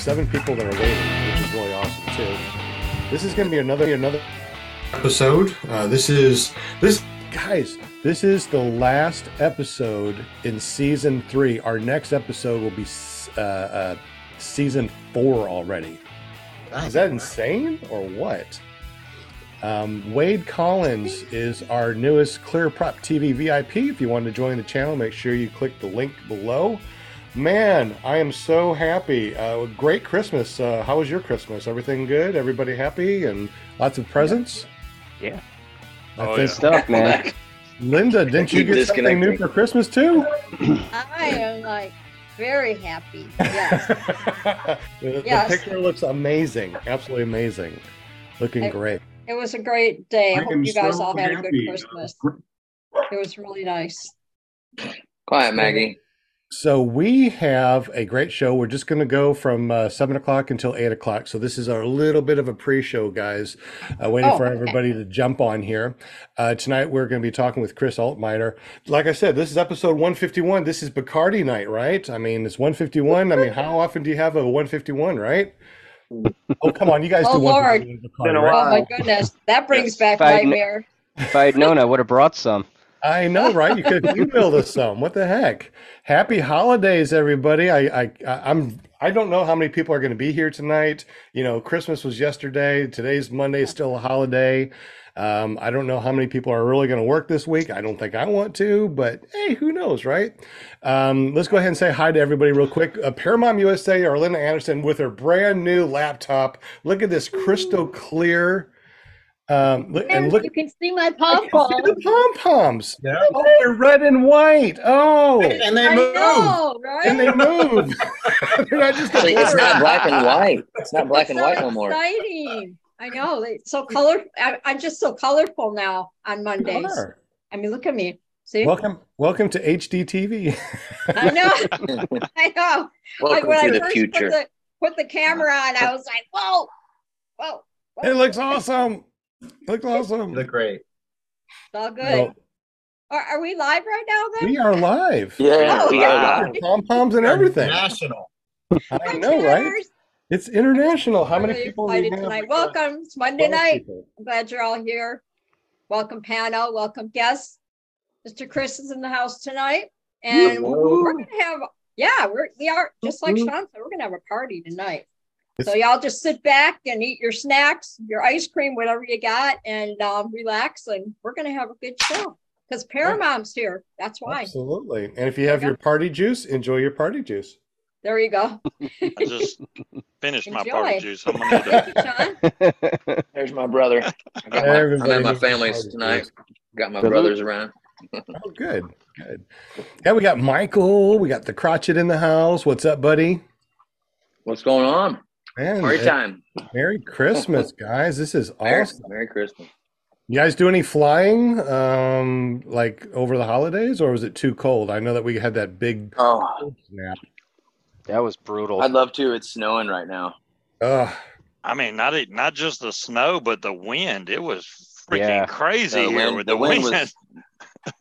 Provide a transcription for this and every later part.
seven people that are waiting, which is really awesome too. This is going to be another another episode. Uh, this is this guys. This is the last episode in season three. Our next episode will be uh, uh, season four already. Is that insane or what? Um, Wade Collins is our newest Clear Prop TV VIP. If you want to join the channel, make sure you click the link below. Man, I am so happy. Uh, great Christmas. Uh, how was your Christmas? Everything good? Everybody happy and lots of presents? Yeah. I Oh, think yeah. Stuff, man. Linda, didn't you get something new for Christmas too? I am like very happy. Yes. the, the picture looks amazing. Absolutely amazing. Looking I- great. It was a great day. I I hope you guys so all had a good. Christmas. It was really nice. Quiet, Maggie. So we have a great show. We're just going to go from uh, seven o'clock until eight o'clock. So this is our little bit of a pre-show, guys. Uh, waiting Oh, for okay. everybody to jump on here. Uh, tonight we're going to be talking with Chris Altminer. Like I said, this is episode one fifty-one. This is Bacardi night, right? I mean, it's one fifty-one. I mean, how often do you have a one fifty-one, right? Oh, come on, you guys Oh, do Lord. 151 Been a Bacardi, right? Oh my goodness, that brings Yes. back Five mi- nightmare. If I had known, I would have brought some. I know, right? You could emailed us some. What the heck? Happy holidays, everybody! I, I, I'm. I don't know how many people are going to be here tonight. You know, Christmas was yesterday. Today's Monday. is still a holiday. Um, I don't know how many people are really going to work this week. I don't think I want to, but hey, who knows, right? Um, let's go ahead and say hi to everybody real quick. Uh, Paramount USA, Arlinda Anderson with her brand new laptop. Look at this crystal clear. Um, look, and look you can see my pom poms. can the pom poms. Yeah. Oh, they're red and white. Oh, And they I move. know, right? and they move. they're not just Actually, it's not black and white. It's not black and so white no more. Exciting. I know. It's so colorful. I, I'm just so colorful now on Mondays. I mean, look at me. See? Welcome, welcome to HD TV. I know. I know. like Welcome when to I the first future. put the put the camera on, I was like, whoa, whoa. whoa. it looks awesome. Looks awesome. You look great. It's all good. Well, are, are we live right now then? we are live. Yeah, Oh, we wow. Pom poms and everything. National. I know, right? It's international. How many Really people? do we excited tonight. Welcome. It's Monday night. people. I'm glad you're all here. Welcome panel. Welcome guests. Mr. Chris is in the house tonight, and Woo. we're gonna have yeah, we're we are just like Sean said, we're gonna have a party tonight. So y'all just sit back and eat your snacks, your ice cream, whatever you got, and um, relax. And we're gonna have a good show because Paramount's here. That's why. Absolutely. And if you have your party juice, enjoy your party juice. There you go. I just finished my party juice. I'm gonna to Thank you, Sean. There's my brother. I got my, I'm Everybody at my family's tonight. juice. Got my Really? brothers around. Oh, good, good. Yeah, we got Michael. We got the crotchet in the house. What's up, buddy? What's going on? Man, Party uh, time. Merry Christmas, guys. This is awesome. Merry Christmas. You guys do any flying um like over the holidays or was it too cold? I know that we had that big Oh, snap. That was brutal. I'd love to. It's snowing right now. Ugh. I mean, not not just the snow, but the wind. It was freaking Yeah. crazy The here wind- with the the, wind wind. was-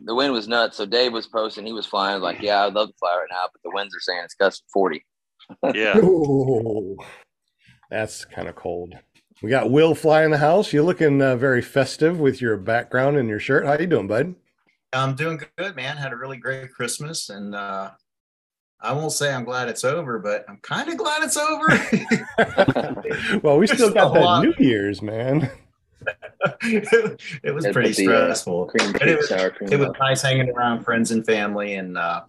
The wind was nuts. So Dave was posting. He was flying. Like, yeah, I'd love to fly right now, but the winds are saying it's gust 40. yeah. Ooh. That's kind of cold. We got Will fly in the house. You're looking uh, very festive with your background and your shirt. How you doing, bud? I'm doing good, man. Had a really great Christmas, and uh, I won't say I'm glad it's over, but I'm kind of glad it's over. well, we still got a that lot. New Year's, man. it was Gotta pretty put the, uh, stressful. Cream it was- sour cream. It was nice hanging around friends and family and uh,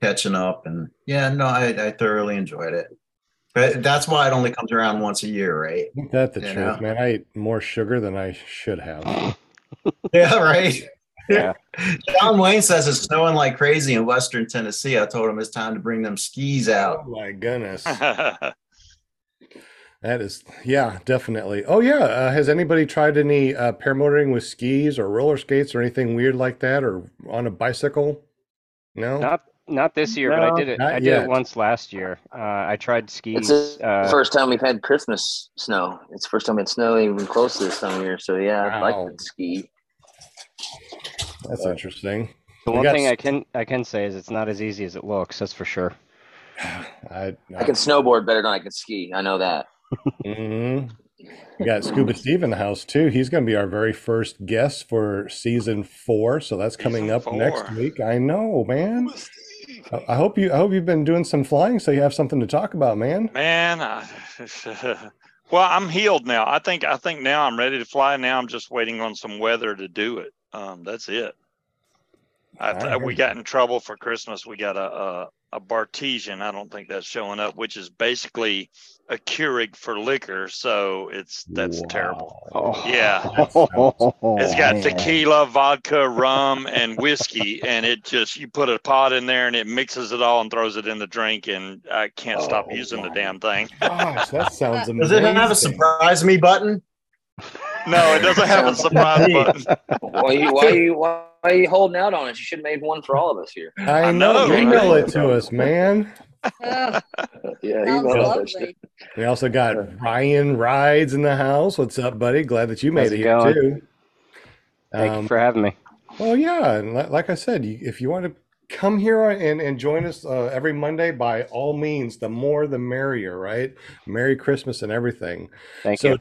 catching up, and yeah, no, I, I thoroughly enjoyed it. But that's why it only comes around once a year, right? Ain't that the You truth, know? man? I ate more sugar than I should have. Yeah, right. Yeah. John Wayne says it's snowing like crazy in Western Tennessee. I told him it's time to bring them skis out. Oh my goodness. That is, yeah, definitely. Oh, yeah. Uh, has anybody tried any uh, paramotoring with skis or roller skates or anything weird like that or on a bicycle? No? Not not this year, but I did it. I did yet. it once last year. Uh, I tried It's the Uh, first time we've had Christmas snow. It's the first time it's snow even close to this time of year. So yeah, I'd like to ski. That's interesting. the one got thing s- I can I can say is it's not as easy as it looks. That's for sure. I, I can snowboard better than I can ski. I know that. hmm We got Scuba Steve in the house too. He's going to be our very first guest for season four, so that's coming Season up four. next week. I know, man. I hope you. I hope you've been doing some flying, so you have something to talk about, man. Man, I, well, I'm healed now. I think I think now I'm ready to fly. Now I'm just waiting on some weather to do it. Um, that's it. I, I we got in trouble for Christmas. We got a, a a Bartesian. I don't think that's showing up, which is basically a Keurig for liquor. So it's that's terrible. Oh. Yeah. It's got man. tequila, vodka, rum, and whiskey, and it just you put a pot in there and it mixes it all and throws it in the drink, and I can't stop Oh, using the damn thing. Gosh, that sounds amazing. Does it have a surprise me button? No, it doesn't have a surprise button. Why you why you why are you holding out on it? You should have made one for all of us here. I I know. know, Email right? it to us, man. Yeah, sounds you that shit. We also got Ryan Rides in the house. What's up, buddy? Glad that you made How's it it here too. Thank Um, you for having me. Well, yeah, and li- like I said, if you want to come here and, and join us uh, every Monday, by all means, the more the merrier, right? Merry Christmas and everything. Thank so, you.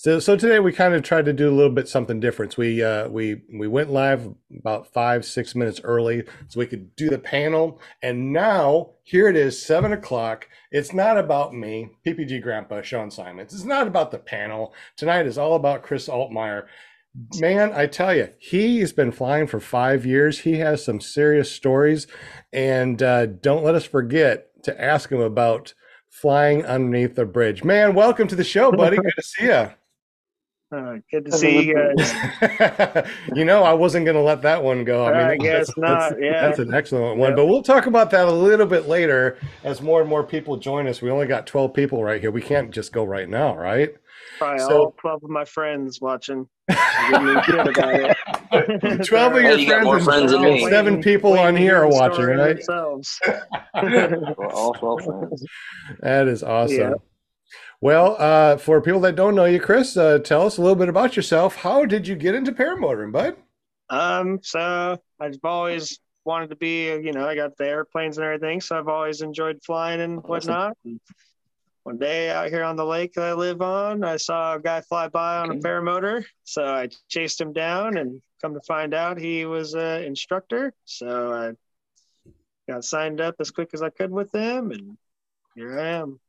So, so today we kind of tried to do a little bit something different. We uh, we we went live about five six minutes early so we could do the panel, and now here it is, seven o'clock. It's not about me, PPG Grandpa Sean Simons. It's not about the panel tonight. Is all about Chris Altmeyer. Man, I tell you, he's been flying for five years. He has some serious stories, and uh, don't let us forget to ask him about flying underneath the bridge. Man, welcome to the show, buddy. Good to see you. Uh, good to see you guys. you know, I wasn't going to let that one go. I mean, I guess that's, not, That's, yeah. that's an excellent one. Yep. But we'll talk about that a little bit later as more and more people join us. We only got 12 people right here. We can't just go right now, right? Probably So- all 12 of my friends watching. Give me shit about it. 12 of Hey, your you got more friends, friends and than me. seven people on Waiting here are watching, right? Themselves. We're all 12 friends. That is awesome. Yeah. Well, uh, for people that don't know you, Chris, uh, tell us a little bit about yourself. How did you get into paramotoring, bud? Um, so I've always wanted to be, you know, I got the airplanes and everything, so I've always enjoyed flying and whatnot. And one day out here on the lake that I live on, I saw a guy fly by on a paramotor, so I chased him down and come to find out he was an instructor. So I got signed up as quick as I could with him, and here I am.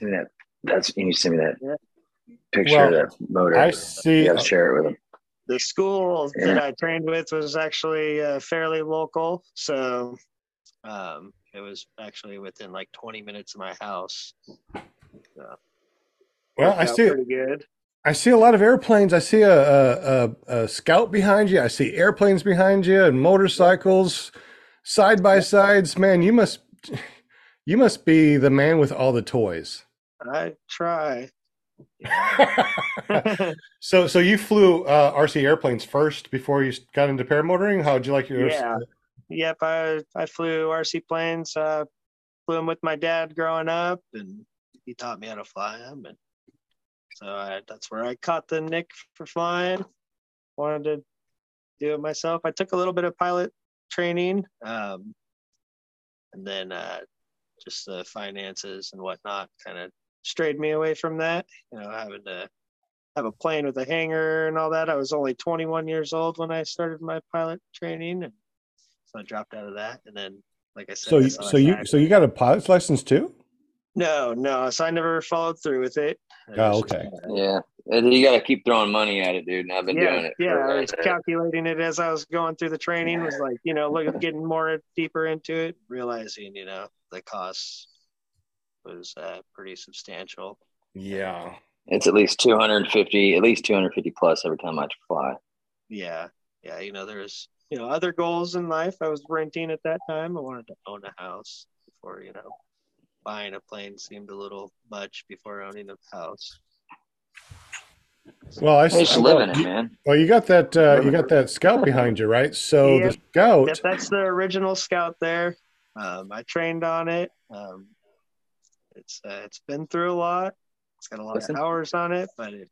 Send me that. That's you need to send me that Yeah. picture Well, of that motor. I see. you gotta share it with him. the school Yeah. that I trained with was actually uh, fairly local, so um, it was actually within like 20 minutes of my house. Well, I see. pretty good. I see a lot of airplanes. I see a, a, a, a scout behind you. I see airplanes behind you and motorcycles, side by sides. Man, you must you must be the man with all the toys. I try. so so you flew uh, RC airplanes first before you got into paramotoring. How'd you like your? Yeah. yep, I I flew RC planes. Uh, flew them with my dad growing up, and he taught me how to fly them, and so I, that's where I caught the nick for flying. Wanted to do it myself. I took a little bit of pilot training, um, and then uh, just the finances and whatnot kind of strayed me away from that. You know, having to have a plane with a hangar and all that. I was only 21 years old when I started my pilot training, and so I dropped out of that. And then, like I said, So you, so you so you got a pilot's license too? no, no. So I never followed through with it. Oh, okay. Yeah. You gotta keep throwing money at it, dude. And I've been yeah, doing it. yeah. for- I was calculating it as I was going through the training. Was like, you know, look getting more deeper into it, realizing, you know, the cost was uh, pretty substantial. Yeah. It's at least 250, at least 250 plus every time I fly. Yeah, yeah. You know, there's you know other goals in life. I was renting at that time. I wanted to own a house before you know buying a plane seemed a little much before owning a house. Well, I I just see. live in it, man. Well, you got that uh, you got that scout behind you, right? So Yeah. the scout. Yep, that's the original Scout there. Um, I trained on it. Um, it's uh, it's been through a lot. It's got a lot Listen. of hours on it, but it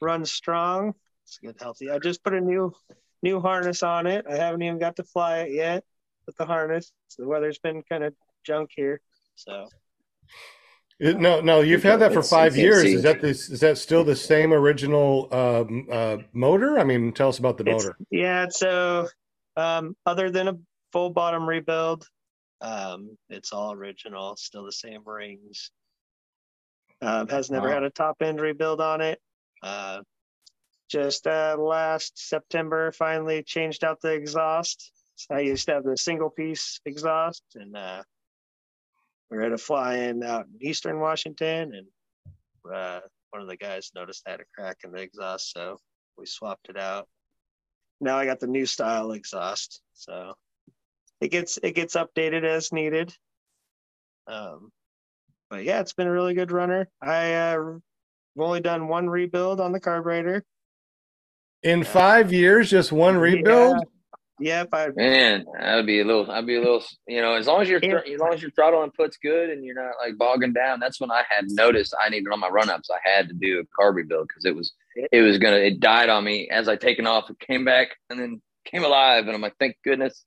runs strong. It's good, healthy. I just put a new new harness on it. I haven't even got to fly it yet with the harness. The weather's been kind of junk here. So It, no, no, you've had that for It's- five it's years. Is that this? Is that still the same original um, uh, motor? I mean, tell us about the It's- motor. yeah, so um, other than a full bottom rebuild, um, it's all original, still the same rings. Um, has never Wow. had a top end rebuild on it. Uh, just uh, last September, finally changed out the exhaust. So I used to have the single piece exhaust, and uh, we were at a fly in out in Eastern Washington, and uh, one of the guys noticed I had a crack in the exhaust, so we swapped it out now I got the new style exhaust, so it gets it gets updated as needed. Um, but yeah, it's been a really good runner. I uh, have only done one rebuild on the carburetor. In five years, just one rebuild. Yep, I Man, that would be a little. I'd be a little. You know, as long as your as long as your throttle input's good and you're not like bogging down, that's when I had noticed I needed on my run ups. I had to do a carb rebuild because it was it was gonna it died on me as I taken off. It came back and then came alive, and I'm like, thank goodness.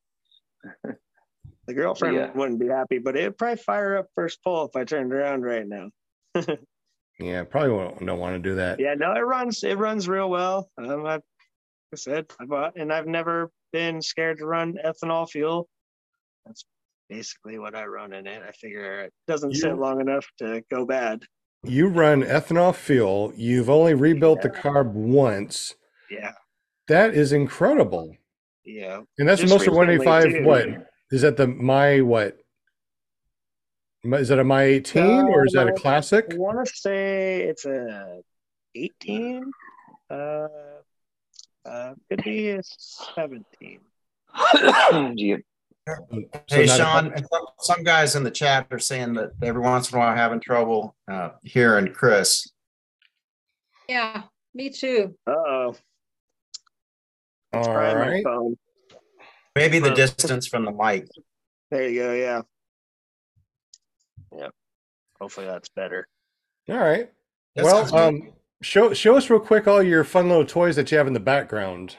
The girlfriend Yeah. wouldn't be happy, but it'd probably fire up first pull if I turned around right now. Yeah, probably won't, don't want to do that. Yeah, no, it runs it runs real well. Um, I've, like I said, I bought and I've never been scared to run ethanol fuel. That's basically what I run in it. I figure it doesn't You- sit long enough to go bad. You run ethanol fuel. You've only rebuilt the carb once. Yeah, That is incredible. Yeah. And that's Just Moster 185. too. What is that? The my what? My- Is that a my 18 or is that a Uh, classic? I want to say it's a 18. Uh, uh, could be a 17. Gee, So Hey, not a- Sean, some- some guys in the chat are saying that every once in a while having trouble uh, hearing Chris. Yeah, me too. Uh oh. All Try my phone. Maybe the distance from the mic. There you go. Yeah. Yep. Hopefully that's better. All right. That Well, um, show show us real quick all your fun little toys that you have in the background.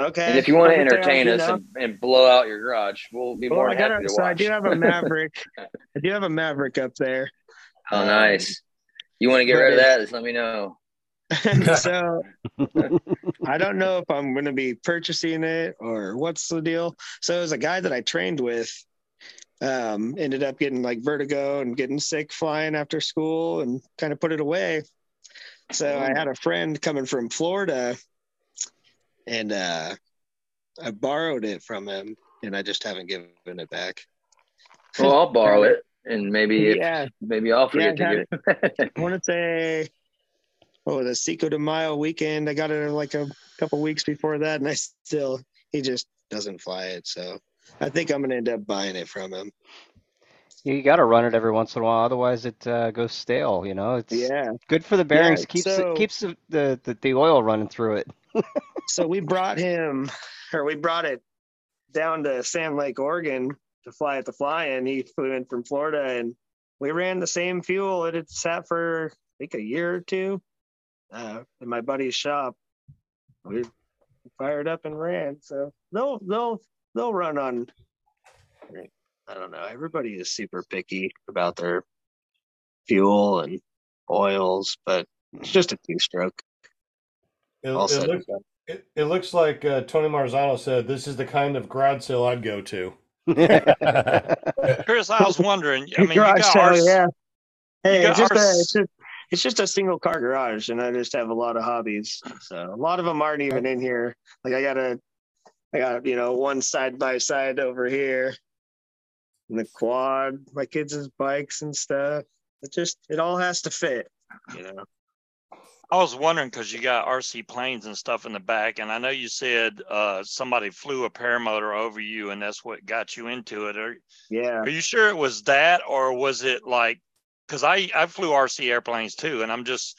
Okay. And if you want to entertain us and, and blow out your garage, we'll be Well, more I than happy a, to so I watch. do have a Maverick. I do have a Maverick up there. oh, Um, nice. You want to get rid of that? Just let me know. so I don't know if I'm going to be purchasing it or what's the deal. So it was a guy that I trained with. Um, ended up getting like vertigo and getting sick flying after school and kind of put it away. So I had a friend coming from Florida and uh, I borrowed it from him and I just haven't given it back. Well, I'll borrow it, and maybe if, maybe I'll forget Yeah, to get it. I want to say, oh, the Cinco de Mayo weekend. I got it like a couple weeks before that, and I still he just doesn't fly it. So I think I'm gonna end up buying it from him. You got to run it every once in a while, otherwise it uh, goes stale. You know, it's Yeah. good for the bearings. keeps so- it keeps the, the, the the oil running through it. So we brought him, or we brought it down to Sand Lake, Oregon, to fly at the fly-in. He flew in from Florida, and we ran the same fuel. It had sat for I think a year or two uh, in my buddy's shop. We fired up and ran. So they'll they'll they'll run on. I don't know. Everybody is super picky about their fuel and oils, but it's just a two-stroke. It, it said looks, it, it looks like uh, Tony Marzano said this is the kind of garage sale I'd go to. Chris, I was wondering. I mean, you garage got sale, ours. yeah. Hey, got it's just, a, ours- it's, just, it's just a single car garage, and I just have a lot of hobbies. So a lot of them aren't even in here. Like I got a, I got you know one side by side over here, and the quad, my kids' bikes and stuff. It just it all has to fit, you know. I was wondering because you got RC planes and stuff in the back, and I know you said uh, somebody flew a paramotor over you, and that's what got you into it. Are, Yeah. are you sure it was that, or was it like? Because I I flew RC airplanes too, and I'm just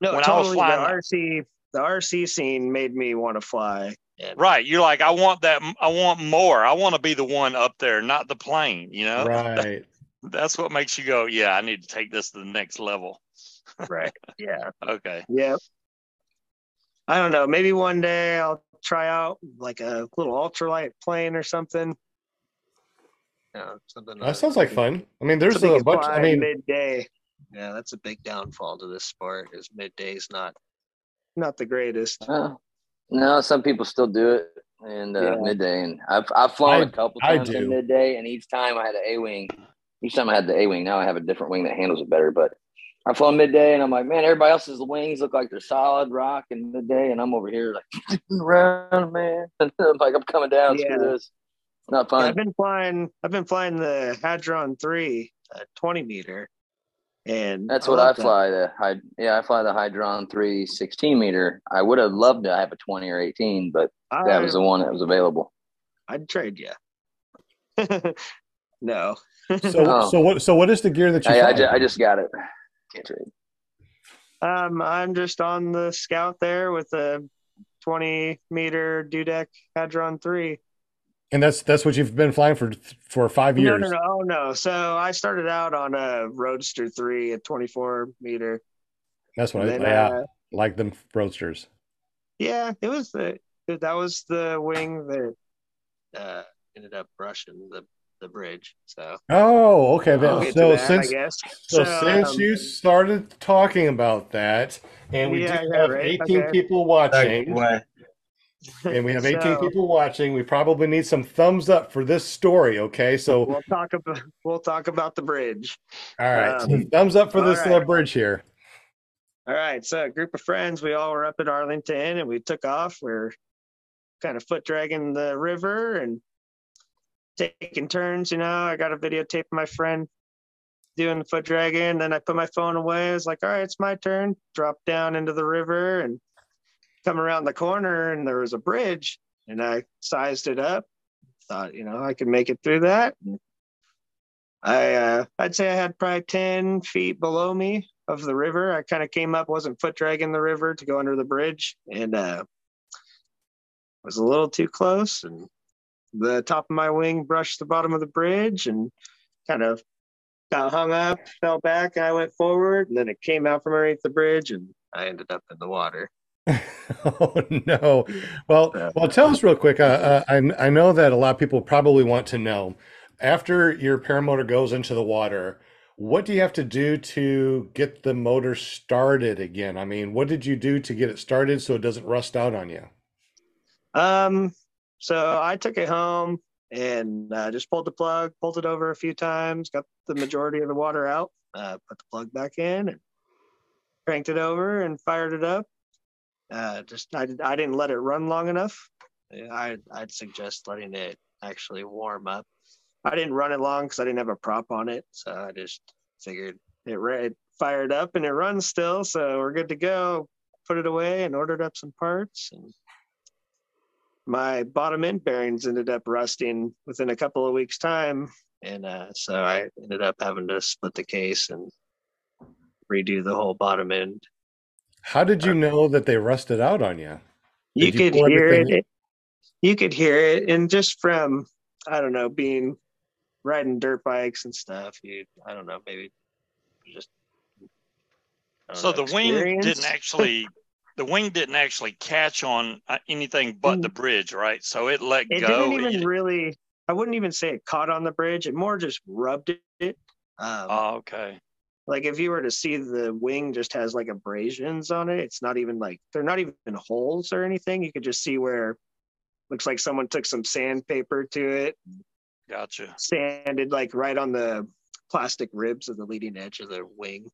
No, When I was flying- the RC, the RC scene made me want to fly. And right. You're like, I want that. I want more. I want to be the one up there, not the plane. You know, right. that's what makes you go, yeah, I need to take this to the next level. right. Yeah. Okay. Yeah. I don't know. Maybe one day I'll try out like a little ultralight plane or something. You something That sounds like fun. I mean, there's a bunch. I mean, midday. Yeah, that's a big downfall to this sport. Is midday's not not the greatest. Uh, no, some people still do it in uh, Yeah. midday, and I've I've flown I- a couple times in midday, and each time I had an A wing. Each time I had the A wing. Now I have a different wing that handles it better, but. I flew midday and I'm like, man, everybody else's wings look like they're solid rock in midday, and I'm over here like around, man. I'm like, I'm coming down. Yeah. Screw this. It's not Yeah, fun. I've been flying. I've been flying the Hadron three, uh, 20 meter, and That's what I love that. fly. The Hyd- yeah, I fly the Hadron 3 16 meter. I would have loved to have a 20 or 18, but I, that was the one that was available. I'd trade you. no. so Oh. so what? So what is the gear that you? I, I, fly? just, I just got it. Can't trade. Um, I'm just on the scout there with a 20 meter Dudek Hadron three. And that's that's what you've been flying for for five years. no, no, oh, no. So I started out on a Roadster three at 24 meter. That's what I And then, yeah uh, like them roadsters. yeah, it was the that was the wing that uh, ended up brushing the the bridge. So Oh, okay. Then, we'll get to so that, since I guess. so, since um, you started talking about that, and we Yeah, do yeah, have right, 18 okay. people watching, Way. and we have 18 So- people watching, we probably need some thumbs up for this story. Okay, so we'll talk about we'll talk about the bridge. all right, um, thumbs up for this right. uh, bridge here. All right, so a group of friends, we all were up at Arlington and we took off. We're kind of foot dragging the river and taking turns. You know, I got a videotape of my friend doing the foot dragging. Then I put my phone away. I was like, all right, it's my turn. Drop down into the river and come around the corner and there was a bridge and I sized it up. Thought, you know, I could make it through that. I, uh, I'd say I had probably 10 feet below me of the river. I kind of came up, wasn't foot dragging the river to go under the bridge, and uh, was a little too close. And the top of my wing brushed the bottom of the bridge and kind of got hung up, fell back, and I went forward. And then it came out from underneath the bridge, and I ended up in the water. oh no! Well, well, tell us real quick. Uh, uh, I I know that a lot of people probably want to know after your paramotor goes into the water, what do you have to do to get the motor started again? I mean, what did you do to get it started so it doesn't rust out on you? Um, so I took it home and uh, just pulled the plug, pulled it over a few times, got the majority of the water out, uh, put the plug back in, and cranked it over and fired it up. Uh, just I, I didn't let it run long enough. I I'd suggest letting it actually warm up. I didn't run it long because I didn't have a prop on it, so I just figured it, it fired up and it runs still, so we're good to go. Put it away and ordered up some parts and my bottom end bearings ended up rusting within a couple of weeks time and uh, so i ended up having to split the case and redo the whole bottom end How did you know that they rusted out on you? you Did you could pull hear everything- it you could hear it and just from i don't know being riding dirt bikes and stuff you i don't know maybe just So know, the wing didn't actually, the wing didn't actually catch on uh, anything but the bridge, right? So it let it go. It didn't even It- really i wouldn't even say it caught on the bridge it more just rubbed it um, oh, okay. Like if you were to see the wing just has like abrasions on it it's not even like they're not even holes or anything you could just see where looks like someone took some sandpaper to it Gotcha. sanded like right on the plastic ribs of the leading edge of the wing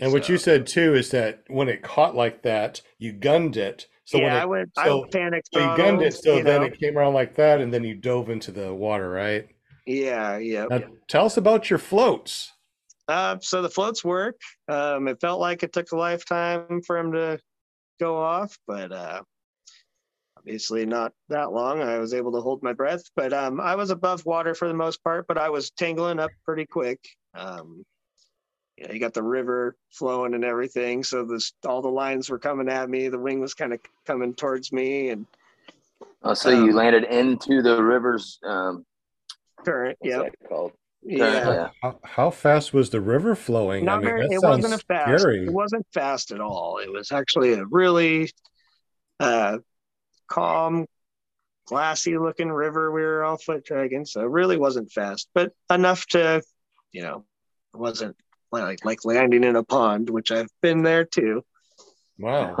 And what you said too is that when it caught like that, you gunned it. So when it, i went so- i panicked so you gunned it, so then know. it came around like that, and then you dove into the water, right? yeah yeah Now, tell us about your floats. Uh, so the floats work. Um, it felt like it took a lifetime for them to go off, but uh, obviously not that long. I was able to hold my breath, but um, I was above water for the most part, but I was tangling up pretty quick. Um, you know, you got the river flowing and everything, so this all the lines were coming at me. The wing was kind of coming towards me, and Oh, so you Um, landed into the river's um, current. what's Yep. that called? Yeah. Yeah. How, how fast was the river flowing? Not I mean, very, that it sounds wasn't a fast. scary. It wasn't fast at all. It was actually a really uh, calm, glassy looking river we were all foot dragging, so it really wasn't fast, but enough to, you know, it wasn't like like landing in a pond, which I've been there too. Wow.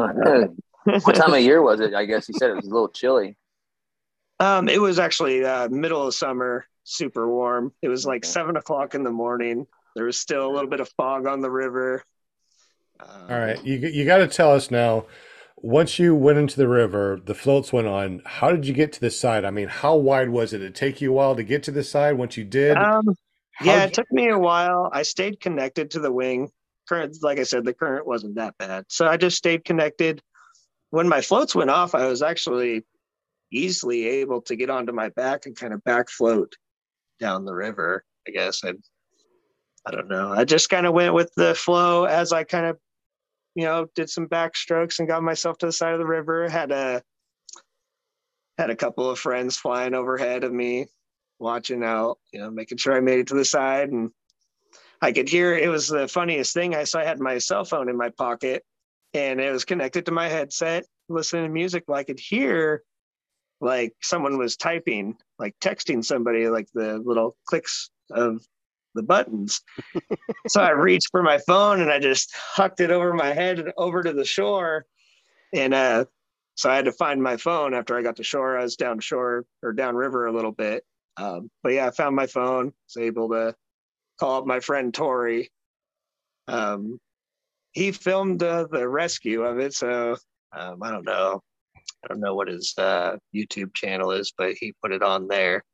what time of year was it? I guess you said it was a little chilly. Um, it was actually uh, middle of summer, super warm. It was like Okay. seven o'clock in the morning. There was still a little bit of fog on the river. Um, All right, you you got to tell us now. Once you went into the river, the floats went on. How did you get to the side? I mean, how wide was it? Did it take you a while to get to the side? Once you did, Um, yeah, did it took me a while. I stayed connected to the wing. Current, like I said, the current wasn't that bad, so I just stayed connected. When my floats went off, I was actually easily able to get onto my back and kind of back float down the river. I guess I, I don't know. I just kind of went with the flow as I kind of, you know, did some backstrokes and got myself to the side of the river. Had a had a couple of friends flying overhead of me, watching out, you know, making sure I made it to the side. And I could hear it was the funniest thing. I saw I had my cell phone in my pocket and it was connected to my headset, listening to music. Well, I could hear like someone was typing, like texting somebody, like the little clicks of the buttons. so I reached for my phone and I just hucked it over my head and over to the shore. And uh, so I had to find my phone after I got to shore. I was down shore or downriver a little bit. Um, but yeah, I found my phone, was able to call up my friend Tori. Um, he filmed uh, the rescue of it. So um, I don't know. I don't know what his uh, YouTube channel is, but he put it on there,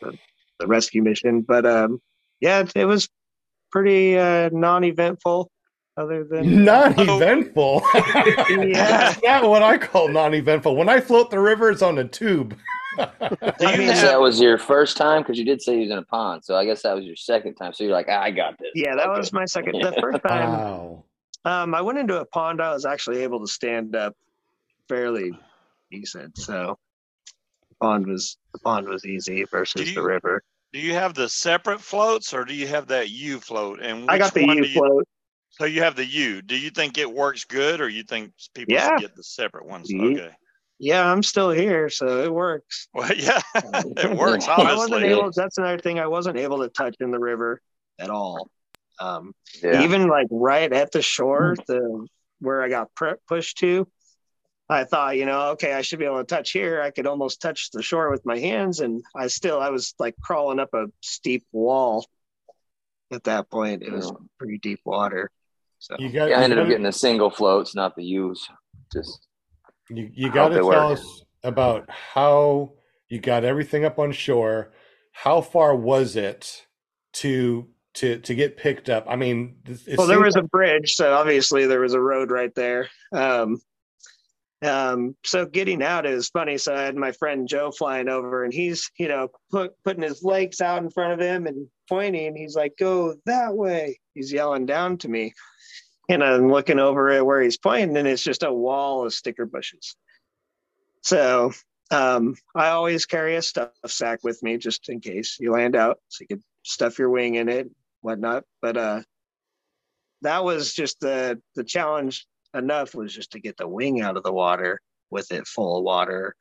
the, the rescue mission. But um, yeah, it was pretty uh, non-eventful. Other than non-eventful. Yeah. That's not what I call non-eventful. When I float the river, it's on a tube. I you guess that was your first time because you did say you was in a pond. So I guess that was your second time. So you're like, I got this. yeah, that Okay. was my second. The first time wow. um, I went into a pond, I was actually able to stand up fairly decent. So the pond was the pond was easy versus you- the river. Do you have the separate floats or do you have that U float? And I got the one U do you- float. So you have the U. Do you think it works good or you think people Yeah. should get the separate ones? Ye- Okay. Yeah, I'm still here, so it works. Well, yeah, it works, Yeah. I wasn't able. That's another thing. I wasn't able to touch in the river at all. Um, Yeah. Even like right at the shore, the where I got pre- pushed to, I thought, you know, okay, I should be able to touch here. I could almost touch the shore with my hands, and I still, I was like crawling up a steep wall. At that point, it was pretty deep water. So You got. yeah, I ended up gotta- getting the single floats, not the U's. Just You, you got hope to tell work. us about how you got everything up on shore. How far was it to to to get picked up? I mean, well, there seems was a bridge, so obviously there was a road right there. Um, um, so getting out is funny. So I had my friend Joe flying over, and he's you know put, putting his legs out in front of him and pointing. He's like, "Go that way." He's yelling down to me, and I'm looking over at where he's pointing, and it's just a wall of sticker bushes. So um, I always carry a stuff sack with me just in case you land out, so you can stuff your wing in it, whatnot. But uh, that was just the the challenge enough was just to get the wing out of the water with it full of water.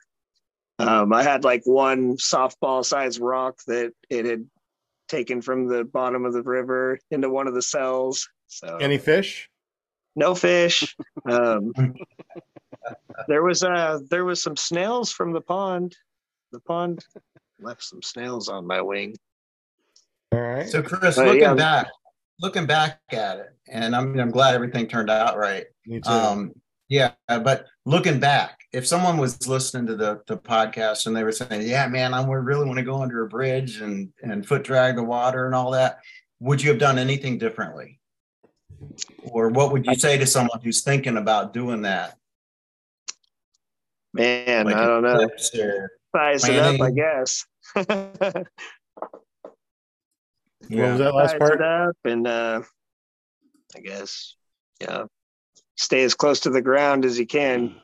Um, I had like one softball sized rock that it had taken from the bottom of the river into one of the cells. So any fish. no fish. Um, there was uh there was some snails from the pond. The pond left some snails on my wing. All right. So Chris, Uh, looking yeah. back, looking back at it, and I'm I'm glad everything turned out right. Me too. Um, yeah, but looking back, if someone was listening to the the podcast and they were saying, "Yeah, man, I really want to go under a bridge and and foot drag the water and all that," would you have done anything differently? Or what would you say to someone who's thinking about doing that? Man, Like I don't know. tips or- Size it up, I planning. guess. what was that last part? up and uh I guess yeah. Stay as close to the ground as you can.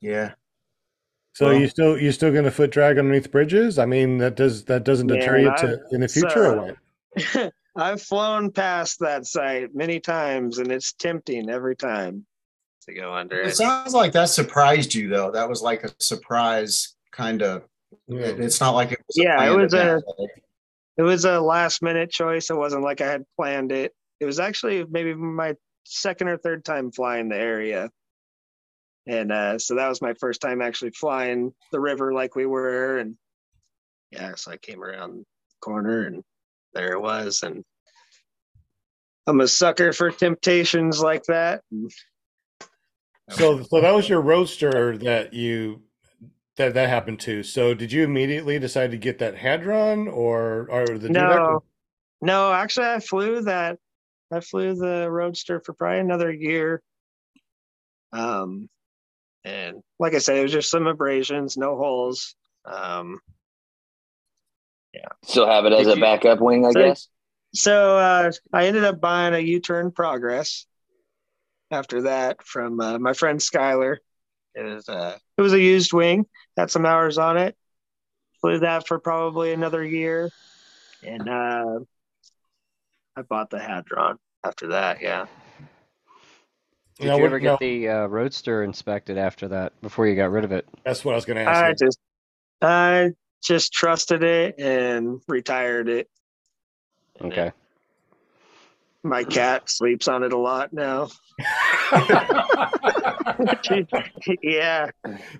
Yeah. So Well- you still you still going to foot drag underneath bridges? I mean, that does that doesn't deter Man, you to in the future or what? I've flown past that site many times and it's tempting every time. to go under It it. sounds like that surprised you though. That was like a surprise kind of. Yeah. It, it's not like it was. Yeah, it planned was a- event. It was a last minute choice. It wasn't like I had planned it. It was actually maybe my second or third time flying the area. And uh, so that was my first time actually flying the river like we were. And yeah, so I came around the corner and there it was. And I'm a sucker for temptations like that. So, so that was your roadster that you that that happened too. So, did you immediately decide to get that Hadron or or the Dudek? No, no, actually, I flew that. I flew the Roadster for probably another year. Um, and like I said, it was just some abrasions, no holes. Um, yeah. Still have it as Did a you- backup wing, I So- guess. so uh, I ended up buying a U-turn Progress after that from uh, my friend Skyler. It was uh, it was a used wing, had some hours on it. Flew that for probably another year, and uh, I bought the Hadron after that. Yeah. Did Now, you ever now- get the uh, Roadster inspected after that before you got rid of it? That's what I was going to ask. I you. just I just trusted it and retired it. And Okay. My cat sleeps on it a lot now. yeah,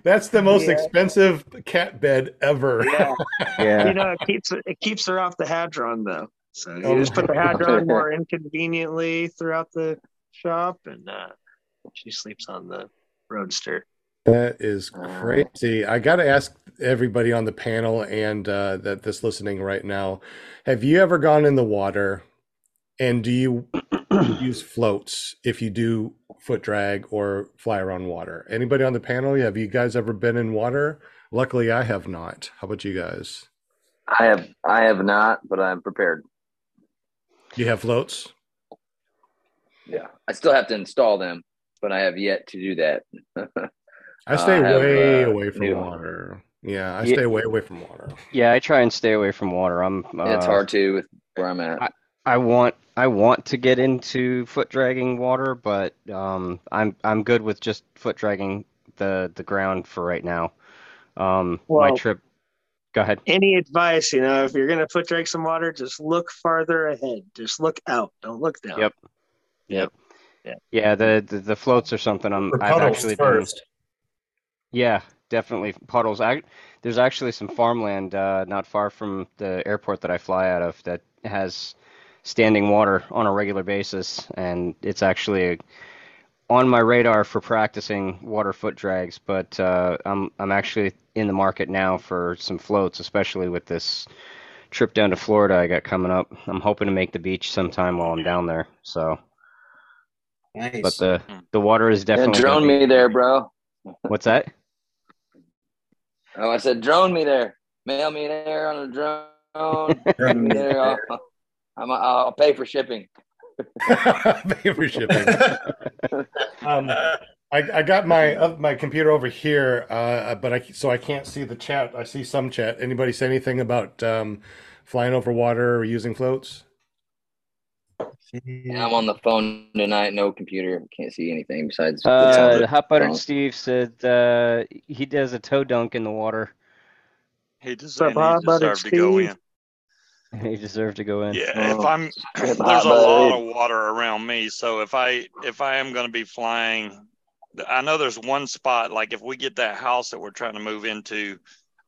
That's the most Yeah. expensive cat bed ever. yeah. Yeah. You know, it keeps it keeps her off the hadron though. So you Oh. just put the hadron more inconveniently throughout the shop, and uh, she sleeps on the roadster. That is crazy. I got to ask everybody on the panel and uh, that that's listening right now: Have you ever gone in the water, and do you use floats if you do foot drag or fly around water? Anybody on the panel? Have you guys ever been in water? Luckily, I have not. How about you guys? I have I have not, but I'm prepared. You have floats? Yeah. I still have to install them, but I have yet to do that. I stay I have, way uh, away from new- water. Yeah, I Ye- stay way away from water. Yeah, I try and stay away from water. I'm it's uh, hard to with where I'm at. I want I want to get into foot dragging water, but um, I'm I'm good with just foot dragging the the ground for right now. Um, my trip. Go ahead. Any advice, you know, if you're gonna foot drag some water, just look farther ahead. Just look out. Don't look down. Yep. Yep. Yeah, the, the the floats or something. I'm For I've puddles actually been. first. Yeah, definitely puddles. I, there's actually some farmland uh, not far from the airport that I fly out of that has standing water on a regular basis, and it's actually on my radar for practicing water foot drags. But uh, I'm I'm actually in the market now for some floats, especially with this trip down to Florida I got coming up. I'm hoping to make the beach sometime while I'm down there. So, Nice. but the the water is Yeah, definitely drone be- me there, bro. What's that? Oh, I said drone me there. Mail me there on a drone. Mail me there. I'll, I'm, I'll pay for shipping. Pay for shipping. Um, I, I got my uh, my computer over here, uh, but I so I can't see the chat. I see some chat. Anybody say anything about um, flying over water or using floats? And I'm on the phone tonight. No computer. Can't see anything besides. what's on Uh, the Hot Buttered. Steve said uh, he does a toe dunk in the water. He does. What's up, he Hot Buttered deserved to go Steve? in. He deserved to go in. Yeah, if Oh, I'm there's a lot of water around me, so if I if I am going to be flying, I know there's one spot like if we get that house that we're trying to move into,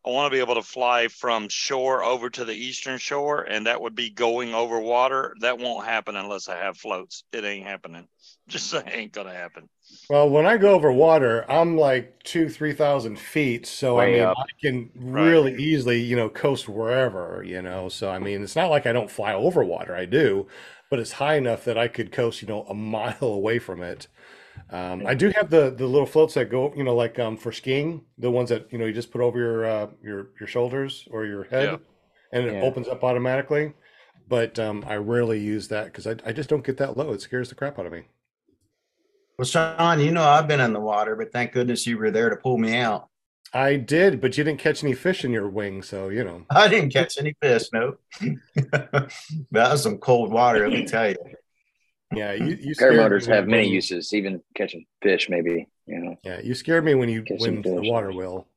I want to be able to fly from shore over to the eastern shore, and that would be going over water. That won't happen unless I have floats. It ain't happening. Just ain't gonna happen. Well, when I go over water, I'm like two, three thousand feet, so I mean, up. I can Right. really easily, you know, coast wherever, you know. So I mean, it's not like I don't fly over water. I do, but it's high enough that I could coast, you know, a mile away from it. Um, I do have the the little floats that go, you know, like um, for skiing, the ones that you know you just put over your uh, your your shoulders or your head, Yeah. and it Yeah. opens up automatically. But um, I rarely use that because I, I just don't get that low. It scares the crap out of me. Well, Sean, you know I've been in the water, but thank goodness you were there to pull me out. I did, but you didn't catch any fish in your wing, so you know. I didn't catch any fish, no. that was some cold water, let me tell you. Yeah, you, you paramotors have many uses, even catching fish, maybe. You know. Yeah, you scared me when you when the water will.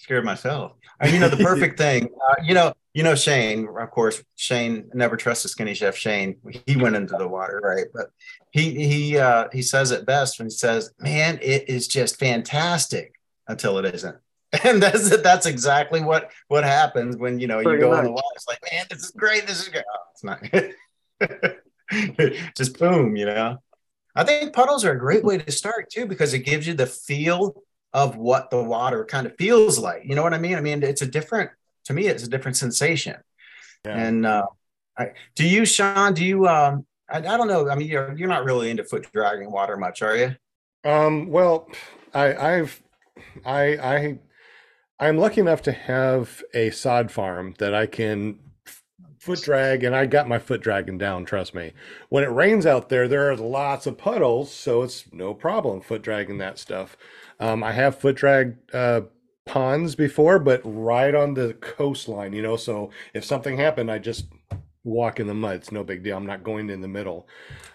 Scared myself. And, you know, the perfect thing, uh, you know, you know, Shane, of course, Shane never trust a skinny chef. Shane, he went into the water, right? But he, he, uh, he says it best when he says, man, it is just fantastic until it isn't. And that's, that's exactly what, what happens when, you know, Pretty you go much. in the water. It's like, man, this is great. This is great. Oh, it's not just boom, you know? I think puddles are a great way to start too, because it gives you the feel of what the water kind of feels like. You know what I mean? I mean, it's a different, to me, it's a different sensation. Yeah. And uh, I, do you, Sean, do you, um, I, I don't know. I mean, you're, you're not really into foot dragging water much, are you? Um, well, I, I've, I, I, I'm lucky enough to have a sod farm that I can foot drag and I got my foot dragging down, trust me. When it rains out there, there are lots of puddles, so it's no problem foot dragging that stuff. Um, I have foot drag uh, ponds before, but right on the coastline, you know. So if something happened, I just walk in the mud. It's no big deal. I'm not going in the middle.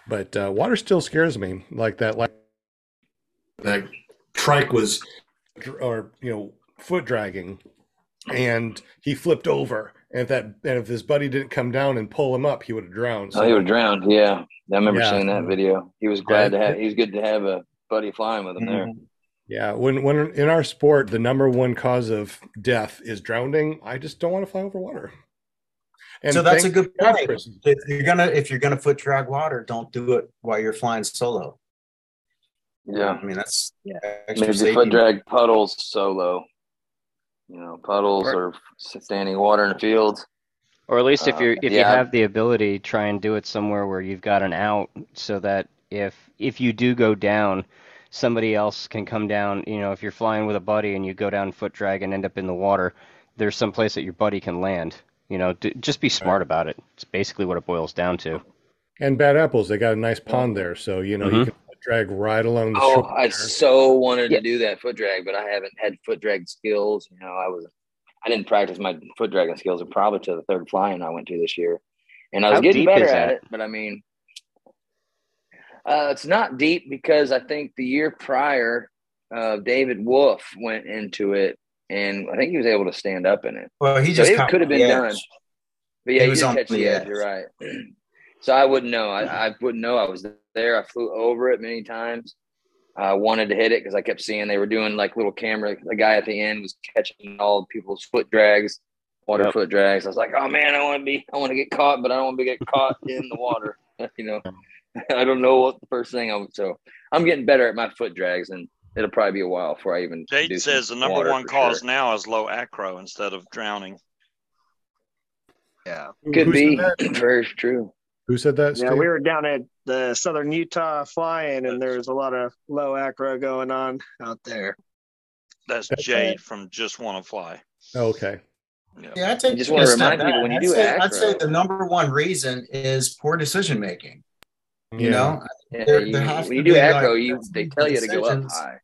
But uh, water still scares me like that. Like that trike was, or you know, foot dragging, and he flipped over. And if that, and if his buddy didn't come down and pull him up, he would have drowned. So, oh, he would have drowned. Yeah, I remember yeah. seeing that video. He was glad yeah. to have. He was good to have a buddy flying with him mm-hmm. there. Yeah, when when in our sport the number one cause of death is drowning, I just don't want to fly over water. And so that's a good point. If you're gonna if you're gonna foot drag water, don't do it while you're flying solo. Yeah, I mean that's yeah. Maybe foot drag puddles solo. You know, puddles or, or standing water in the field. Or at least if uh, you're if yeah. you have the ability, try and do it somewhere where you've got an out, so that if if you do go down, somebody else can come down. You know, if you're flying with a buddy and you go down foot drag and end up in the water, there's some place that your buddy can land. You know, d- just be smart about it. It's basically what it boils down to. And Bad Apples, they got a nice pond there, so you know mm-hmm. you can drag right along the oh, shore. I so wanted yeah. to do that foot drag, but I haven't had foot drag skills. You know, I was I didn't practice my foot dragging skills probably to the third flying I went to this year, and I was How getting better at it. But I mean, uh, it's not deep because I think the year prior, uh, David Wolf went into it, and I think he was able to stand up in it. Well, he just so could have been done. But yeah, he, was on catch the edge. edge. You're right. so I wouldn't know. I, I, wouldn't know. I was there. I flew over it many times. I wanted to hit it because I kept seeing they were doing like little camera. The guy at the end was catching all people's foot drags, water yep. foot drags. I was like, oh man, I want to be, I want to get caught, but I don't want to get caught in the water. you know. I don't know what the first thing I'm so I'm getting better at my foot drags and it'll probably be a while before I even Jade says the number one cause sure. now is low acro instead of drowning. Yeah. Could Who be very true. Who said that? Yeah, we were down at the southern Utah flying and there was a lot of low acro going on out there. That's, That's Jade right. from Just Wanna Fly. Oh, okay. Yeah, yeah I take just want to remind people when you I'd do say, acro, I'd say the number one reason is poor decision making. You yeah. know, yeah, there, you, there when you do acro, like, you they tell you to go up high.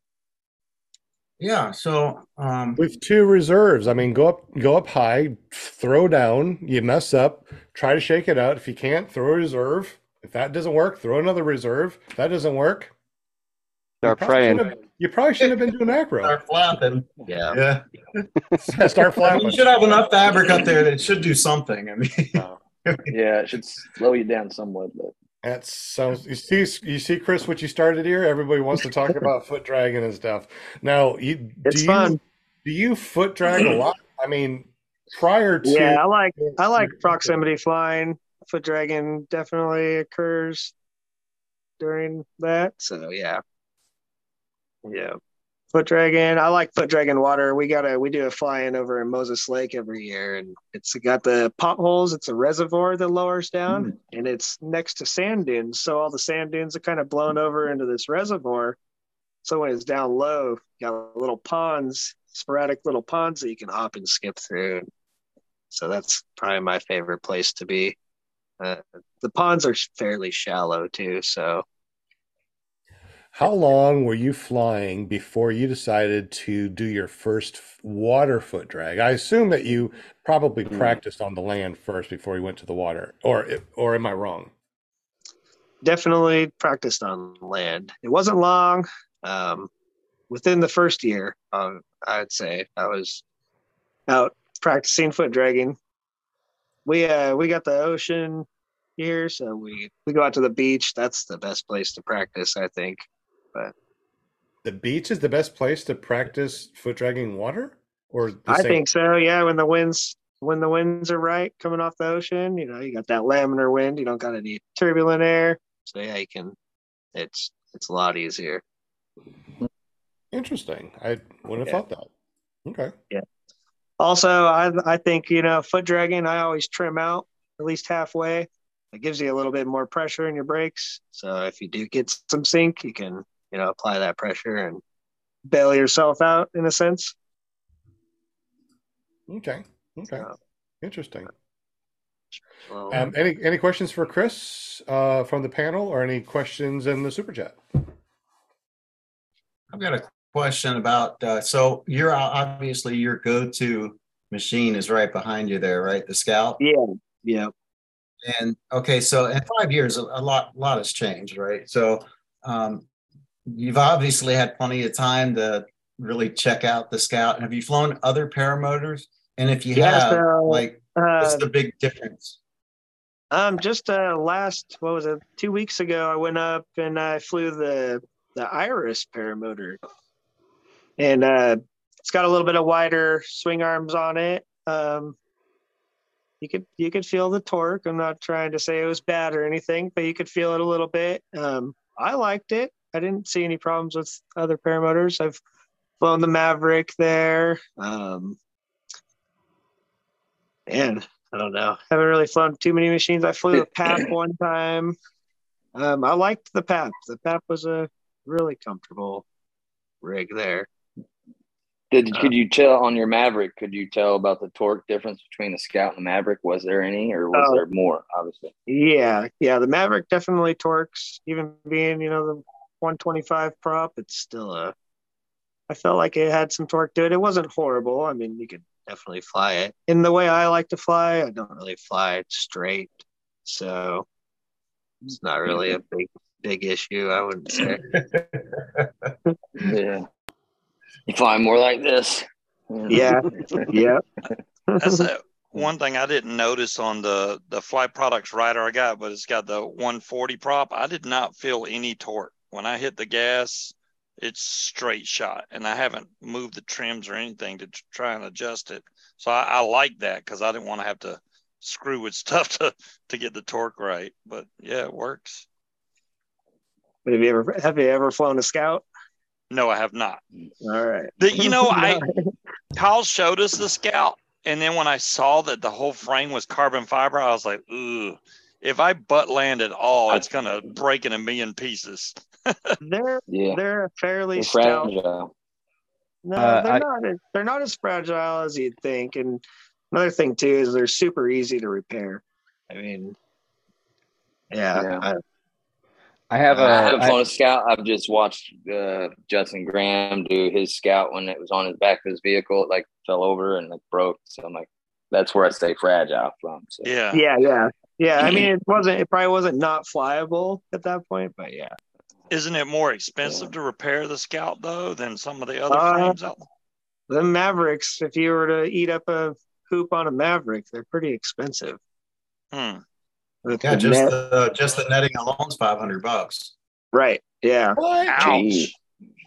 Yeah, so um, with two reserves, I mean, go up, go up high, throw down. You mess up, try to shake it out. If you can't, throw a reserve. If that doesn't work, throw another reserve. If that doesn't work, start you praying. You probably shouldn't have been doing acro. Start flapping. Yeah. Yeah. start flapping. You should have enough fabric up there that should do something. I mean, yeah, it should slow you down somewhat, but that sounds. You see, you see, Chris, what you started here. Everybody wants to talk about foot dragging and stuff. Now, you it's do fun. You, do you foot drag a lot? I mean, prior to yeah, I like I like proximity flying. Foot dragging definitely occurs during that. So yeah, yeah foot dragon. I like foot dragon water. We got a we do a fly in over in Moses Lake every year, and it's got the potholes. It's a reservoir that lowers down, mm. and it's next to sand dunes. So all the sand dunes are kind of blown over into this reservoir. So when it's down low, you got little ponds, sporadic little ponds that you can hop and skip through. So that's probably my favorite place to be. Uh, the ponds are fairly shallow too, so how long were you flying before you decided to do your first water foot drag? I assume that you probably mm. practiced on the land first before you went to the water, or or am I wrong? definitely practiced on land. It wasn't long. Um, within the first year, uh, I'd say I was out practicing foot dragging. We uh we got the ocean here, so we we go out to the beach. That's the best place to practice, I think. But the beach is the best place to practice foot dragging water, or I same? think so. Yeah, when the winds when the winds are right coming off the ocean, you know, you got that laminar wind. You don't got any turbulent air, so yeah, you can. It's it's a lot easier. Interesting. I wouldn't have yeah. thought that. Okay. Yeah. Also, I I think you know foot dragging. I always trim out at least halfway. It gives you a little bit more pressure in your brakes. So if you do get some sink, you can you know apply that pressure and bail yourself out in a sense. Okay. Okay. So, Interesting. Well, um, any any questions for Chris uh, from the panel, or any questions in the super chat? I've got a question about. Uh, so you're obviously your go-to machine is right behind you there, right? The Scout. Yeah. Yeah. And okay, so in five years, a lot, a lot has changed, right? So um, you've obviously had plenty of time to really check out the Scout. Have you flown other paramotors? And if you yeah, have, so, like, uh, what's the big difference? Um, just uh, last what was it? Two weeks ago, I went up and I flew the the Iris paramotor, and uh, it's got a little bit of wider swing arms on it. Um, you could you could feel the torque. I'm not trying to say it was bad or anything, but you could feel it a little bit. Um, I liked it. I didn't see any problems with other paramotors. I've flown the Maverick there. Um, and I don't know. Haven't really flown too many machines. I flew a PAP one time. Um, I liked the PAP. The PAP was a really comfortable rig there. Did could you tell on your Maverick? Could you tell about the torque difference between the Scout and the Maverick? Was there any, or was uh, there more? Obviously. Yeah, yeah. The Maverick definitely torques. Even being you know the 125 prop, it's still a. I felt like it had some torque to it. It wasn't horrible. I mean, you could definitely fly it. In the way I like to fly, I don't really fly it straight, so it's not really a big big issue. I wouldn't say. yeah. You fly more like this. Yeah. yeah. That's a, one thing I didn't notice on the the Fly Products rider I got, but it's got the 140 prop. I did not feel any torque when I hit the gas. It's straight shot, and I haven't moved the trims or anything to try and adjust it. So I, I like that because I didn't want to have to screw with stuff to to get the torque right. But yeah, it works. Have you ever have you ever flown a Scout? No, I have not. All right. The, you know, I Kyle showed us the Scout, and then when I saw that the whole frame was carbon fiber, I was like, "Ooh, if I butt land at all, it's gonna break in a million pieces." They're yeah. they're fairly they're stout. Fragile. No, uh, they're I, not. As, they're not as fragile as you'd think. And another thing too is they're super easy to repair. I mean, yeah, yeah. I, I have a. I haven't flown a scout. I've just watched uh, Justin Graham do his scout when it was on his back of his vehicle. It like fell over and like broke. So I'm like, that's where I stay fragile from. So. Yeah. Yeah. Yeah. Yeah. I mean, it wasn't. It probably wasn't not flyable at that point, but yeah. Isn't it more expensive yeah. to repair the Scout though than some of the other uh, frames out there? The Mavericks, if you were to eat up a hoop on a Maverick, they're pretty expensive. Hmm. Yeah, just net. the just the netting alone's five hundred bucks. Right. Yeah. Ouch.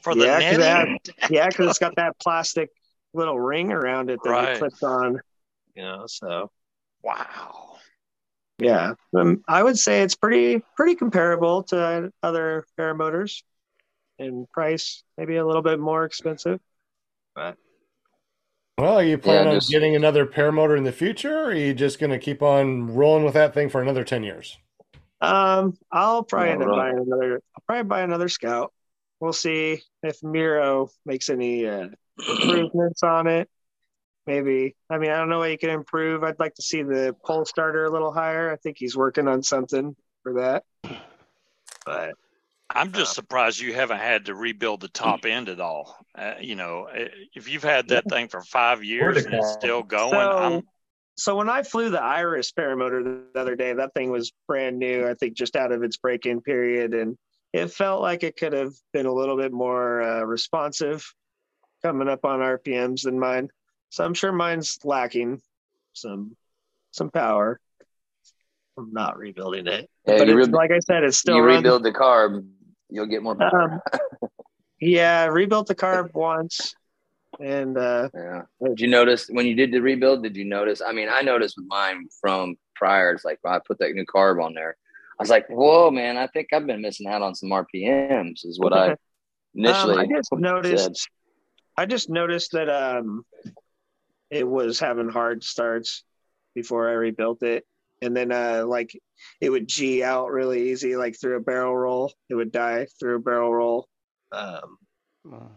For the yeah, netting. Cause yeah, because it's got that plastic little ring around it that right. you clip on. You know, so. Wow. Yeah, um, I would say it's pretty pretty comparable to other paramotors in price, maybe a little bit more expensive, but well, are you planning yeah, just, on getting another paramotor in the future, or are you just going to keep on rolling with that thing for another ten years? Um, I'll probably end up buying another. I'll probably buy another Scout. We'll see if Miro makes any uh, improvements on it. Maybe. I mean, I don't know what you can improve. I'd like to see the pole starter a little higher. I think he's working on something for that. But I'm just uh, surprised you haven't had to rebuild the top end at all. Uh, you know, if you've had that thing for five years and it's still going, so, I'm so when I flew the Iris paramotor the other day, that thing was brand new. I think just out of its break-in period, and it felt like it could have been a little bit more uh, responsive, coming up on RPMs than mine. So I'm sure mine's lacking some some power. I'm not rebuilding it, Yeah, but it's, re- like I said, it's still you rebuild the carb, you'll get more power. Um, yeah, I rebuilt the carb once, and uh, yeah. Did you notice when you did the rebuild? Did you notice? I mean, I noticed with mine from prior. It's like I put that new carb on there. I was like, "Whoa, man! I think I've been missing out on some RPMs." Is what I initially Um, I just said. noticed. I just noticed that um, it was having hard starts before I rebuilt it, and then uh, like it would G out really easy, like through a barrel roll. It would die through a barrel roll. Um, Well,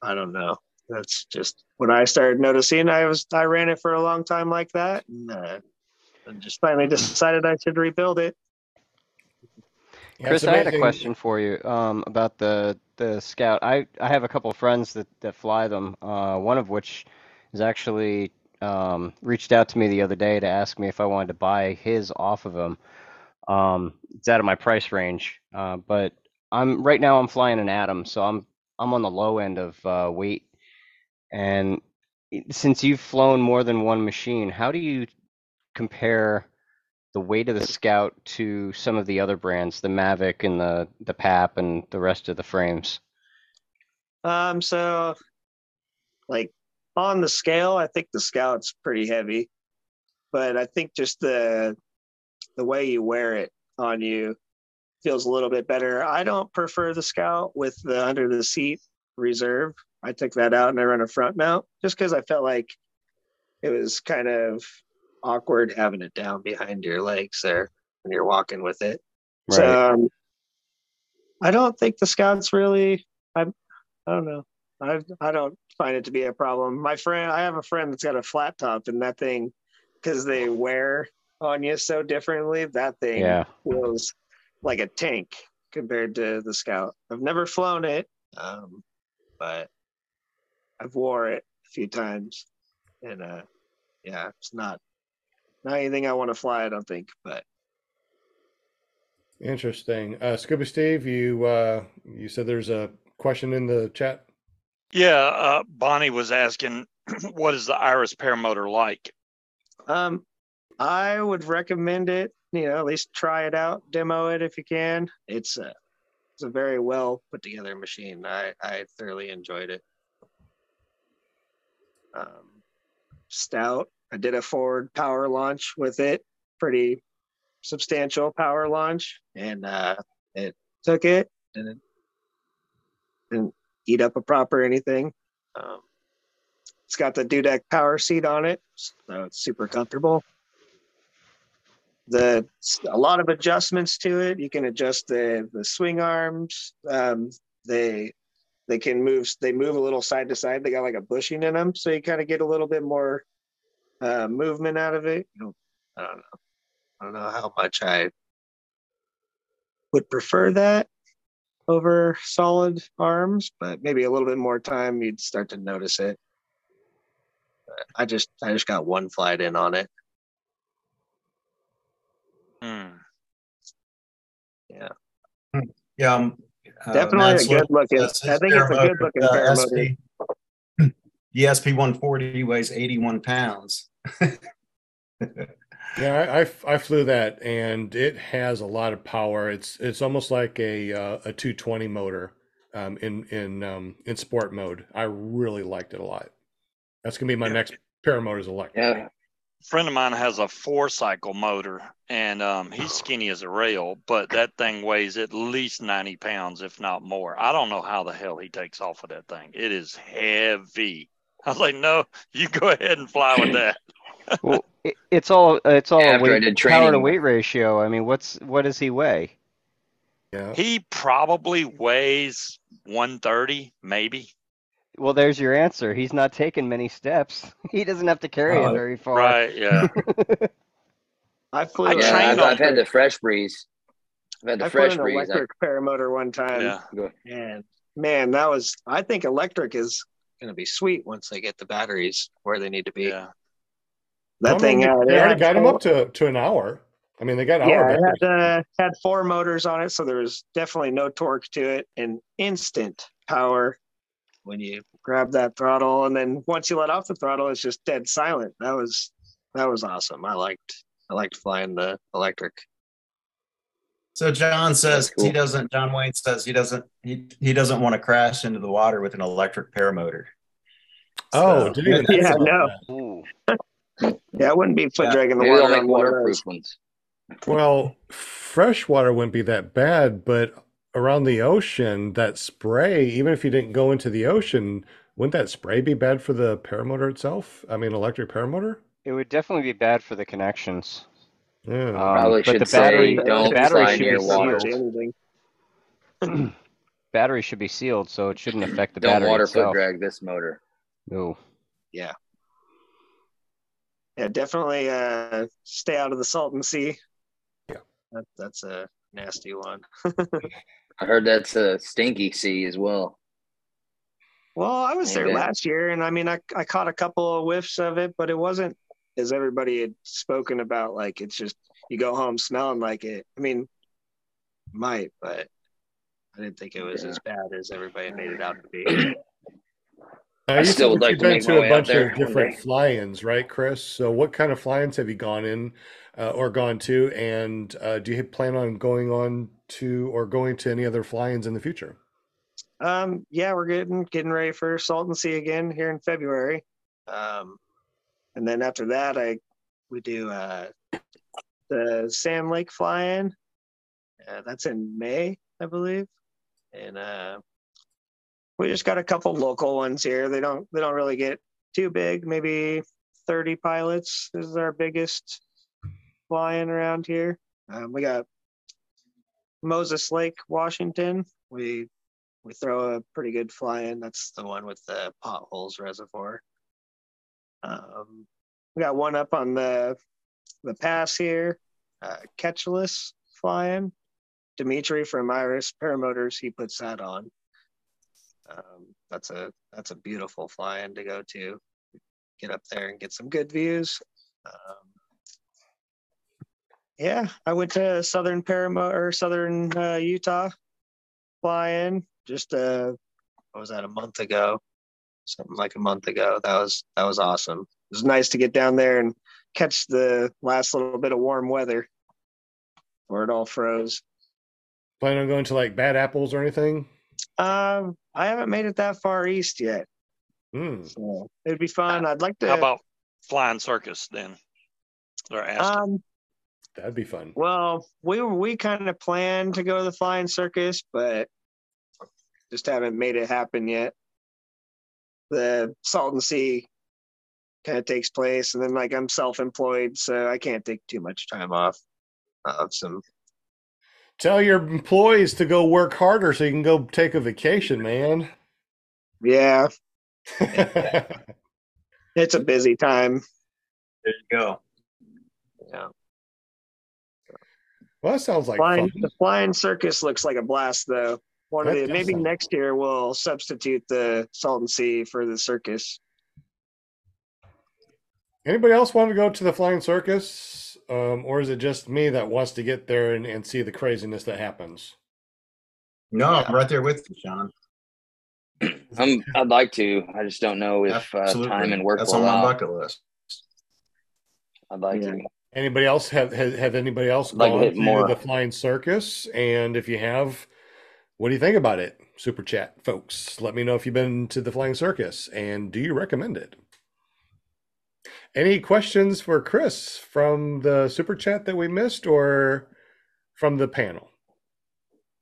I don't know. That's just when I started noticing. I was I ran it for a long time like that, and, uh, and just finally decided I should rebuild it. Yeah, Chris, I had a question for you um, about the the Scout. I, I have a couple of friends that, that fly them. Uh, one of which has actually um, reached out to me the other day to ask me if I wanted to buy his off of him. Um, it's out of my price range, uh, but I'm right now I'm flying an Atom, so I'm I'm on the low end of uh, weight. And since you've flown more than one machine, how do you compare the weight of the Scout to some of the other brands, the Mavic and the the Pap and the rest of the frames? Um, so like on the scale, I think the Scout's pretty heavy, but I think just the the way you wear it on you feels a little bit better. I don't prefer the Scout with the under the seat reserve. I took that out and I run a front mount just because I felt like it was kind of awkward having it down behind your legs there when you're walking with it. So um, I don't think the Scout's really. I I don't know. I I don't find it to be a problem. My friend, I have a friend that's got a flat top, and that thing, because they wear on you so differently, that thing Yeah. feels like a tank compared to the Scout. I've never flown it, um, but I've wore it a few times, and uh, yeah, it's not not anything I want to fly. I don't think, but Interesting. Uh, Scuba Steve, you uh, you said there's a question in the chat. Yeah, uh, Bonnie was asking, what is the Iris paramotor like? Um, I would recommend it. You know, at least try it out, demo it if you can. It's a it's a very well put together machine. I I thoroughly enjoyed it. Um, stout. I did a forward power launch with it, pretty substantial power launch, and uh, it took it and it didn't eat up a prop or anything. Um, it's got the Dudek power seat on it, so it's super comfortable. The a lot of adjustments to it. You can adjust the the swing arms. Um, they they can move. They move a little side to side. They got like a bushing in them, so you kind of get a little bit more uh, movement out of it. You know, I don't know. I don't know how much I would prefer that over solid arms, but maybe a little bit more time, you'd start to notice it. I just I just got one flight in on it. Hmm. Yeah, Yeah. Um, uh, definitely Matt's a good look- looking. I think it's a good looking uh, paramotor. SP. The SP 140 weighs 81 pounds. Yeah, I, I, I flew that, and it has a lot of power. It's it's almost like a uh, a 220 motor um, in in um, in sport mode. I really liked it a lot. That's gonna be my Yeah. next paramotors electric. Yeah. friend of mine has a four cycle motor and um, he's skinny as a rail, but that thing weighs at least 90 pounds, if not more. I don't know how the hell he takes off with that thing. It is heavy. I was like, no, you go ahead and fly with that. Well, it, it's all it's all After I weight, did power to weight ratio. I mean, what's what does he weigh? Yeah. He probably weighs 130, maybe. Well, there's your answer. He's not taking many steps. He doesn't have to carry it Oh, very far. Right. Yeah. I flew. I a- Yeah, trained I've, on I've had the fresh breeze. I've had the I flew an breeze. I, electric paramotor one time. yeah. And man, that was I think electric is gonna be sweet once they get the batteries where they need to be. Yeah. That I thing, mean, uh, they it already had got them up to, to an hour. I mean, they got hour yeah, it batteries. had, uh, had four motors on it, so there was definitely no torque to it, and instant power when you grab that throttle, and then once you let off the throttle, it's just dead silent. That was that was awesome. I liked I liked flying the electric. So John says cool. he doesn't. John Wayne says he doesn't. He, he doesn't want to crash into the water with an electric paramotor. Oh, So- didn't even think Yeah, no. That. Ooh. Yeah, I wouldn't be foot Yeah, dragging the Maybe they'll water make on one waterproof those. ones. Well, freshwater wouldn't be that bad, but around the ocean, that spray, even if you didn't go into the ocean, wouldn't that spray be bad for the paramotor itself? I mean, electric paramotor? It would definitely be bad for the connections. Yeah. Um, Probably but should the battery, say don't battery should near be water. sealed. Battery should be sealed, so it shouldn't affect the battery. Don't battery water foot drag this motor. No. Yeah, definitely uh, stay out of the Salton Sea. Yeah. That, that's a nasty one. I heard that's a stinky sea as well. Well, I was there Okay. last year, and I mean, I, I caught a couple of whiffs of it, but it wasn't as everybody had spoken about. Like, it's just you go home smelling like it. I mean, might, but I didn't think it was Yeah. as bad as everybody made it out to be. Now, I you still would like you've to been make to my a way out bunch there of different fly-ins, right, Chris? So what kind of fly-ins have you gone in uh, or gone to? And uh, do you plan on going on to or going to any other fly-ins in the future? Um, yeah, we're getting getting ready for Salton Sea again here in February. Um, and then after that, I we do uh, the Sam Lake fly-in. Uh, that's in May, I believe, and uh, we just got a couple local ones here. They don't they don't really get too big. Maybe thirty pilots is our biggest fly-in around here. Um, we got Moses Lake, Washington. We we throw a pretty good fly in. That's the one with the potholes reservoir. Um, we got one up on the the pass here, uh, Catchless fly in. Dimitri from Iris Paramotors, he puts that on. Um, that's a that's a beautiful fly in to go to. Get up there and get some good views. Um, yeah, I went to Southern Paramo or Southern uh, Utah fly in just uh what was that a month ago something like a month ago that was that was awesome it was nice to get down there and catch the last little bit of warm weather where it all froze Plan on going to like Bad Apples or anything? Um i haven't made it that far east yet Hmm. so it'd be fun i'd like to How about flying circus then? They're asking. um That'd be fun. well we we kind of planned to go to the flying circus but just haven't made it happen yet the Salton Sea kind of takes place, and then like I'm self-employed, so I can't take too much time off of some. Tell your employees to go work harder so you can go take a vacation, man. Yeah, it's a busy time. There you go. Yeah, well, that sounds like flying fun. the flying circus looks like a blast, though. One of the maybe sound- next year we'll substitute the Salton Sea for the circus. Anybody else want to go to the flying circus? Um, or is it just me that wants to get there and, and see the craziness that happens? No, I'm right there with you, Sean. I'm, I'd like to. I just don't know if uh, time and work That's will on my bucket list. I'd like Yeah. to. Anybody else have have, have anybody else I'd like gone to the flying circus? And if you have, what do you think about it? Super chat, folks. Let me know if you've been to the flying circus and do you recommend it? Any questions for Chris from the super chat that we missed or from the panel?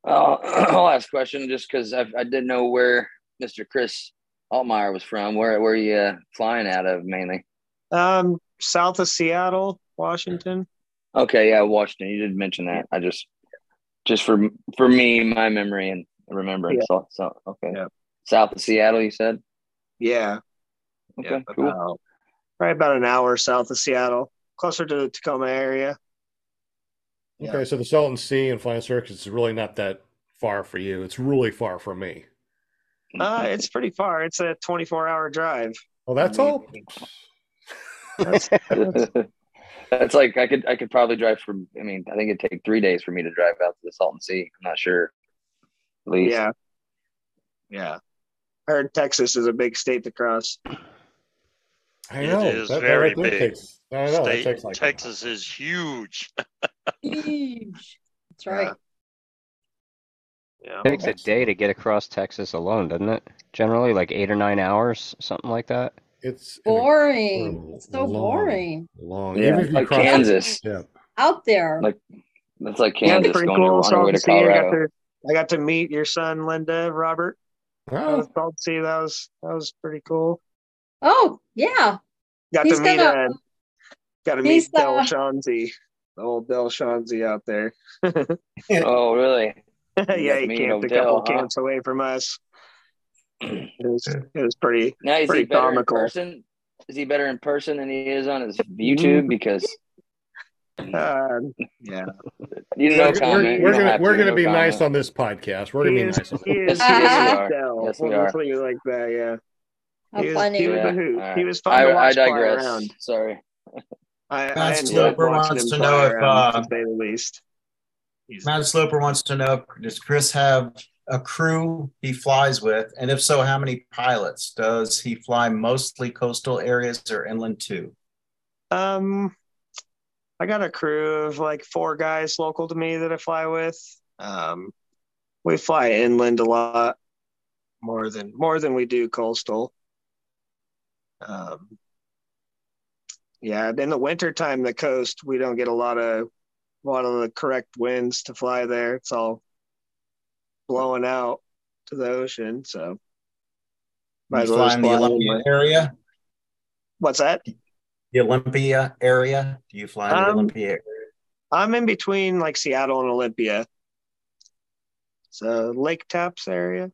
Uh, I'll ask a question just because I, I didn't know where Mr. Chris Altmeyer was from. Where where are you uh, flying out of mainly? Um, south of Seattle, Washington. Okay, yeah, Washington. You did mention that. I just just for for me, my memory and remembering. Yeah. So, so okay. Yeah. South of Seattle, you said. Yeah, Okay, yeah, cool. About, probably about an hour south of Seattle, closer to the Tacoma area. Yeah. Okay, so the Salton Sea and flying circus is really not that far for you. It's really far from me. Uh, it's pretty far. It's a 24 hour drive. Well, that's all. That's, that's, That's like I could I could probably drive from. I mean, I think it'd take three days for me to drive out to the Salton Sea. I'm not sure. At least. yeah, yeah. I heard Texas is a big state to cross. I know. is that, that very right big. takes- I know. State, takes like Texas is huge. Huge. That's right. Yeah. It takes a day to get across Texas alone, doesn't it? Generally, like eight or nine hours, something like that. It's Boring. It's so long, boring. Long. Yeah, Even if you like cross- Kansas. Yeah. Out there. Like That's like Yeah, Kansas pretty going cool. on your way to Sea. I got Colorado. to I got to meet your son, Linda, Robert. Uh, Salton Sea. That was that was pretty cool. Oh, yeah. Got He's to meet gonna- uh, got to meet Dell uh, Schanze, the old Dell Schanze out there. Oh, really? yeah, he meet camped a Odell, couple huh? camps away from us. It was it was pretty Now is he better comical. in person? Is he better in person than he is on his YouTube? Because uh, yeah. you we're, know, we're- we're You gonna we're to, gonna be comment. nice on this podcast. We're gonna He be is, nice on this. is, Yes, yes, we are. Yes, we are. just like that. Yeah. How He was, funny. he was Yeah, a hoot. all He was fun I, to watch fly digress. around. Sorry. I, Matt I Sloper wants to know if, around, uh, to say the least. He's- Matt Sloper wants to know Does Chris have a crew he flies with? And if so, how many pilots? Does he fly mostly coastal areas or inland too? Um, I got a crew of like four guys local to me that I fly with. Um, we fly inland a lot more than more than we do coastal. Um, yeah, in the wintertime, the coast we don't get a lot of a lot of the correct winds to fly there. It's all blowing out to the ocean. So might as well fly in the Olympia area? What's that? The Olympia area? Do you fly in the Um, Olympia area? I'm in between like Seattle and Olympia. So Lake Tapps area.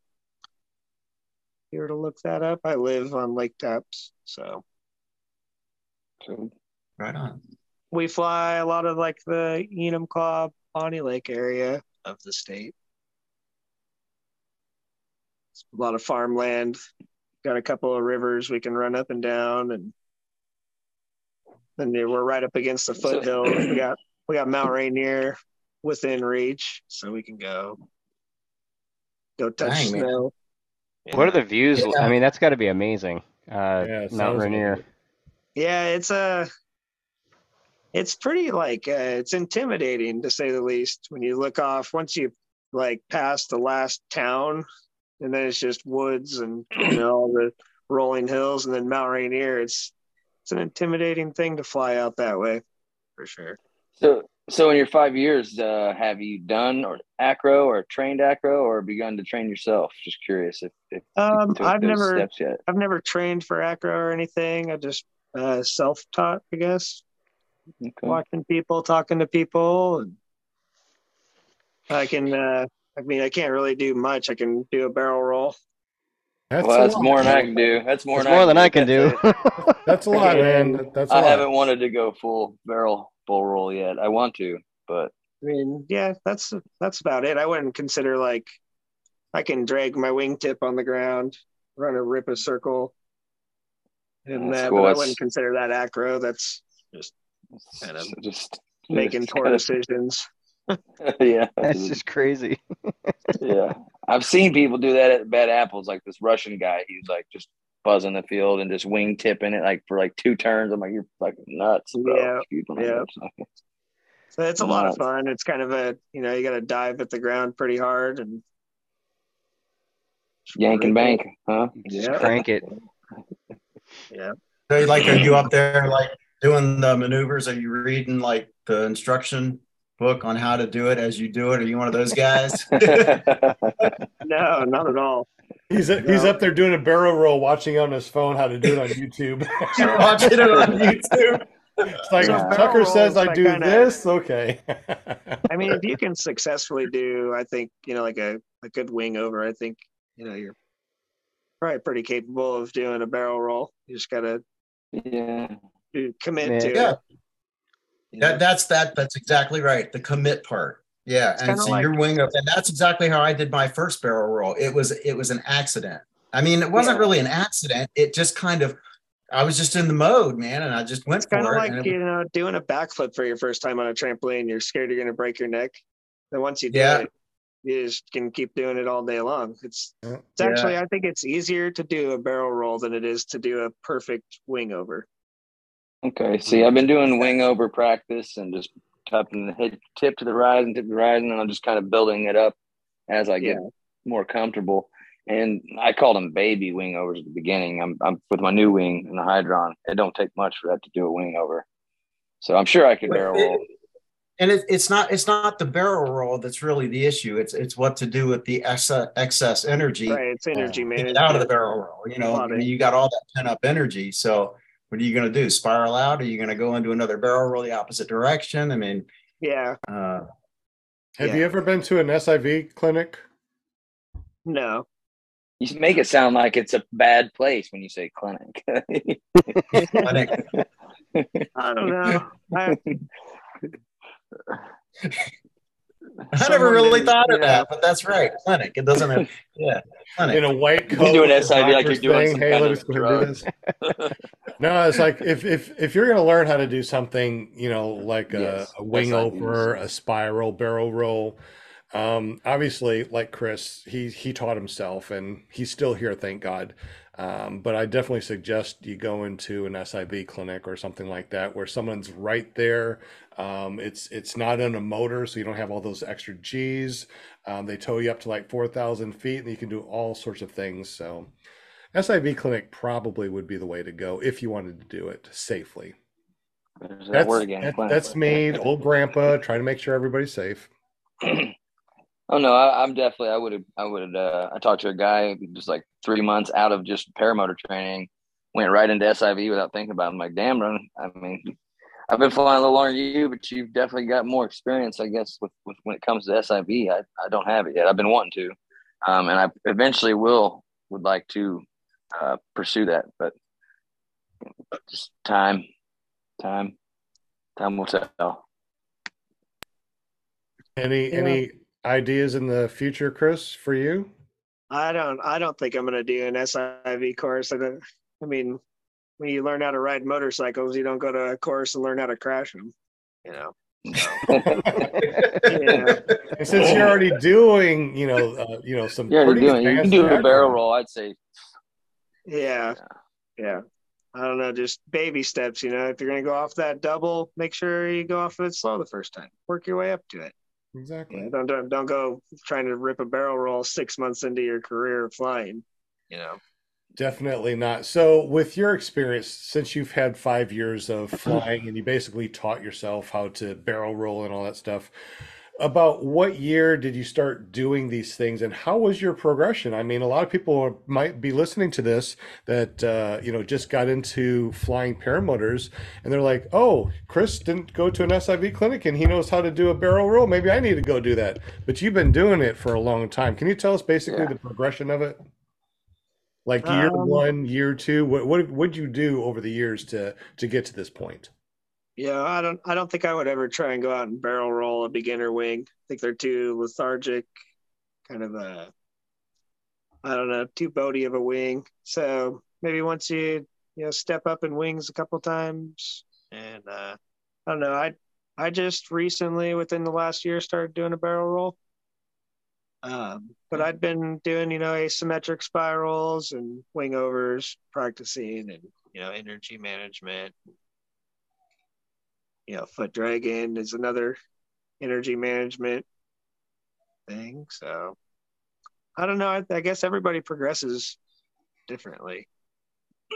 You were to look that up, I live on Lake Tapps. So Right on. we fly a lot of like the Enumclaw, Bonney Lake area of the state. It's a lot of farmland. Got a couple of rivers we can run up and down, and then we're right up against the So- foothills. we got we got Mount Rainier within reach, so we can go go touch Dang, man. Snow. What are the views? Yeah. I mean, that's got to be amazing. Uh, Yeah, Mount Rainier. amazing. Yeah, it's a it's pretty like uh, it's intimidating to say the least when you look off once you like pass the last town and then it's just woods and you know all the rolling hills and then Mount Rainier it's it's an intimidating thing to fly out that way for sure. So, so in your five years, uh, have you done or acro or trained acro or begun to train yourself? Just curious if, if Um, I've never steps yet. I've never trained for acro or anything. I just uh, self-taught, I guess. Okay. watching people, talking to people, and I can. Uh, I mean, I can't really do much. I can do a barrel roll. That's, Well, that's more than I can do. That's more It's than more than I can That's do. it. That's a lot, man. That's a I lot. haven't wanted to go full barrel bull roll yet. I want to, but I mean, yeah, that's that's about it. I wouldn't consider like I can drag my wingtip on the ground, run a rip a circle, and That's that, cool. but I wouldn't consider that acro. That's it's Kind of just making just poor kinda- decisions. yeah, That's just crazy. yeah. I've seen people do that at Bad Apples, like this Russian guy. He's like just buzzing the field and just wing tipping it like for like two turns. I'm like, you're fucking nuts, bro. Yeah, Excuse yeah. So it's a lot of fun. It's kind of a you know you got to dive at the ground pretty hard and Yank and bank, huh? Just Yeah. crank it. Yeah. So, like, are you up there, like, doing the maneuvers? Are you reading, like, the instruction book on how to do it as you do it? Are you one of those guys? No, not at all. He's he's No. up there doing a barrel roll, watching on his phone how to do it on YouTube. Watching it on YouTube. it's like So Tucker says I like do kinda- this, okay. I mean, if you can successfully do, I think you know, like a, a good wing over, I think you know you're probably pretty capable of doing a barrel roll. You just gotta yeah. commit Yeah. to Yeah. it. You know? That, that's that. That's exactly right. The commit part. Yeah, and so like- your wing up, and that's exactly how I did my first barrel roll. It was it was an accident. I mean, it wasn't Yeah. really an accident. It just kind of, I was just in the mode, man, and I just went It's kind for of it. like and it you know doing a backflip for your first time on a trampoline. You're scared you're going to break your neck. Then once you do Yeah. it, you just can keep doing it all day long. It's Yeah. it's actually I think it's easier to do a barrel roll than it is to do a perfect wing over. Okay. See, I've been doing wing over practice and just tapping and head tip to the rise and tip to the rise, and I'm just kind of building it up as I get more comfortable. And I called them baby wing overs at the beginning. I'm, I'm with my new wing and the Hadron. It don't take much for that to do a wing over. So I'm sure I could barrel roll. and it, it's not it's not the barrel roll that's really the issue. It's it's what to do with the excess, excess energy Right. It's energy get management. it out of the barrel roll. You know, I mean, you got all that pent up energy. So what are you going to do? Spiral out? Are you going to go into another barrel roll the opposite direction? I mean, Yeah. uh, Have Yeah. you ever been to an SIV clinic? No. You make it sound like it's a bad place when you say clinic. clinic. I don't know. I, I never really did- thought of yeah. that, but that's right. Clinic. It doesn't have, yeah, clinic. in a white You coat. can do an with SIV like doctor's you're doing thing, some hey, kind let of us go ahead and do this. No, it's like if if if you're gonna learn how to do something, you know, like a, Yes, a wing SIVs. over, a spiral, barrel roll. Um, obviously, like Chris, he he taught himself, and he's still here, thank God. Um, but I definitely suggest you go into an SIV clinic or something like that, where someone's right there. Um, it's it's not in a motor, so you don't have all those extra G's. Um, they tow you up to like four thousand feet, and you can do all sorts of things. So. SIV clinic probably would be the way to go if you wanted to do it safely. There's that That's, word again. that- that's me, old grandpa, trying to make sure everybody's safe. Oh no, I, I'm definitely. I would have. I would have. Uh, I talked to a guy just like three months out of just paramotor training, went right into SIV without thinking about it. I'm like, damn, run. I mean, I've been flying a little longer than you, but you've definitely got more experience, I guess, with, with when it comes to SIV. I, I don't have it yet. I've been wanting to, um, and I eventually will. Would like to uh, pursue that, but just time, time, time will tell. Any Yeah. any ideas in the future, Chris, for you? I don't. I don't think I'm going to do an SIV course. I, don't, I mean, when you learn how to ride motorcycles, you don't go to a course and learn how to crash them. You know. Yeah. And since you're already doing, you know, uh, you know, some You're already doing. You can do a barrel roll. I'd say Yeah. Yeah. I don't know, just baby steps, you know. If you're gonna go off that double, make sure you go off of it slow the first time. Work your way up to it. Exactly. Yeah, don't don't don't go trying to rip a barrel roll six months into your career flying. You know. Definitely not. So, with your experience, since you've had five years of flying and you basically taught yourself how to barrel roll and all that stuff, about what year did you start doing these things and how was your progression? I mean, a lot of people might be listening to this that, uh, you know, just got into flying paramotors and they're like, oh, Chris didn't go to an SIV clinic and he knows how to do a barrel roll. Maybe I need to go do that. But you've been doing it for a long time. Can you tell us basically Yeah. the progression of it? Like year Um, one, year two, what what would you do over the years to to get to this point? Yeah, I don't I don't think I would ever try and go out and barrel roll a beginner wing. I think they're too lethargic, kind of a I don't know, too boaty of a wing. So maybe once you you know step up in wings a couple times and uh I don't know, I I just recently within the last year started doing a barrel roll. Um, but I'd been doing, you know, asymmetric spirals and wing overs, practicing and, you know, energy management, you know, foot dragon is another energy management thing. So I don't know. I, I guess everybody progresses differently.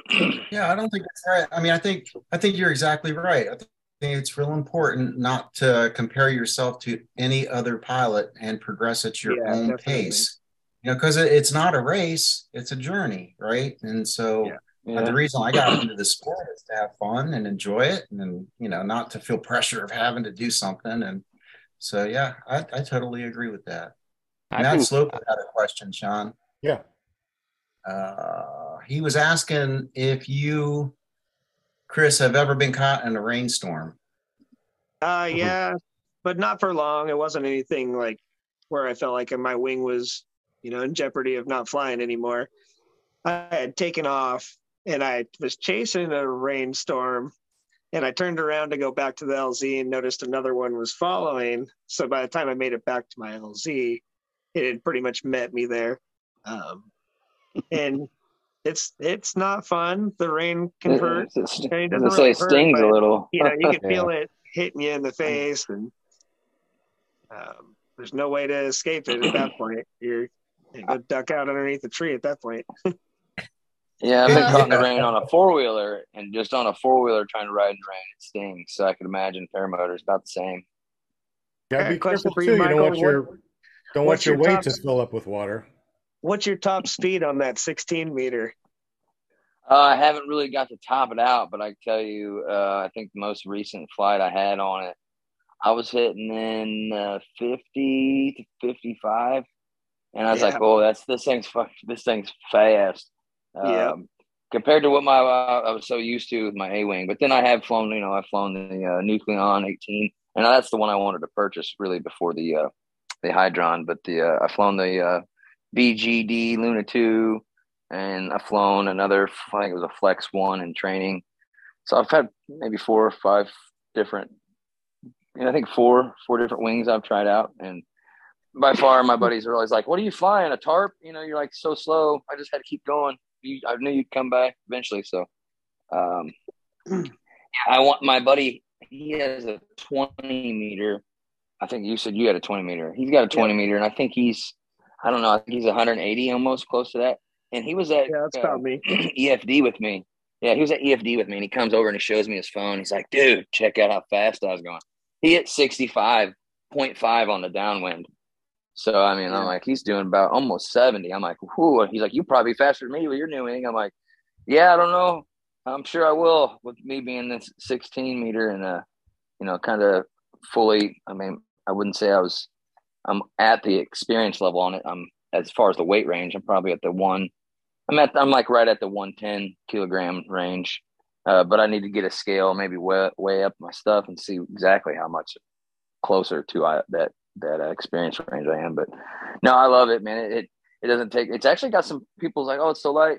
Yeah, I don't think that's right. I mean, I think I think you're exactly right. I think it's real important not to compare yourself to any other pilot and progress at your Yeah, own definitely. pace. You know, because it's not a race; it's a journey, right? And so, Yeah. uh, the reason I got into the sport is to have fun and enjoy it, and you know, not to feel pressure of having to do something. And so, yeah, I, I totally agree with that. I've Matt been- Slope had a question, Sean. Yeah. Uh, he was asking if you, Chris, have you ever been caught in a rainstorm. Uh, Mhm. yeah, but not for long. It wasn't anything like where I felt like my wing was, you know, in jeopardy of not flying anymore. I had taken off and I was chasing a rainstorm and I turned around to go back to the LZ and noticed another one was following. So by the time I made it back to my LZ, it had pretty much met me there. Um, and it's it's not fun. The rain can hurt. It, it, it doesn't really it stings hurt, a little. you know, you can feel it hitting you in the face, and um, there's no way to escape it at that point. You're you go duck out underneath the tree at that point. yeah, I've been caught in the rain on a four wheeler, and just on a four wheeler trying to ride in the rain, it stings. So I could imagine paramotor is about the same. Yeah, be careful too. You, you don't want your don't want your, your weight to fill up with water. What's your top speed on that 16 meter? Uh, I haven't really got to top it out, but I tell you, uh, I think the most recent flight I had on it, I was hitting in uh, 50 to 55, and I was yeah. like, "Oh, that's this thing's fuck, this thing's fast." Um, yeah. Compared to what my uh, I was so used to with my A wing, but then I have flown, you know, I've flown the uh, Nucleon 18, and that's the one I wanted to purchase really before the uh, the Hadron. But the uh, I've flown the uh, BGD Luna 2, and I've flown another, I think it was a Flex 1 in training. So I've had maybe four or five different, and I think four, four different wings I've tried out. And by far, my buddies are always like, What are you flying? A tarp? You know, you're like so slow. I just had to keep going. You, I knew you'd come back eventually. So, um, I want my buddy, he has a 20 meter. I think you said you had a 20 meter. He's got a 20 yeah. meter, and I think he's I don't know. I think he's 180 almost close to that. And he was at yeah, that's uh, about me. EFD with me. Yeah, he was at EFD with me, and he comes over and he shows me his phone. He's like, "Dude, check out how fast I was going." He hit 65.5 on the downwind. So I mean. I'm like, he's doing about almost 70. I'm like, whoo. He's like, you probably faster than me with your new wing. I'm like, yeah, I don't know. I'm sure I will with me being this 16 meter and uh, you know, kind of fully. I mean, I wouldn't say I was I'm at the experience level on it. I'm as far as the weight range, I'm probably at the one. I'm at I'm like right at the 110 kilogram range, uh, but I need to get a scale, maybe weigh, weigh up my stuff and see exactly how much closer to I, that that uh, experience range I am. But no, I love it, man. It, it, it doesn't take. It's actually got some people's like, oh, it's so light.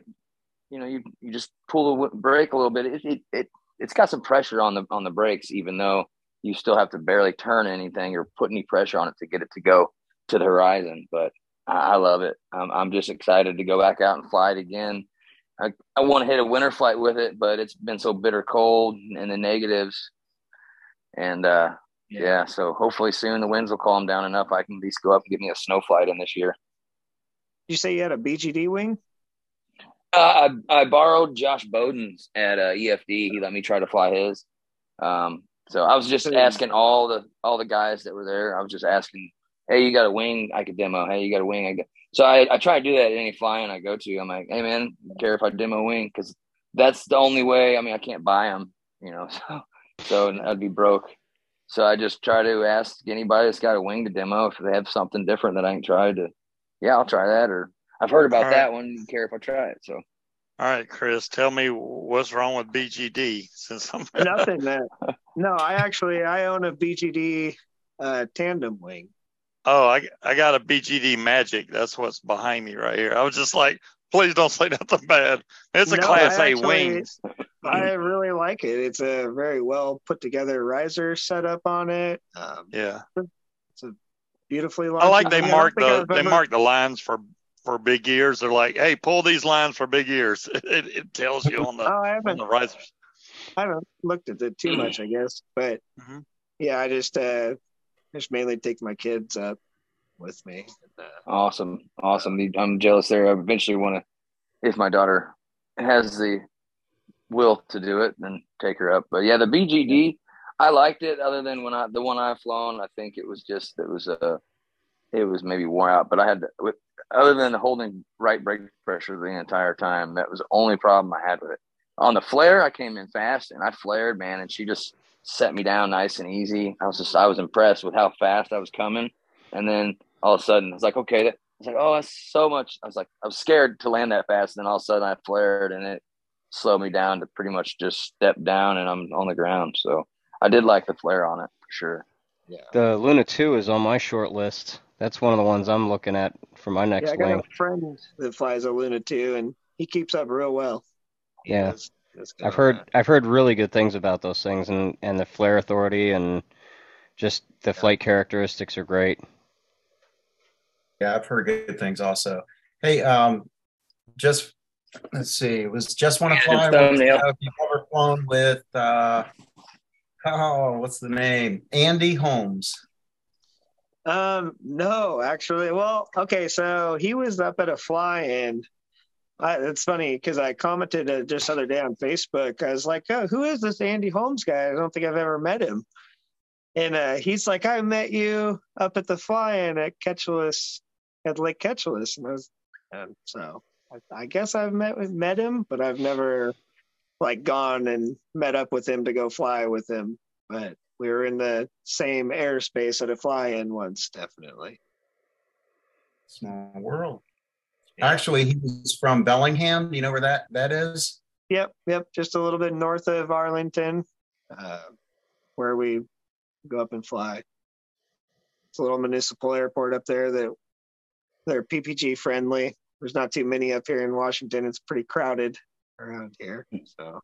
You know, you you just pull the brake a little bit. It, it it it's got some pressure on the on the brakes, even though you still have to barely turn anything or put any pressure on it to get it to go to the horizon. But I, I love it. I'm, I'm just excited to go back out and fly it again. I, I want to hit a winter flight with it, but it's been so bitter cold and the negatives. And uh, yeah. yeah, so hopefully soon the winds will calm down enough. I can at least go up and get me a snow flight in this year. You say you had a BGD wing? Uh, I, I borrowed Josh Bowden's at uh, EFD. He let me try to fly his. Um, so I was just asking all the all the guys that were there. I was just asking, "Hey, you got a wing? I could demo. Hey, you got a wing? I got." So I, I try to do that at any flying I go to. I'm like, "Hey, man, care if I demo wing?" Because that's the only way. I mean, I can't buy them, you know. So so I'd be broke. So I just try to ask anybody that's got a wing to demo if they have something different that I can try to. Yeah, I'll try that. Or I've heard about right. that one. You care if I try it? So all right, Chris, tell me what's wrong with BGD since I'm nothing. Man. No, I actually I own a BGD uh, tandem wing. Oh, I I got a BGD Magic. That's what's behind me right here. I was just like, please don't say nothing bad. It's a no, Class A wing. I really like it. It's a very well put together riser setup on it. Um, yeah, it's a beautifully. I like they mark the they mark the lines for for big ears. They're like, hey, pull these lines for big ears. It, it tells you on the oh, I haven't, on the risers. I haven't looked at it too much, I guess, but mm-hmm. yeah, I just uh, just mainly take my kids up with me. Uh, awesome, awesome. I'm jealous there. I eventually want to, if my daughter has the will to do it, then take her up. But yeah, the BGD, I liked it. Other than when I the one I've flown, I think it was just it was a, uh, it was maybe worn out. But I had to, with other than holding right brake pressure the entire time, that was the only problem I had with it. On the flare, I came in fast and I flared, man, and she just set me down nice and easy. I was just I was impressed with how fast I was coming. And then all of a sudden, I was like, okay, I was like, oh, that's so much. I was like, I was scared to land that fast. And then all of a sudden, I flared and it slowed me down to pretty much just step down and I'm on the ground. So I did like the flare on it for sure. Yeah. The Luna 2 is on my short list. That's one of the ones I'm looking at for my next yeah, I got wing. a friend that flies a Luna 2, and he keeps up real well. Yeah. I've heard I've heard really good things about those things and and the flare authority and just the flight characteristics are great. Yeah, I've heard good things also. Hey, um, just let's see, it was just want to fly. Have you ever flown with uh, oh, what's the name? Andy Holmes. Um, no, actually. Well, okay, so he was up at a fly in I, it's funny because I commented uh, just other day on Facebook. I was like, oh, "Who is this Andy Holmes guy? I don't think I've ever met him." And uh, he's like, "I met you up at the fly-in at Ketcheles, at Lake Ketcheles," and I was, and so I, I guess I've met met him, but I've never like gone and met up with him to go fly with him. But we were in the same airspace at a fly-in once, definitely. Small world. Actually, he was from Bellingham. You know where that that is? Yep, yep. Just a little bit north of Arlington, uh, where we go up and fly. It's a little municipal airport up there that they're PPG friendly. There's not too many up here in Washington. It's pretty crowded around here. So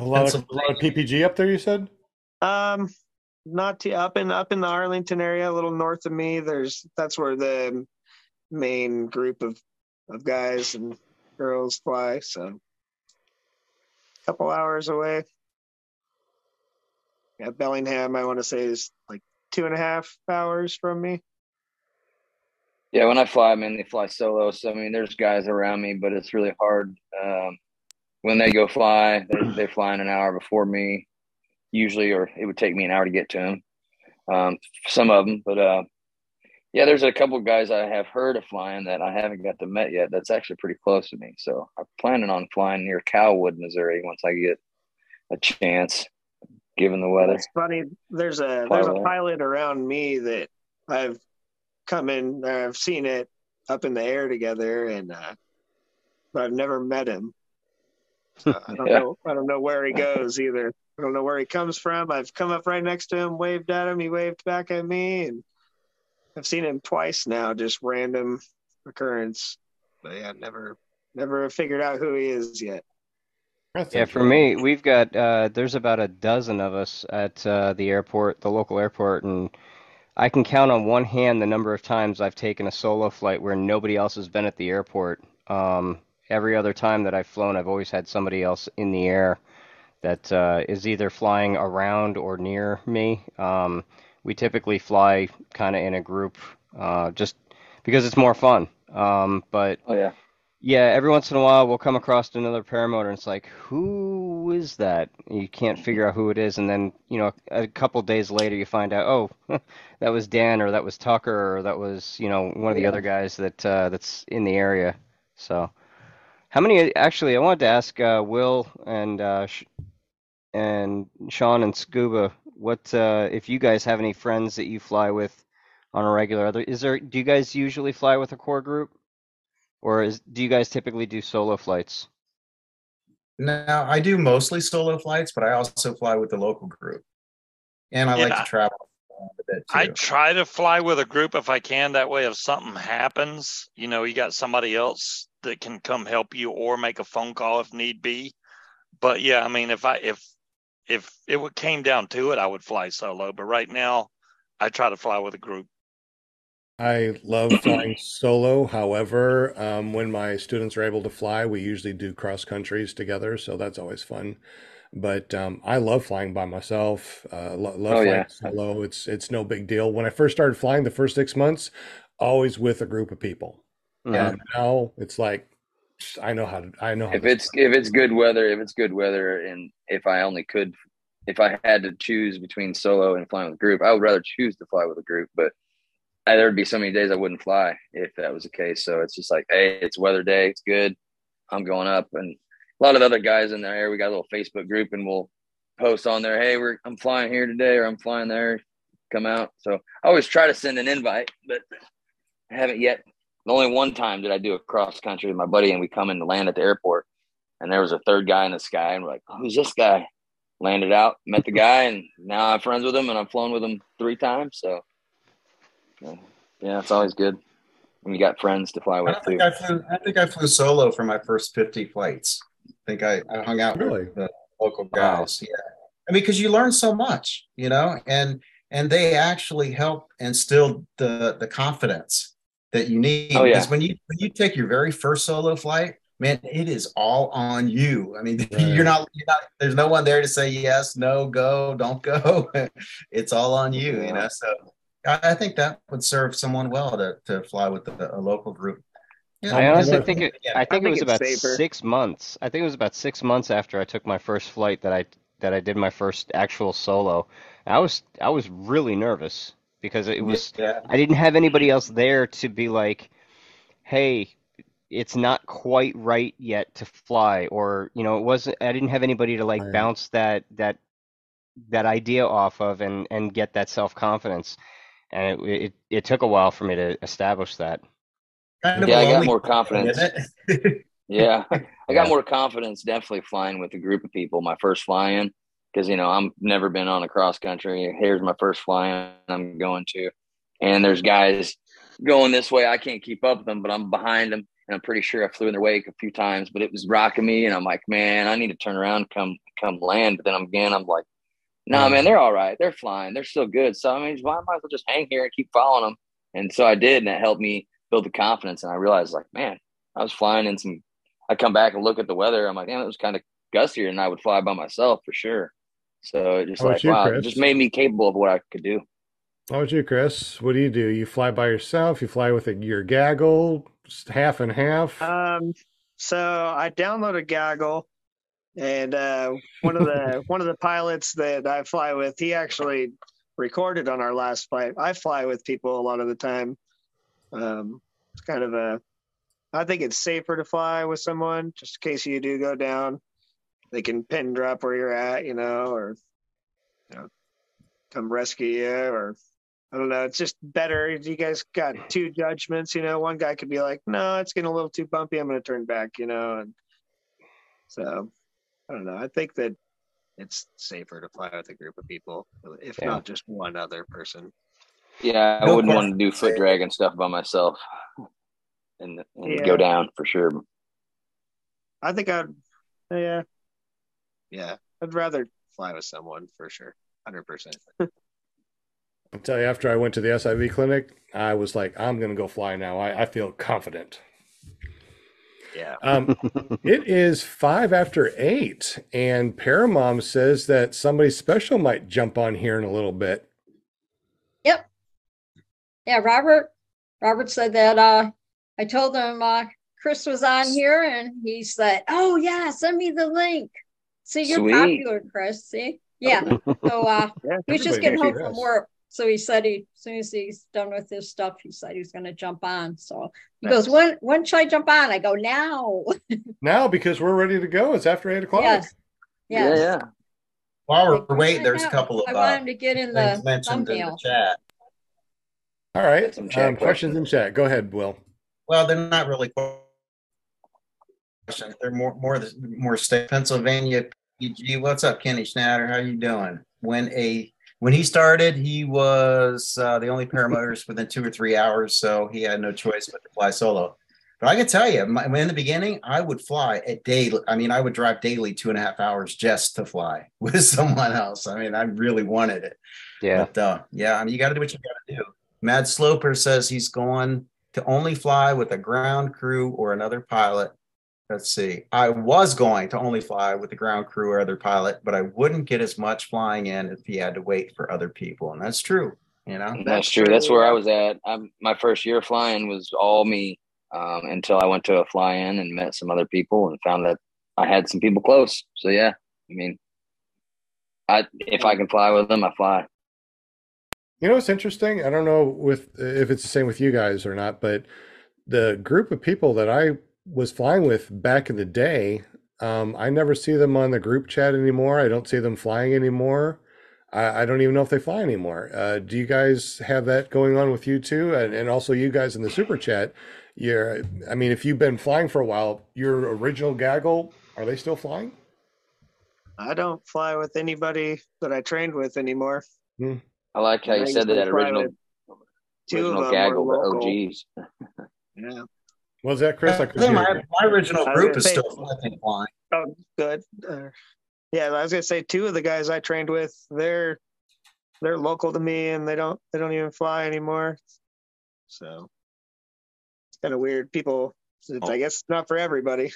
a lot of a lot of PPG up there. You said? Um, not too up in up in the Arlington area, a little north of me. There's that's where the main group of of guys and girls fly. So a couple hours away. Yeah, Bellingham, I want to say is like two and a half hours from me. Yeah, when I fly, I mainly fly solo. So I mean, there's guys around me, but it's really hard. Um, when they go fly, they're, they're, flying an hour before me, usually, or it would take me an hour to get to them. Um, some of them, but uh, yeah, there's a couple guys I have heard of flying that I haven't got to met yet. That's actually pretty close to me. So I'm planning on flying near Calwood, Missouri, once I get a chance, given the weather. It's funny. There's a there's a pilot around me that I've come in. I've seen it up in the air together, and uh, but I've never met him. So I don't yeah. know. I don't know where he goes either. I don't know where he comes from. I've come up right next to him, waved at him. He waved back at me, and I've seen him twice now, just random occurrence. But yeah, never never figured out who he is yet. Yeah, for me, we've got uh, there's about a dozen of us at uh, the airport, the local airport, and I can count on one hand the number of times I've taken a solo flight where nobody else has been at the airport. Um, every other time that I've flown, I've always had somebody else in the air that uh, is either flying around or near me. Um, we typically fly kind of in a group, uh, just because it's more fun. Um, but oh yeah, yeah. Every once in a while, we'll come across another paramotor, and it's like, who is that? You can't figure out who it is, and then you know, a couple days later, you find out, oh, that was Dan, or that was Tucker, or that was you know one of the yeah. other guys that uh, that's in the area. So, how many? Actually, I wanted to ask uh, Will and uh, and Sean and Scuba what uh, if you guys have any friends that you fly with on a regular? Other is there? Do you guys usually fly with a core group, or is do you guys typically do solo flights? Now I do mostly solo flights, but I also fly with the local group, and I yeah. like to travel. I try to fly with a group if I can. That way, if something happens, you know, you got somebody else that can come help you or make a phone call if need be. But yeah, I mean, if I if if it came down to it, I would fly solo. But right now, I try to fly with a group. I love flying solo. However, um, when my students are able to fly, we usually do cross countries together, so that's always fun. But um, I love flying by myself. Uh, lo- love oh, flying yeah. solo. It's it's no big deal. When I first started flying, the first six months, always with a group of people. Yeah. Um, now it's like I know how to. I know if it's if it's good weather, if it's good weather, and if I only could, if I had to choose between solo and flying with a group, I would rather choose to fly with a group. But there would be so many days I wouldn't fly if that was the case. So it's just like, hey, it's weather day, it's good. I'm going up, and a lot of other guys in there. We got a little Facebook group, and we'll post on there, hey, we're I'm flying here today, or I'm flying there. Come out. So I always try to send an invite, but I haven't yet only one time did I do a cross country with my buddy, and we come in to land at the airport, and there was a third guy in the sky, and we're like, oh, "Who's this guy?" Landed out, met the guy, and now I'm friends with him, and I've flown with him three times. So, yeah, it's always good when you got friends to fly with I too. I, flew, I think I flew solo for my first 50 flights. I think I, I hung out Really? with the local guys. Yeah. I mean, because you learn so much, you know, and and they actually help instill the the confidence that you need. Oh, yeah. Because when you when you take your very first solo flight, man, it is all on you. I mean, Right. you're not you're not there's no one there to say yes, no, go, don't go. it's all on you, you know. So I, I think that would serve someone well to to fly with a, a local group. Yeah, I honestly think it. yeah. I think I it was about safer. six months. I think it was about six months after I took my first flight that I that I did my first actual solo. I was I was really nervous because it was yeah. I didn't have anybody else there to be like, hey, it's not quite right yet to fly, or you know, it wasn't. I didn't have anybody to like Right. bounce that that that idea off of and and get that self confidence. And it, it it took a while for me to establish that. Kind of Yeah, I got more confidence. Yeah, I Yeah. got more confidence definitely flying with a group of people. My first fly-in, because you know I'm never been on a cross country. Here's my first fly-in I'm going to, and there's guys going this way. I can't keep up with them, but I'm behind them, and I'm pretty sure I flew in their wake a few times. But it was rocking me, and I'm like, man, I need to turn around, and come come land. But then again, I'm like, nah, mm. man, they're all right. They're flying. They're still good. So I mean, why might as well just hang here and keep following them. And so I did, and that helped me build the confidence. And I realized, like, man, I was flying in some. I come back and look at the weather. I'm like, damn, it was kind of gustier than I would fly by myself for sure. So it just How like, you, wow, it just made me capable of what I could do. How about you, Chris? What do you do? You fly by yourself? You fly with a, your gaggle, just half and half? Um, so I downloaded Gaggle, and uh, one of the one of the pilots that I fly with, he actually recorded on our last flight. I fly with people a lot of the time. Um, it's kind of a, I think it's safer to fly with someone just in case you do go down. They can pin drop where you're at, you know, or you know, come rescue you, or I don't know. It's just better. You guys got two judgments, you know. One guy could be like, "No, it's getting a little too bumpy. I'm going to turn back," you know. And so, I don't know. I think that it's safer to fly with a group of people, if Yeah. not just one other person. Yeah, I No wouldn't question. want to do foot drag and stuff by myself, and, and Yeah. go down for sure. I think I'd, yeah, yeah. I'd rather fly with someone for sure, hundred percent. I'll tell you, after I went to the SIV clinic, I was like, I'm going to go fly now. I, I feel confident. Yeah. Um, it is five after eight, and Paramom says that somebody special might jump on here in a little bit. Yep. Yeah, Robert. Robert said that uh I told him uh Chris was on here and he said, Oh yeah, send me the link. See, you're Sweet. popular, Chris. See? Yeah. So uh Yeah. he was just getting home from work. So he said he as soon as he's done with his stuff, he said he's gonna jump on. So he goes, When when should I jump on? I go, Now. Now, because we're ready to go, it's after eight o'clock. yes. Yes. Yeah, yeah. While we're Like, waiting, there's a couple of I uh, want him to get in the mentioned in the chat. All right. Some chat Um, questions in chat. Go ahead, Will. Well, they're not really questions. They're more more the more state. Pennsylvania PG. What's up, Kenny Schnatter? How you doing? When a when he started, he was uh, the only paramotorist within two or three hours, so he had no choice but to fly solo. But I can tell you, my, in the beginning, I would fly at day. I mean, I would drive daily two and a half hours just to fly with someone else. I mean, I really wanted it. Yeah. But uh, yeah, I mean, you got to do what you got to do. Mad Sloper says he's going to only fly with a ground crew or another pilot. Let's see. I was going to only fly with the ground crew or other pilot, but I wouldn't get as much flying in if he had to wait for other people. And that's true. You know, That's, That's true. true, That's where. I was at. I'm, my first year flying was all me um, until I went to a fly in and met some other people and found that I had some people close. So yeah, I mean, I if I can fly with them, I fly. You know what's interesting? I don't know with if it's the same with you guys or not, but the group of people that I was flying with back in the day, um, I never see them on the group chat anymore. I don't see them flying anymore. I, I don't even know if they fly anymore. Uh, do you guys have that going on with you too? And, and also you guys in the super chat. You're, I mean, if you've been flying for a while, your original gaggle, are they still flying? I don't fly with anybody that I trained with anymore. I like how you used said to that original Two of original them gaggle, were the. OGs. Yeah. What was that, Chris? I couldn't Yeah, hear my, my original group gonna is say- still I think flying. Oh, good. Uh, yeah, I was gonna say two of the guys I trained with, they're they're local to me, and they don't they don't even fly anymore. So it's kind of weird. People, it's, I guess, not for everybody.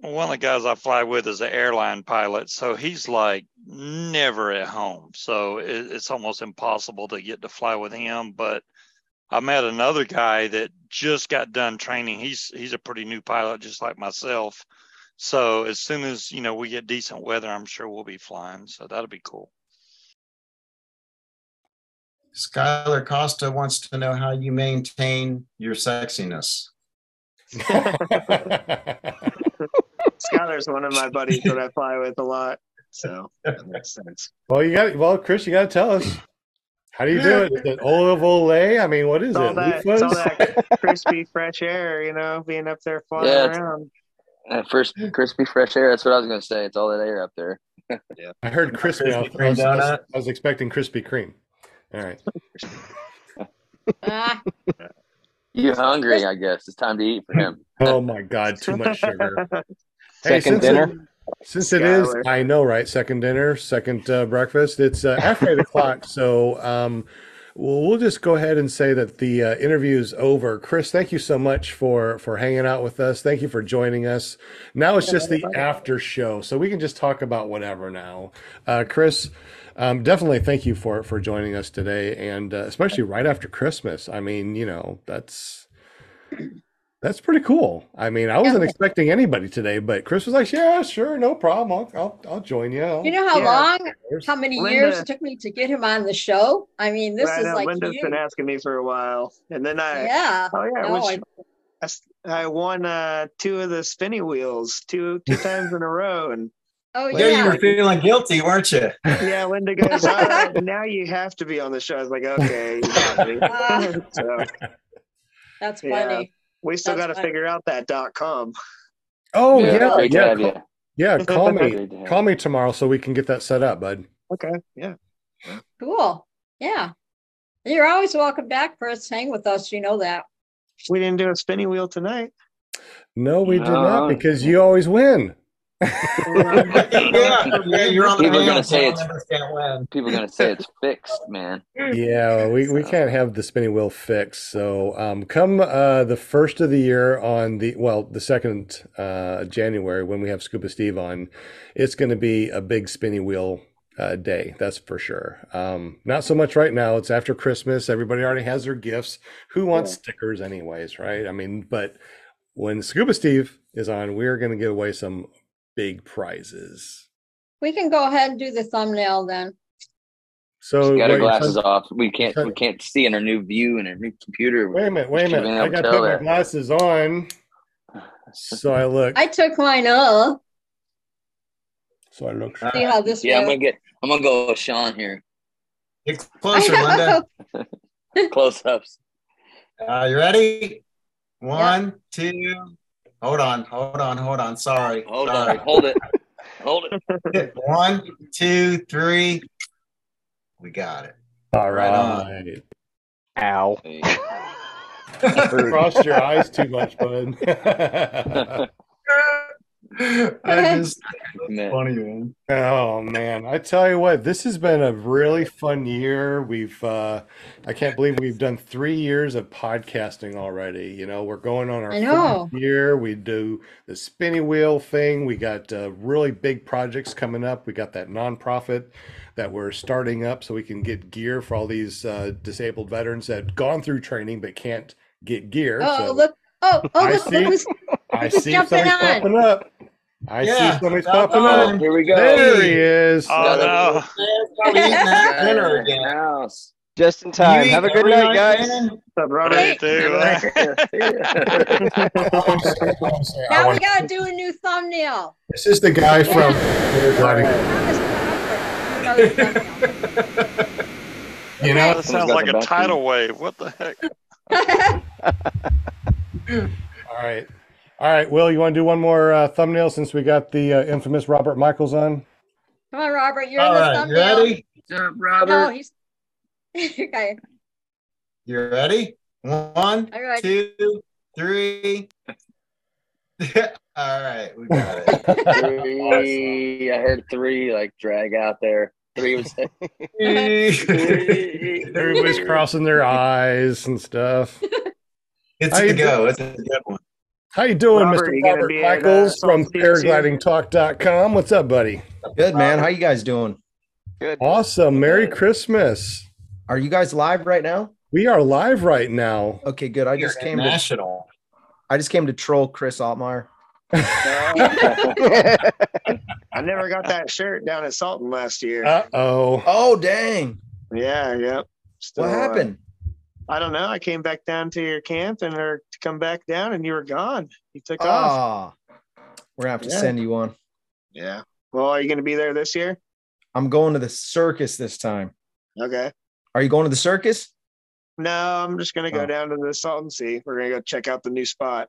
One of the guys I fly with is an airline pilot, so he's like never at home. So it, it's almost impossible to get to fly with him. But I met another guy that just got done training. He's he's a pretty new pilot, just like myself. So as soon as you know we get decent weather, I'm sure we'll be flying. So that'll be cool. Skylar Costa wants to know how you maintain your sexiness. Skylar's one of my buddies that I fly with a lot, so that makes sense. Well, you got well, Chris. You got to tell us. How do you do it? Is it olive ole? I mean, what is It's all it? that, it's all that crispy fresh air, you know, being up there flying Yeah, around. At first, crispy fresh air. That's what I was gonna say. It's all that air up there. yeah. I heard crispy. I was, Krispy Kreme I was- I was expecting Krispy Kreme. All right. You hungry? I guess it's time to eat for him. Oh my God, too much sugar. Second since dinner? Since it is, I know, right? Second dinner, second uh, breakfast. It's uh, after eight o'clock, so um, we'll, we'll just go ahead and say that the uh, interview is over. Chris, thank you so much for for hanging out with us. Thank you for joining us. Now it's just the after show, so we can just talk about whatever now. Uh, Chris. Um, definitely thank you for for joining us today, and uh, especially right after Christmas. I mean, you know, that's that's pretty cool. I mean, I wasn't Yeah. expecting anybody today, but Chris was like, "Yeah, sure, no problem. I'll I'll, I'll join you." I'll- you know how Yeah. long, how many Linda- years it took me to get him on the show? I mean, this I is know, like Linda's you. been asking me for a while, and then I, Yeah. oh yeah, No, which I won uh, two of the spinny wheels two two times in a row, and Oh Yeah, you were feeling guilty, weren't you? yeah, Linda goes, All right, now you have to be on the show. I was like, okay, you got me. Ah. so That's Yeah. funny. We still got to figure out that dot com. Oh yeah, yeah, great to call, yeah. Call me, Great to have call me tomorrow so we can get that set up, bud. Okay, yeah. Cool. Yeah. You're always welcome back, Chris. Hang with us. You know that. We didn't do a spinny wheel tonight. No, we did not because you always win. Yeah, yeah, you're on the People are gonna say it's- I'll never can't win. People are gonna say it's fixed, man. Yeah, we, we So- can't have the spinning wheel fixed. So um, come uh, the first of the year on the well, the second uh, January when we have Scuba Steve on, it's going to be a big spinning wheel uh, day. That's for sure. Um, not so much right now. It's after Christmas. Everybody already has their gifts. Who wants stickers, anyways? Right? I mean, but when Scuba Steve is on, we're going to give away some big prizes. We can go ahead and do the thumbnail then. So She's got what her glasses saying- off. We can't we can't see in her new view and her new computer. Wait a minute, wait a minute. I got to tell put my glasses on. So I look. I took mine off. So I look. See how this Yeah, I'm gonna get I'm gonna go with Sean here. Get closer, Linda. Close ups. Uh, you ready? One, two. Hold on, hold on, hold on. Sorry. Hold Sorry. on, hold it. Hold it. One, two, three. We got it. All Right on. right. Ow. Crossed your eyes too much, bud. I just Man. funny, man. oh man, I tell you what, this has been a really fun year. We've uh I can't believe we've done 3 years of podcasting already. You know, we're going on our I year. We do the spinny wheel thing. We got uh, really big projects coming up. We got that nonprofit that we're starting up so we can get gear for all these uh, disabled veterans that gone through training but can't get gear. Oh, so look. Oh, oh, I look, see. look who's I who's see jumping on. popping up. I Yeah, see somebody's jump popping on. up. Here we go. There he is. Oh Got no! Probably eating dinner Dinner again. house. Just in time. You Have a good night, guys. man? What's up, Robert? Me too. Now we got to do a new thumbnail. This is the guy from. Another thumbnail. You know, That sounds like a tidal wave. What the heck? all right, all right. Will you want to do one more uh, thumbnail since we got the uh, infamous Robert Michaels on? Come on, Robert. You're All in the right, you thumbnail. ready? What's up, No, he's okay. You ready? One, All right. two, three. All right, we got it. Three, I heard three like drag out there. Three was Everybody's crossing their eyes and stuff. It's How a go. It's a good one. How you doing, Robert, Mr. you gonna Robert be at, uh, Michaels from Salt Sea soon? paraglidingtalk.com? What's up, buddy? Good man. How you guys doing? Good. Awesome. Merry Christmas. Are you guys live right now? We are live right now. Okay, good. I just came to national. I just came to troll Chris Altmaier. I never got that shirt down at Salton last year. Uh oh. Oh dang! yeah, yeah. Still, What uh, happened? I don't know. I came back down to your camp and or to come back down, and you were gone. You took off. Ah, we're gonna have to Yeah. send you one. Yeah. Well, are you going to be there this year? I'm going to the circus this time. Okay. Are you going to the circus? No, I'm just going to go Oh. down to the Salton Sea. We're going to go check out the new spot.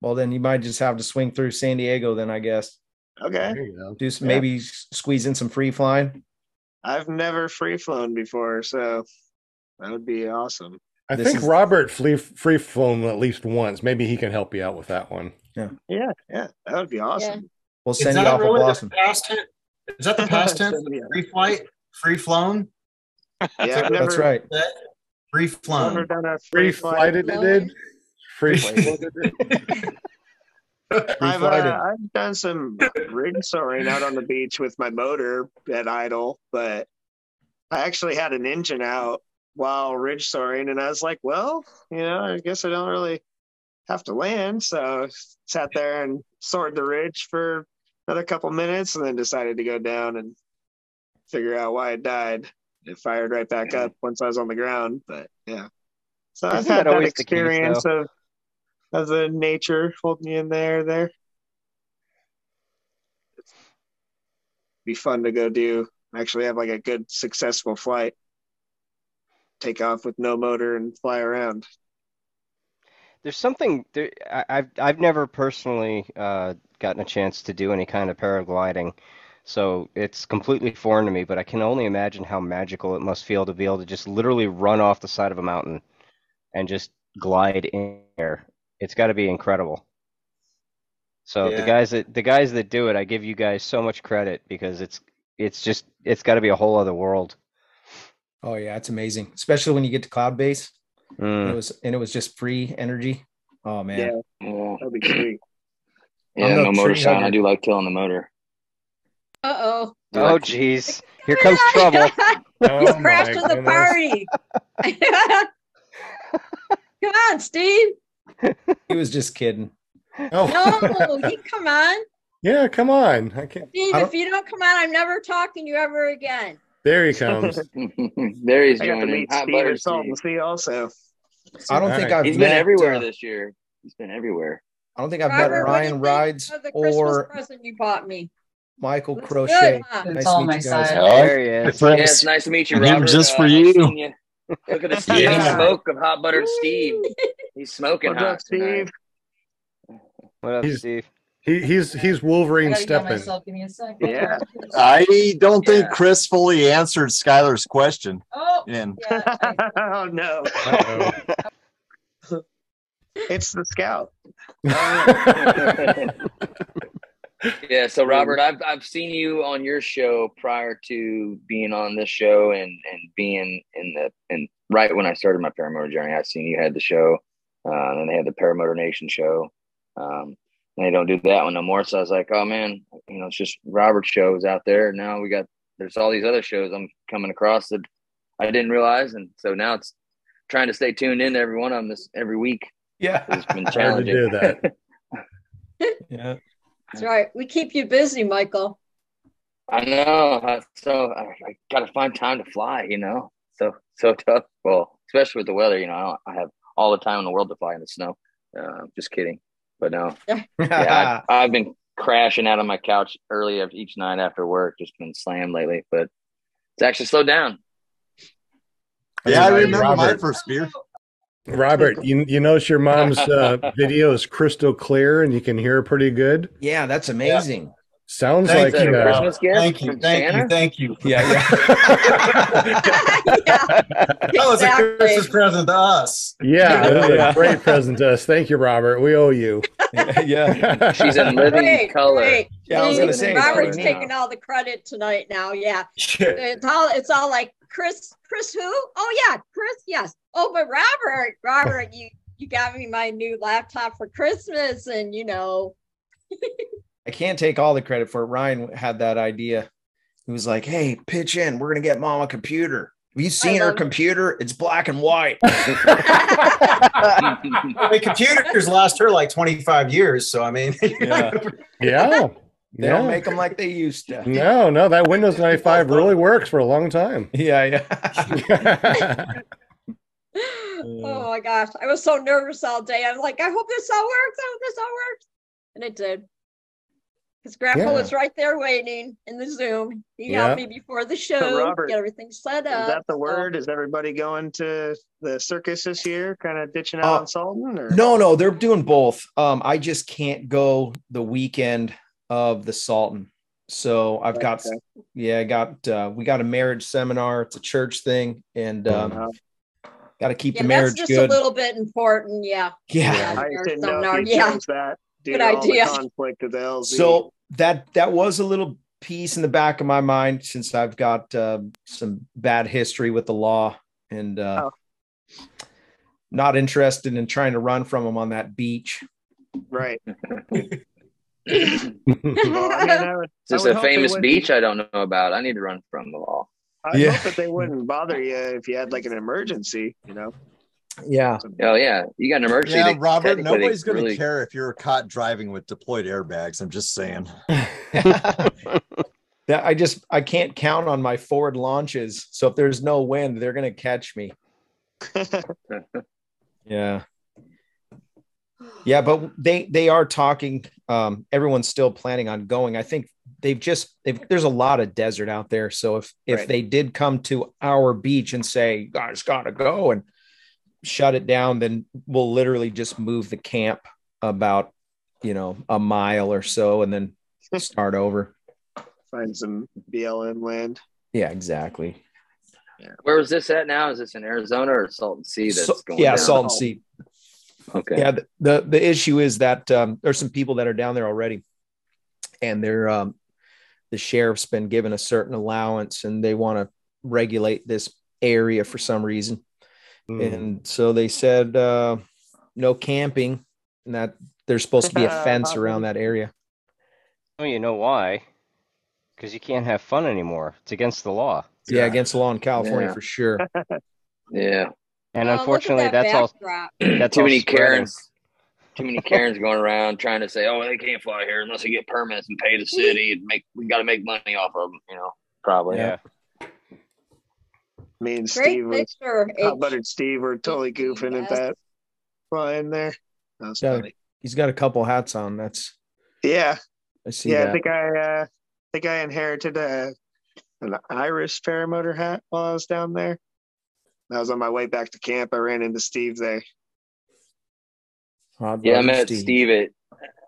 Well, then you might just have to swing through San Diego. Then I guess Okay. There you go. do some Yeah. maybe squeeze in some free flying. I've never free flown before, so that would be awesome. I This think is- Robert free free flown at least once. Maybe he can help you out with that one. Yeah, yeah, yeah. that would be awesome. We'll Is send you that off a really blossom. the past tense? Is that the past tense? Free flight, free flown, I've never, That's right. free Never flown. done a Free free flight. flighted it did. Free I've, flighted. uh, I've done some ridge soaring out on the beach with my motor at idle, but I actually had an engine out while ridge soaring, and I was like, well, you know, I guess I don't really have to land, so sat there and soared the ridge for another couple minutes, and then decided to go down and figure out why it died. It fired right back up once I was on the ground, but yeah. So I've had that that the case, experience of of the nature holding you in there there. Be fun to go do. Actually have like a good successful flight. Take off with no motor and fly around. There's something there, I, I've I've never personally uh, gotten a chance to do any kind of paragliding, so it's completely foreign to me. But I can only imagine how magical it must feel to be able to just literally run off the side of a mountain and just glide in there. It's got to be incredible. So the guys that the guys that do it, I give you guys so much credit because it's it's just it's got to be a whole other world. Oh yeah, it's amazing, especially when you get to cloud base. And Mm. it was and it was just free energy. Oh man, Yeah, Yeah, that'd be sweet. yeah no no motor sound. I do like killing the motor. Uh oh. Oh jeez, here comes trouble. Oh, you crashed in the party. come on, Steve. he was just kidding. Oh. No, you come on. yeah, come on. I can't. Steve, I if you don't come on, I'm never talking to you ever again. There he comes. there he's I got to joining. meet Hot Steve butter at Salton Steve. Sea also. I don't All think right. I've He's met, been everywhere uh, this year. He's been everywhere. I don't think I've Robert, met what do you Ryan Rides of the Christmas or present you bought me. Michael Looks Crochet. good, huh? Nice It's to all meet my you guys. size. There he is. Yeah, it's nice to meet you, And him Robert. just for Uh, you. you. Look at the steamy Yeah. smoke of hot buttered Steve. He's smoking What's hot up, Steve? tonight. What up, He's- Steve? He, he's he's Wolverine gotta stepping. myself. Give me a second. Yeah. I don't think Yeah. Chris fully answered Skylar's question. Oh, And yeah. I- oh no, Uh-oh. it's the scout. yeah, so Robert, I've I've seen you on your show prior to being on this show and and being in the and right when I started my paramotor journey, I seen you had the show, uh, and they had the Paramotor Nation show. Um, and they don't do that one no more. So I was like, oh man, you know, it's just Robert shows out there. Now we got there's all these other shows I'm coming across that I didn't realize, and so now it's trying to stay tuned in to every one of them this every week. Yeah. It's been Hard to challenging. do that. Yeah. That's right. We keep you busy, Michael. I know. So I, I got to find time to fly. You know, so so tough. Well, especially with the weather. You know, I, don't, I have all the time in the world to fly in the snow. Uh, just kidding. But no, yeah, I, I've been crashing out on my couch early of each night after work. Just been slammed lately, but it's actually slowed down. yeah, I Hey, remember my first beer. Robert, you you notice your mom's uh, video is crystal clear and you can hear pretty good. yeah, that's amazing. Sounds Thank like you. uh, Christmas gift Thank you. from Thank Santa? you. Thank you. Yeah, yeah. yeah, That was a. Christmas present to us. yeah, this is Yeah. a great present to us. Thank you, Robert. We owe you. yeah. She's in living Great, color. great. Yeah, I was gonna say, Robert's pretty taking all the credit tonight now. Yeah, it's all it's all like Chris. Chris who? Oh yeah, Chris. Yes. Oh, but Robert, Robert, you you got me my new laptop for Christmas, and you know, I can't take all the credit for it. Ryan had that idea. He was like, "Hey, pitch in. We're gonna get mom a computer. Have you seen her computer? It's black and white." I mean, computers last her like 25 years. So, I mean, Yeah. Yeah. They yeah. don't make them like they used to. no, no, that Windows 95 really works for a long time. Yeah, yeah. oh my gosh, I was so nervous all day. I'm like, I hope this all works. I hope this all works, and it did. Because Grandpa Yeah. was right there waiting in the Zoom. He Yeah. helped me before the show, Robert, get everything set up. Is that the so- word? Is everybody going to the circus this year, kind of ditching out Uh, on Salton? Or No, no, they're doing both. Um, I just can't go the weekend of the Salton. So I've got, Okay. yeah, I got, uh, we got a marriage seminar. It's a church thing, and um, Uh, got to keep Yeah, the that's marriage just good. a little bit important. Yeah. yeah. Yeah. I Or just didn't know if yeah. that due Good idea. the conflict of the LZ. So that that was a little piece in the back of my mind since I've got uh, some bad history with the law and uh, not interested in trying to run from them on that beach. right. Well, I mean, I would, Is this I a famous beach I don't know about? I need to run from the law. I Yeah. hope that they wouldn't bother you if you had like an emergency. You know. Yeah. Oh yeah, you got an emergency. Yeah, Robert, nobody's going to really- care if you're caught driving with deployed airbags. I'm just saying. that I just I can't count on my forward launches. So if there's no wind, they're gonna catch me. Yeah. Yeah, but they they are talking. Um, everyone's still planning on going. I think they've just they've, there's a lot of desert out there. So if if Right. they did come to our beach and say, "You guys gotta go and shut it down, then we'll literally just move the camp about you know a mile or so and then start over. Find some BLM land. Yeah, exactly. Where was this at now? Is this in Arizona or Salton Sea? That's So- going yeah, down? Salton Sea. Okay. Yeah, the, the the issue is that um, there's some people that are down there already, and they're um, the sheriff's been given a certain allowance, and they want to regulate this area for some reason, Mm. and so they said uh, no camping, and that there's supposed to be a fence around that area. Oh, you know why? Because you can't have fun anymore. It's against the law. Yeah, against the law in California Yeah. for sure. Yeah. And look at unfortunately, that that's all. backdrop. That's too all many spreading. Karens. Too many Karens going around trying to say, "Oh, they can't fly here unless they get permits and pay the city and make. We got to make money off of them." You know, probably. Yeah. Me and Great Steve, were, picture. hot buttered Steve, were totally goofing at Yes. that flying there. That was Yeah. funny. He's got a couple hats on. That's Yeah, I see yeah. I think I, uh, think I inherited a an Irish paramotor hat while I was down there. I was on my way back to camp. I ran into Steve there. Hot Yeah, I Rod met Steve. at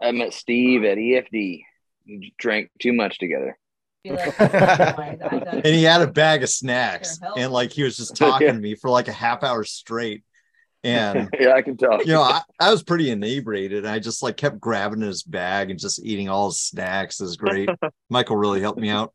I met Steve at EFD. We drank too much together. And he had a bag of snacks, and like he was just talking to me for like a half hour straight. And yeah, I can tell. you know, I, I was pretty inebriated. I just like kept grabbing his bag and just eating all his snacks. It was great. Michael really helped me out.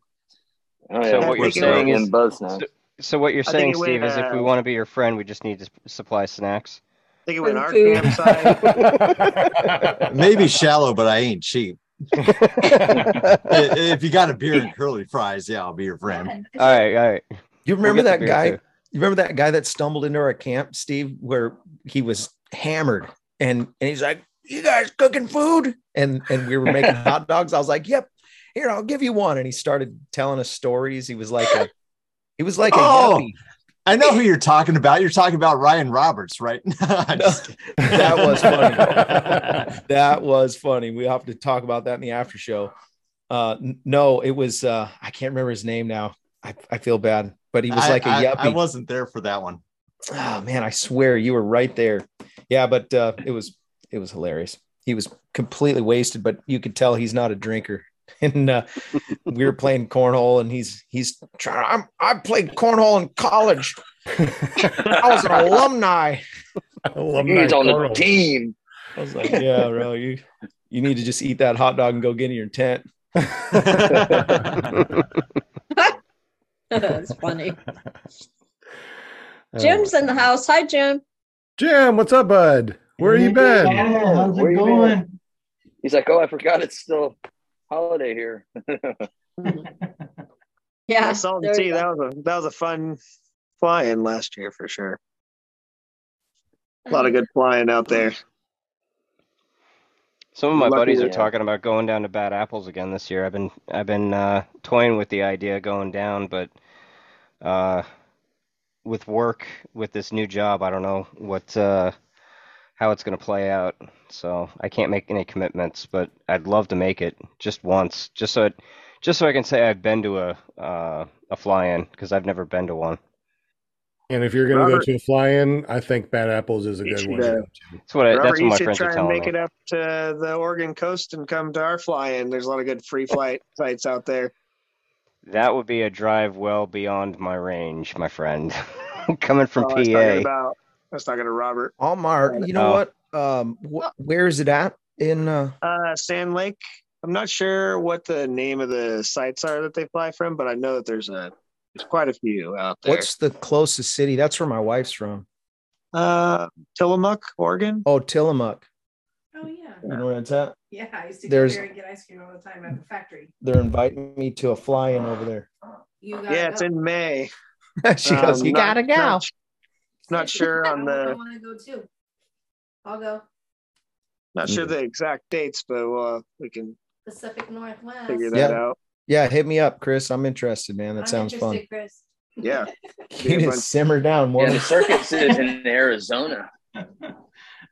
Oh yeah, So what you're saying is- buzz snacks? So what you're I saying, Steve, went, is if we uh, want to be your friend, we just need to supply snacks. I think it went our food. campsite. Maybe shallow, but I ain't cheap. I- if you got a beer and curly fries, yeah, I'll be your friend. all right, all right. You We'll remember that guy? too. You remember that guy that stumbled into our camp, Steve, where he was hammered and and he's like, "You guys cooking food?" And and we were making hot dogs. I was like, "Yep, here I'll give you one." And he started telling us stories. He was like a he was like a Oh. yuppie. I know who you're talking about. You're talking about Ryan Roberts, right? No, that was funny. that was funny. We have to talk about that in the after show. Uh, no, it was uh, I can't remember his name now. I, I feel bad, but he was I- like a I- yuppie. I wasn't there for that one. Oh man, I swear you were right there. Yeah, but uh, it was it was hilarious. He was completely wasted, but you could tell he's not a drinker. and uh, we were playing cornhole, and he's he's trying. I'm, I played cornhole in college. I was an alumni. Alumni He's on the team. I was like, yeah, bro, you you need to just eat that hot dog and go get in your tent. That's funny. Oh. Jim's in the house. Hi, Jim. Jim, what's up, bud? Where you been? how's it you been? going? He's like, oh, I forgot it's still holiday here. Yeah. I saw there the you T. go. That was a that was a fun fly-in last year for sure. A lot of good flying out there. Some of my Lucky buddies are to- talking about going down to Bad Apples again this year. I've been I've been uh, toying with the idea of going down, but uh, with work with this new job, I don't know what uh, how it's going to play out. So I can't make any commitments, but I'd love to make it just once, just so it, just so I can say I've been to a uh, a fly-in because I've never been to one. And if you're gonna go to a fly-in, I think Bad Apples is a good should, one. to uh, go to. That's what I, Robert, that's what you should try and make me. it up to the Oregon coast and come to our fly-in. There's a lot of good free flight sites out there. That would be a drive well beyond my range, my friend. Coming from Oh, I was talking PA. About not going to Robert. Walmart. You know Oh. what? Um, wh- where is it at? In uh, Uh, Sand Lake. I'm not sure what the name of the sites are that they fly from, but I know that there's a there's quite a few out there. what's the closest city? That's where my wife's from. uh Tillamook, Oregon? Oh, Tillamook. Oh yeah. You know where it's at? Yeah, I used to There's- go there and get ice cream all the time at the factory. They're inviting me to a fly-in over there. You got Yeah, it's in May. she goes, Um, "You not- gotta go." Not, not sure on the. I want to go too. I'll go not sure the exact dates, but uh, we can Pacific Northwest. figure that Yeah. out. Yeah, hit me up, Chris. I'm interested, man. That I'm sounds fun. Chris. Yeah. You need to simmer down more. Yeah, the circuit is in Arizona. I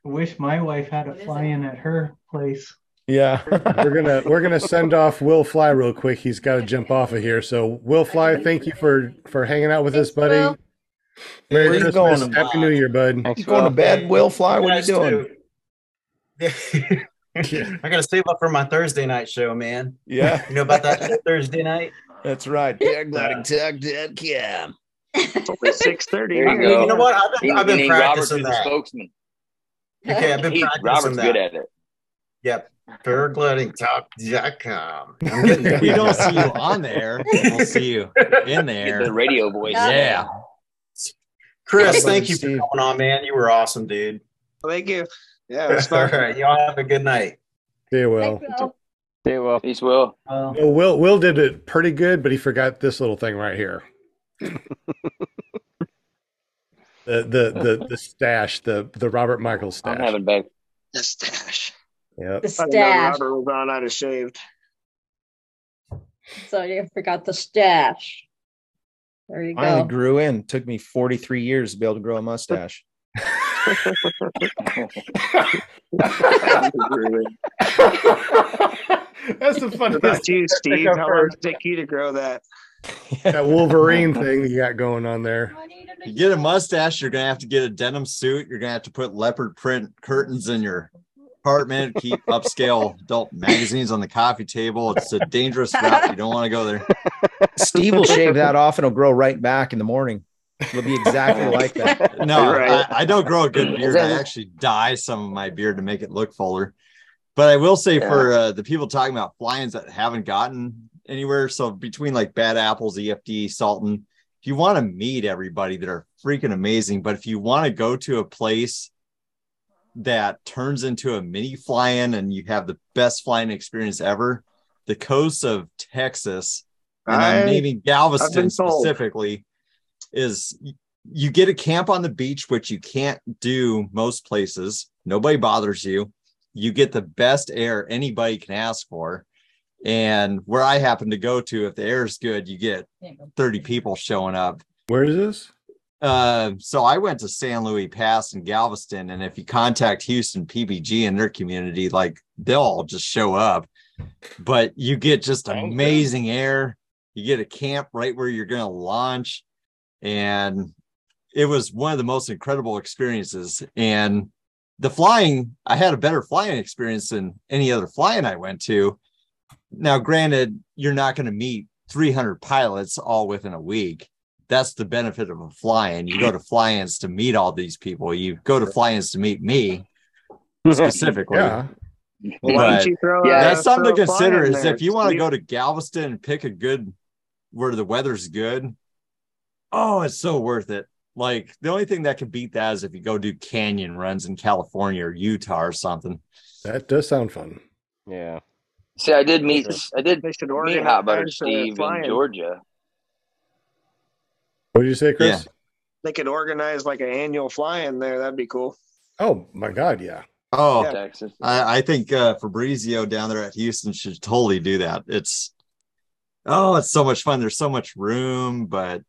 Wish my wife had a fly in at her place. yeah. we're gonna we're gonna send off Will Fly real quick. He's got to jump off of here. So Will Fly, thank you for for hanging out with us, buddy. Will. Buddy. Merry Where you Christmas, going? Happy New Year, bud. Thanks, you going to Will. bed, Will Fly? What are you doing? Yeah. I gotta save up for my Thursday night show, man. Yeah, You know about that Thursday night? that's right. Paraglidingtalk.com. It's only six thirty. You You know what? I've He, been, I've been need Robert practicing be that. spokesman. Okay, I've been He- practicing Robert's that. good at it. Yep. Paraglidingtalk.com. I'm getting there. we don't see you on there. We'll see you in Get there. the radio voice. Yeah. Chris, Awesome, thank you for coming on, man. You were awesome, dude. Thank you. Yeah, it was fun. right, y'all have a good night. See you, Will. Thanks, Will. Hey, Will. Peace, Will. Uh, Well, Will Will did it pretty good, but he forgot this little thing right here. the the the the stash, the the Robert Michaels I'm stash. having back. The stash. Yep. The I'd known stash. Robert was on, I'd have shaved. So you forgot the stash. There you Finally go. grew in. Took me 43 years to be able to grow a mustache. That's the What funniest. about you, Steve? How long did it take you to grow that? that Wolverine thing you got going on there. You get a mustache, you're gonna have to get a denim suit. You're gonna have to put leopard print curtains in your apartment. Keep upscale adult magazines on the coffee table. It's a dangerous route. You don't want to go there. Steve will shave that off and it'll grow right back in the morning. It'll be exactly like that. No, Right. I, I don't grow a good beard. I actually dye some of my beard to make it look fuller. But I will say for uh, the people talking about fly-ins that haven't gotten anywhere, so between like Bad Apples, EFD, Salton, if you want to meet everybody that are freaking amazing, but if you want to go to a place that turns into a mini fly-in and you have the best flying experience ever, the coast of Texas, and I- I'm naming Galveston specifically, is you get a camp on the beach, which you can't do most places. Nobody bothers you. You get the best air anybody can ask for. And where I happen to go to, if the air is good, you get 30 people showing up. Where is this? Uh, so I went to San Luis Pass in Galveston, and if you contact Houston PPG and their community, like they'll all just show up. But you get just amazing air. You get a camp right where you're going to launch, and it was one of the most incredible experiences. And the flying, I had a better flying experience than any other flying I went to. now granted, you're not going to meet 300 pilots all within a week. That's the benefit of a fly-in. You go to fly-ins to meet all these people. You go to fly-ins to meet me specifically. Yeah. Why But don't you throw? Yeah, that's something to throw a consider is there, if you want to go to Galveston and pick a good where the weather's good. Oh, it's so worth it. Like the only thing that can beat that is if you go do canyon runs in California or Utah or something. That does sound fun. Yeah. See, I did meet I did meet Hot Butter Steve in Georgia. What did you say, Chris? Yeah. They could organize like an annual fly-in there. That'd be cool. Oh my God, yeah. Oh, Texas. I, I think uh, Fabrizio down there at Houston should totally do that. It's oh, it's so much fun. There's so much room, but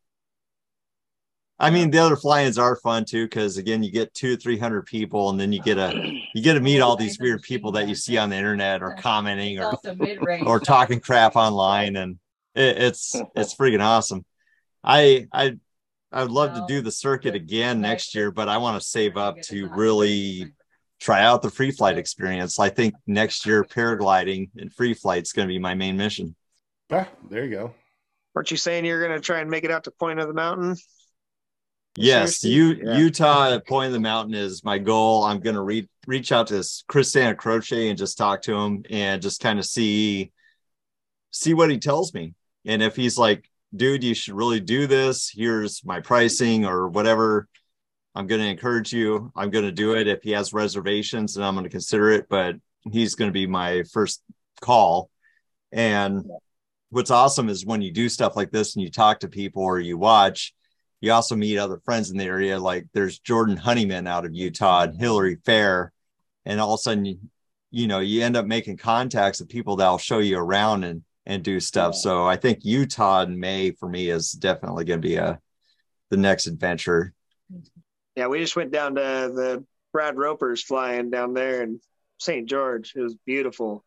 I mean the other fly-ins are fun too because again, you get two, three hundred people, and then you get a you get to meet all these weird people that you see on the internet or commenting or or talking crap online, and it, it's it's freaking awesome. I I I would love to do the circuit again next year, but I want to save up to really try out the free flight experience. I think next year paragliding and free flight is going to be my main mission. Ah, there you go. Aren't you saying you're going to try and make it out to Point of the Mountain? Yes, Seriously? U- Yeah. Utah Point of the Mountain is my goal. I'm going to re- reach out to this Chris Santacroce and just talk to him and just kind of see see what he tells me. And if he's like, dude, you should really do this. Here's my pricing or whatever. I'm going to encourage you. I'm going to do it. If he has reservations, and I'm going to consider it. But he's going to be my first call. And what's awesome is when you do stuff like this and you talk to people or you watch, you also meet other friends in the area. Like there's Jordan Honeyman out of Utah and Hillary Fair. And all of a sudden, you, know, you end up making contacts of people that'll show you around and and do stuff. So I think Utah in May for me is definitely going to be a the next adventure. Yeah, we just went down to the Brad Roper's flying down there in St. George. It was beautiful.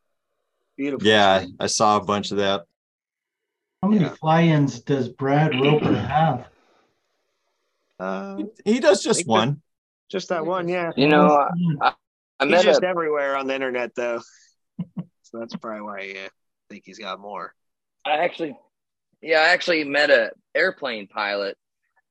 Beautiful. Yeah, I saw a bunch of that. How many Yeah. fly-ins does Brad Roper have? Uh, He does just Think that- one. just that one, yeah. You know, I, I He's just a everywhere on the internet, though. so that's probably why I uh, think he's got more. I actually, yeah, I actually met a airplane pilot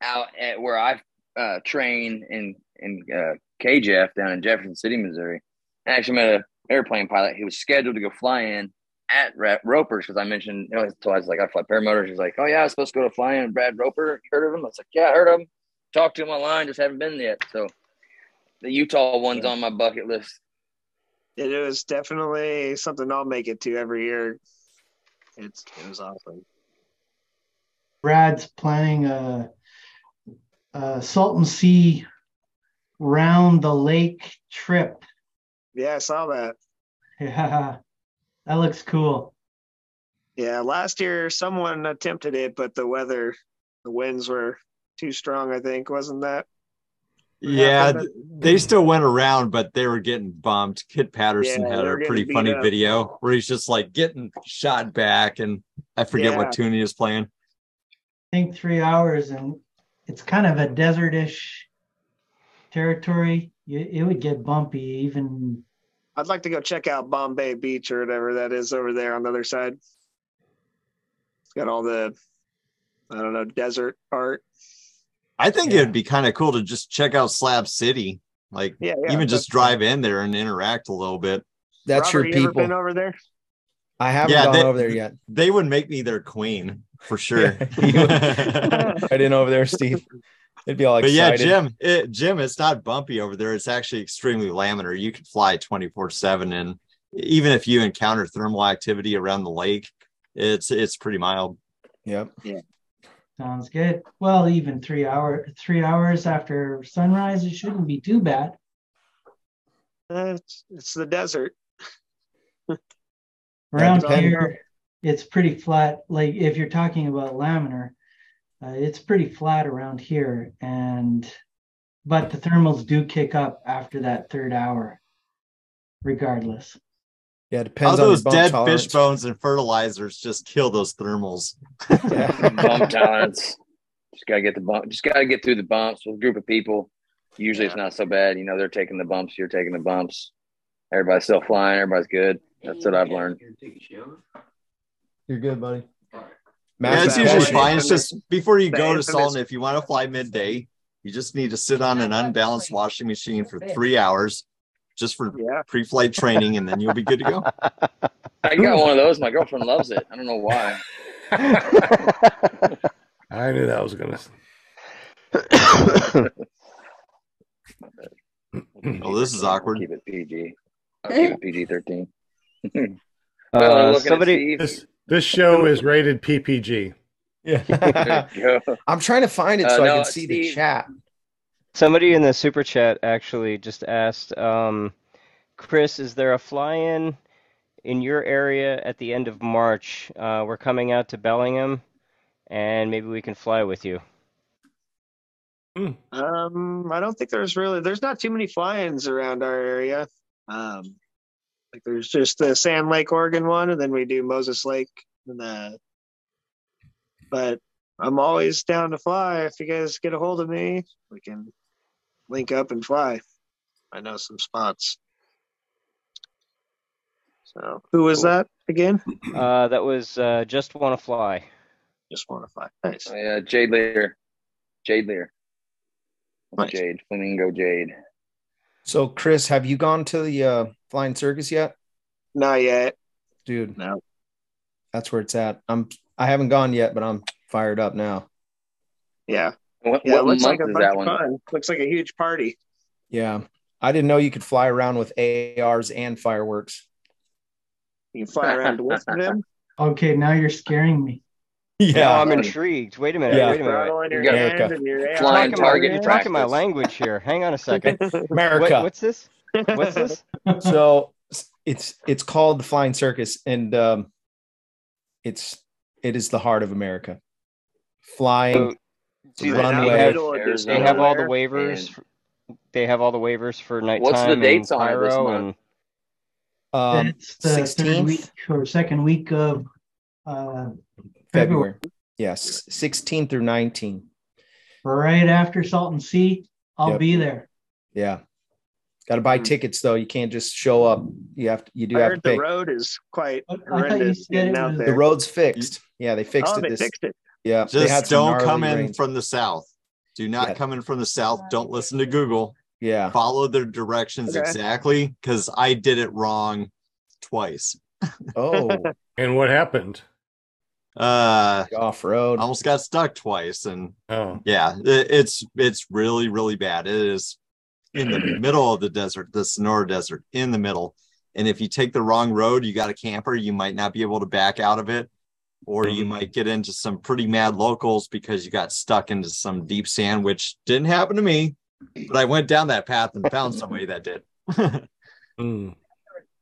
out at where I uh, train in in uh, KJF down in Jefferson City, Missouri. I actually met an airplane pilot. He was scheduled to go fly in at Ra- Roper's because I mentioned, you know, so I was like, I fly paramotors. He's like, Oh yeah, I was supposed to go to fly in Brad Roper. Heard of him? I was like, Yeah, I heard of him. Talked to him online, just haven't been yet. So the Utah one's on my bucket list. It was definitely something I'll make it to every year. It's it was awesome. Brad's planning a, a Salton Sea round the lake trip. Yeah, I saw that. Yeah, that looks cool. Yeah, last year someone attempted it, but the weather, the winds were too strong. I think wasn't that? Yeah, happened? th- they still went around, but they were getting bumped. Kit Patterson Yeah, had a pretty funny up. video where he's just like getting shot back, and I forget Yeah. what tune he was playing. I think three hours, and it's kind of a desertish territory. It would get bumpy even. I'd like to go check out Bombay Beach or whatever that is over there on the other side. It's got all the, I don't know, desert art. I think Yeah. it'd be kind of cool to just check out Slab City, like Yeah, yeah. even just drive in there and interact a little bit. That's Robert, your you ever been people. over there? I haven't Yeah, gone they- over there yet. They would make me their queen for sure. right in over there, Steve. It'd be all But yeah. Jim, it, Jim, it's not bumpy over there. It's actually extremely laminar. You can fly 24 seven. And even if you encounter thermal activity around the lake, it's, it's pretty mild. Yep. Sounds good. Well, even three hour three hours after sunrise, it shouldn't be too bad. Uh, it's, it's the desert. Around here, it's pretty flat. Like if you're talking about laminar, uh, it's pretty flat around here, and but the thermals do kick up after that third hour, regardless. Yeah, it How depends on your those bump dead tolerance. fish bones and fertilizers just kill those thermals. Yeah. bump tolerance. Just gotta get the bump. Just gotta get through the bumps with a group of people. Usually it's not so bad. You know, they're taking the bumps. You're taking the bumps. Everybody's still flying. Everybody's good. That's what I've learned. You're good, buddy. Yeah, it's usually fine. It's just before you go to infamous- Salton, if you want to fly midday, you just need to sit on an unbalanced washing machine for three hours just for Yeah. pre-flight training, and then you'll be good to go. I got one of those. My girlfriend loves it. I don't know why. I knew that was gonna. Oh, this is awkward. Keep it PG. I'll keep it PG thirteen. Uh, well, I'm somebody- This this show is rated PPG. Yeah. Steve. There you go. I'm trying to find it Uh, so I can see the chat. Somebody in the super chat actually just asked, um, Chris, is there a fly-in in your area at the end of March? Uh, we're coming out to Bellingham, and maybe we can fly with you. Um, I don't think there's really there's not too many fly-ins around our area. Um, like there's just the Sand Lake, Oregon one, and then we do Moses Lake and the. But I'm always down to fly. If you guys get a hold of me, we can link up and fly. I know some spots. So who was that again? Uh, that was uh, just want to fly. Just want to fly. Nice. Oh, yeah, Jade Lear. Jade Lear. Nice. Jade. Flamingo Jade. So, Chris, have you gone to the uh, flying circus yet, Not yet. dude? No. That's where it's at. I'm. I haven't gone yet, but I'm fired up now. Yeah. What, Yeah. what looks month like a is that one? fun. Looks like a huge party. Yeah, I didn't know you could fly around with ARs and fireworks. You can fly around with them. Okay, now you're scaring me. Now I'm intrigued. Wait a minute. Yeah. Wait a minute. Throttle in your You got hand America. You're Flying talking my- target you're talking my language here. Hang on a second. America. What, what's this? What's this? so it's it's called the flying circus and um it's it is the heart of america flying So, see, they, runway. they have, Middle of Arizona. they have all the waivers. and- for- They have all the waivers for nighttime What's the dates and on it this pyro month? and um it's the third 16th week or second week of uh, February, february yes 16 through 19 right after Salton Sea. I'll Yep. be there. yeah got to buy tickets though you can't just show up you have to you do Hmm. I have to heard the road is quite I- I thought you horrendous said getting it out was- the road's fixed yeah they fixed oh, it they this fixed it. Yeah they had Just don't come in rains. from the south. Do not Yeah. come in from the south. Don't listen to Google. yeah Follow their directions Okay. exactly because I did it wrong twice. oh And what happened? Uh, off-road almost got stuck twice, and Oh, yeah, it, it's it's really really bad. It is in the middle of the desert, the Sonora Desert, in the middle. And if you take the wrong road, you got a camper, you might not be able to back out of it, or you might get into some pretty mad locals because you got stuck into some deep sand, which didn't happen to me. But I went down that path and found somebody that did. mm.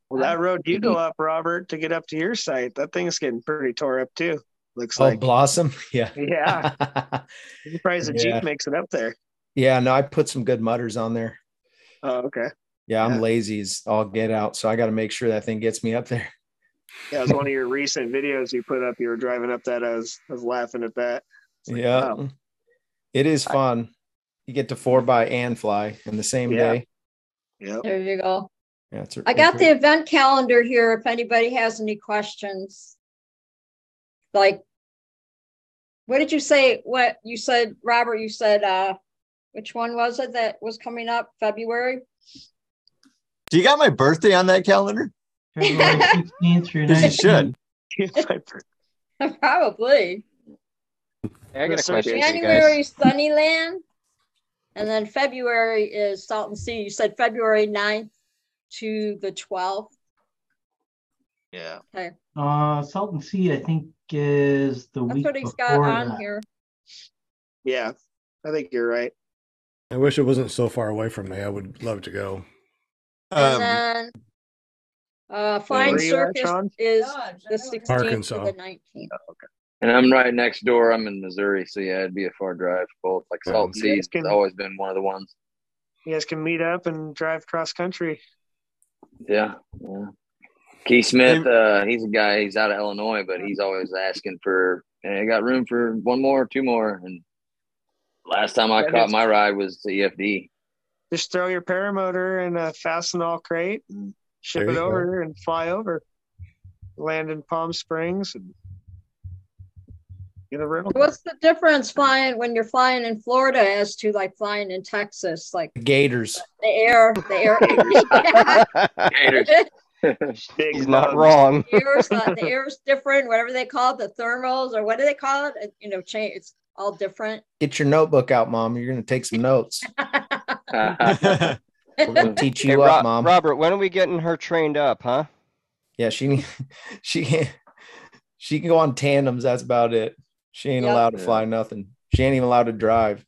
Well, that road you go up, Robert, to get up to your site, that thing's getting pretty tore up too. Looks oh like. blossom yeah Yeah. I'm surprised the Yeah. Jeep makes it up there. yeah no i put some good mutters on there Oh, okay. Yeah, I'm Yeah. lazy as all get out, so I got to make sure that thing gets me up there. Yeah, it was one of your recent videos you put up. You were driving up that. I was, I was laughing at that. Like, yeah, wow. it is fun. You get to four by and fly in the same Yeah. day. Yeah. There you go. Yeah, it's I got the event calendar here if anybody has any questions. Like, what did you say? What you said, Robert? You said, uh, which one was it that was coming up? February? Do you got my birthday on that calendar? February 16th through You should. Probably. Hey, I got a question for you guys. January Sunnyland. And then February is Salton Sea. You said February 9th to the 12th. Yeah. Okay. Uh, Salton Sea, I think, is the That's week what he's got before on that. here. Yeah. I think you're right. I wish it wasn't so far away from me. I would love to go. And Um, then uh, Flying where you at, Circus Sean? is Dodge, the I know. 16th Arkansas. to the 19th. And I'm right next door. I'm in Missouri, so yeah, it'd be a far drive. Both like Salt You Sea has always been one of the ones. You guys can meet up and drive cross country. Yeah, yeah. Keith Smith, uh, he's a guy. He's out of Illinois, but he's always asking for. Hey, I got room for one more, two more. And last time I That caught is- my ride was to E EFD. Just throw your paramotor in a fastenal crate and ship it you go. over and fly over. Land in Palm Springs and Get a rental. What's the difference flying when you're flying in Florida as to like flying in Texas? Like Gators. the air, the air. Gators. He's not wrong. the air's not, the air's different. Whatever they call it, the thermals or what do they call it? It- You know, change. It's all different. Get your notebook out, mom. You're gonna take some notes. We're gonna teach you Hey, up, Ro- mom. Robert, when are we getting her trained up, huh? Yeah, she she can she can go on tandems. That's about it. She ain't Yep. allowed to fly nothing. She ain't even allowed to drive.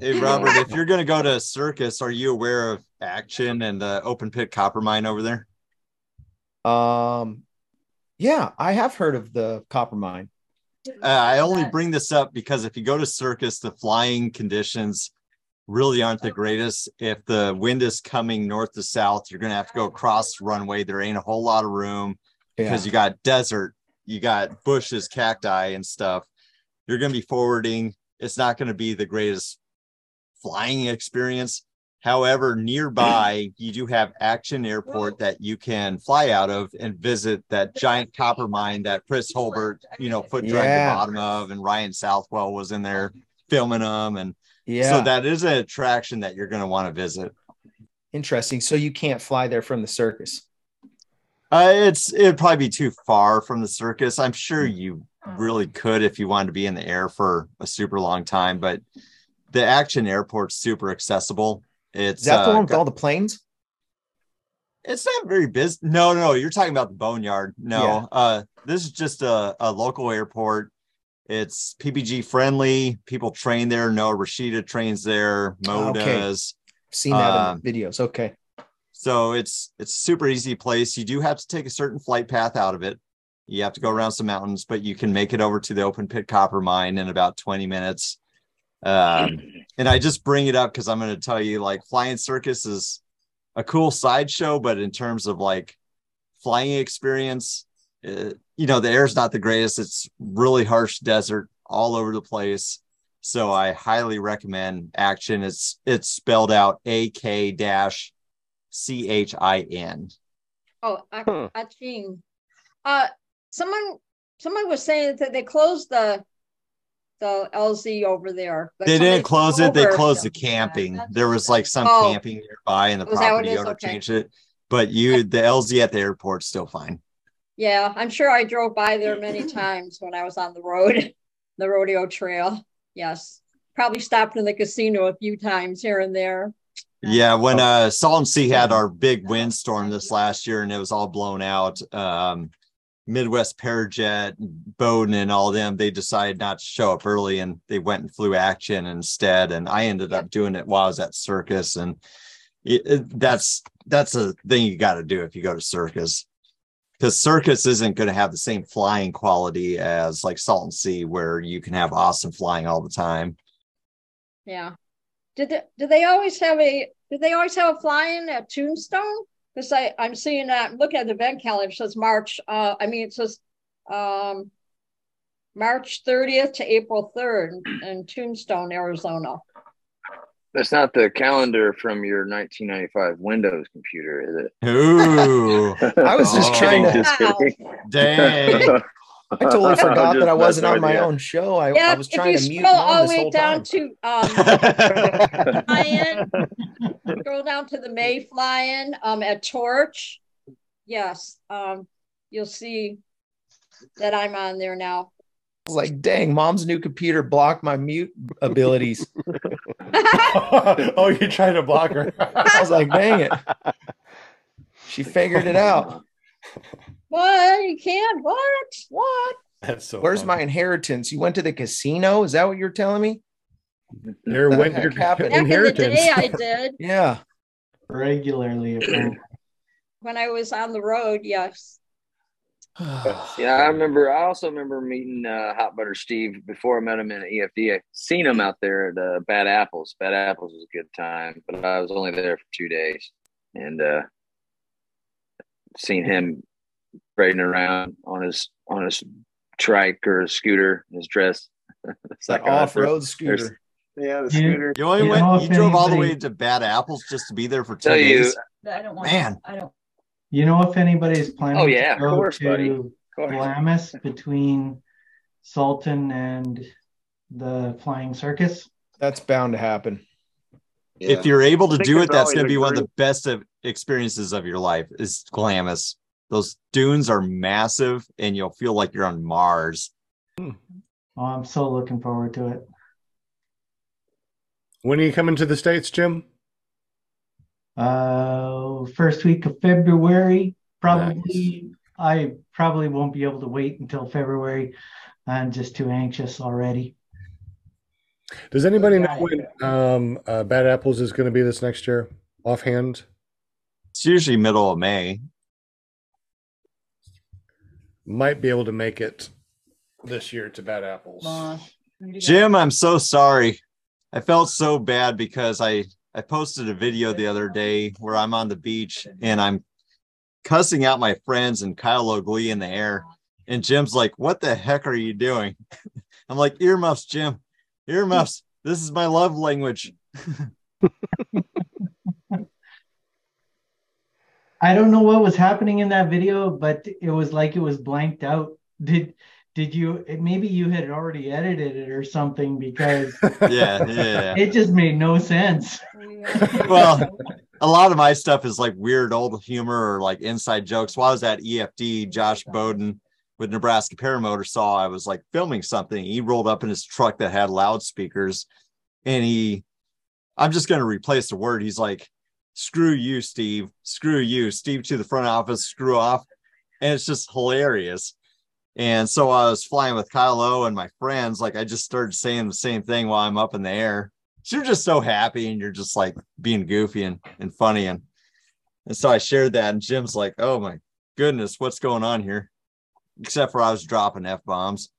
Hey Robert, if you're gonna go to a circus, are you aware of Ak-Chin and the open pit copper mine over there? Um, yeah, I have heard of the copper mine. Uh, I only bring this up because if you go to circus, the flying conditions really aren't the greatest. If the wind is coming north to south, you're gonna have to go across the runway. There ain't a whole lot of room Yeah. because you got desert, you got bushes, cacti, and stuff. You're gonna be forwarding. It's not gonna be the greatest flying experience. However, nearby you do have Ak-Chin Airport that you can fly out of and visit that giant copper mine that Chris Holbert, you know, foot dragged Yeah. the bottom of, and Ryan Southwell was in there filming them, and Yeah. so that is an attraction that you're going to want to visit. Interesting. So you can't fly there from the circus. Uh, it's it'd probably be too far from the circus. I'm sure Hmm. you really could if you wanted to be in the air for a super long time, but the Ak-Chin Airport's super accessible. It's Is that the uh, one with all the planes? It's not very busy. No, no, you're talking about the boneyard. No, Yeah. uh, this is just a, a local airport. It's PPG friendly. People train there. Noah Rashida trains there. Mo Okay. does. Seen that Um, in videos. Okay. So it's it's a super easy place. You do have to take a certain flight path out of it. You have to go around some mountains, but you can make it over to the open pit copper mine in about 20 minutes. Um, and I just bring it up because I'm going to tell you, like, flying circus is a cool sideshow, but in terms of like flying experience, uh, you know, the air's not the greatest. It's really harsh desert all over the place. So I highly recommend Ak-Chin. It's it's spelled out A K dash C H I N. Oh, I, Huh. Aching. Uh, someone, someone was saying that they closed the, the LZ over there. Like They didn't close it. They closed the camping. There was like some Oh. camping nearby, and the Was that what it property owner Okay. changed it. But you, the LZ at the airport's still fine. Yeah, I'm sure I drove by there many times when I was on the road, the rodeo trail. Yes, probably stopped in the casino a few times here and there. Yeah, when uh Salton Sea had our big windstorm this last year and it was all blown out, um Midwest Parajet, Bowden, and all them, they decided not to show up early and they went and flew Ak-Chin instead. And I ended up doing it while I was at circus. And it, it- that's that's a thing you got to do if you go to circus. Because circus isn't going to have the same flying quality as like Salton Sea, where you can have awesome flying all the time. Yeah. Did they, did they always have a did they always have a flying at Tombstone? Because I I'm seeing that looking at the event calendar. It says March. Uh, I mean it says um March 30th to April 3rd in Tombstone, Arizona. That's not the calendar from your 1995 Windows computer, is it? Ooh, I was just Oh. trying to. Just kidding. dang. I totally forgot Just that I wasn't on my you. own show. I, Yeah, I was trying to mute scroll mom all this the way down time. to um flying, scroll down to the May flying um at Torch. Yes, um you'll see that I'm on there now. I was like, dang, mom's new computer blocked my mute abilities. oh, you're trying to block her. I was like, dang it. She figured it out. What? You can't? What? What? That's so. Where's funny. my inheritance? You went to the casino? Is that what you're telling me? Your, What win- the your heck happened? Back in the inheritance? day I did Yeah. regularly. when I was on the road, yes. Yeah, I remember. I also remember meeting uh, Hot Butter Steve before I met him in EFD. I seen him out there at uh, Bad Apples. Bad Apples was a good time, but I was only there for two days, and uh, seen him riding around on his on his trike or his scooter, his dress. it's that uh, off-road there's- scooter. Yeah, the scooter. You only went. You if drove all the way to Bad Apples just to be there for two Tell you, days. I don't want. Man. I don't. You know if anybody's planning Oh, yeah, to of go course, to buddy. Of course. Glamis between Salton and the Flying Circus. That's bound to happen. If you're able to do it, that's going to a be one of the best of experiences of your life. Is Glamis. Those dunes are massive, and you'll feel like you're on Mars. Hmm. Oh, I'm so looking forward to it. When are you coming to the states, Jim? Uh, first week of February, probably. I probably won't be able to wait until February. I'm just too anxious already. Does anybody know when um, uh, Bad Apples is going to be this next year? Offhand, It's usually middle of May. might be able to make it this year to Bad Apples. Jim, I'm so sorry. I felt so bad because I I posted a video the other day where I'm on the beach and I'm cussing out my friends and Kyle O'Glee in the air. And Jim's like, "What the heck are you doing?" I'm like, "Earmuffs, Jim. Earmuffs. This is my love language." I don't know what was happening in that video, but it was like it was blanked out. Did did you maybe you had already edited it or something because Yeah, yeah. it just made no sense. well, a lot of my stuff is like weird old humor or like inside jokes. While I was at EFD, Josh Bowden with Nebraska Paramotor saw I was like filming something. He rolled up in his truck that had loudspeakers and he, I'm just going to replace the word. He's like, screw you, Steve. Screw you. Steve to the front office, screw off. And it's just hilarious. And so I was flying with Kyle O and my friends. Like I just started saying the same thing while I'm up in the air. So you're just so happy and you're just like being goofy and, and funny. And, and so I shared that and Jim's like, oh my goodness, what's going on here? Except for I was dropping F bombs.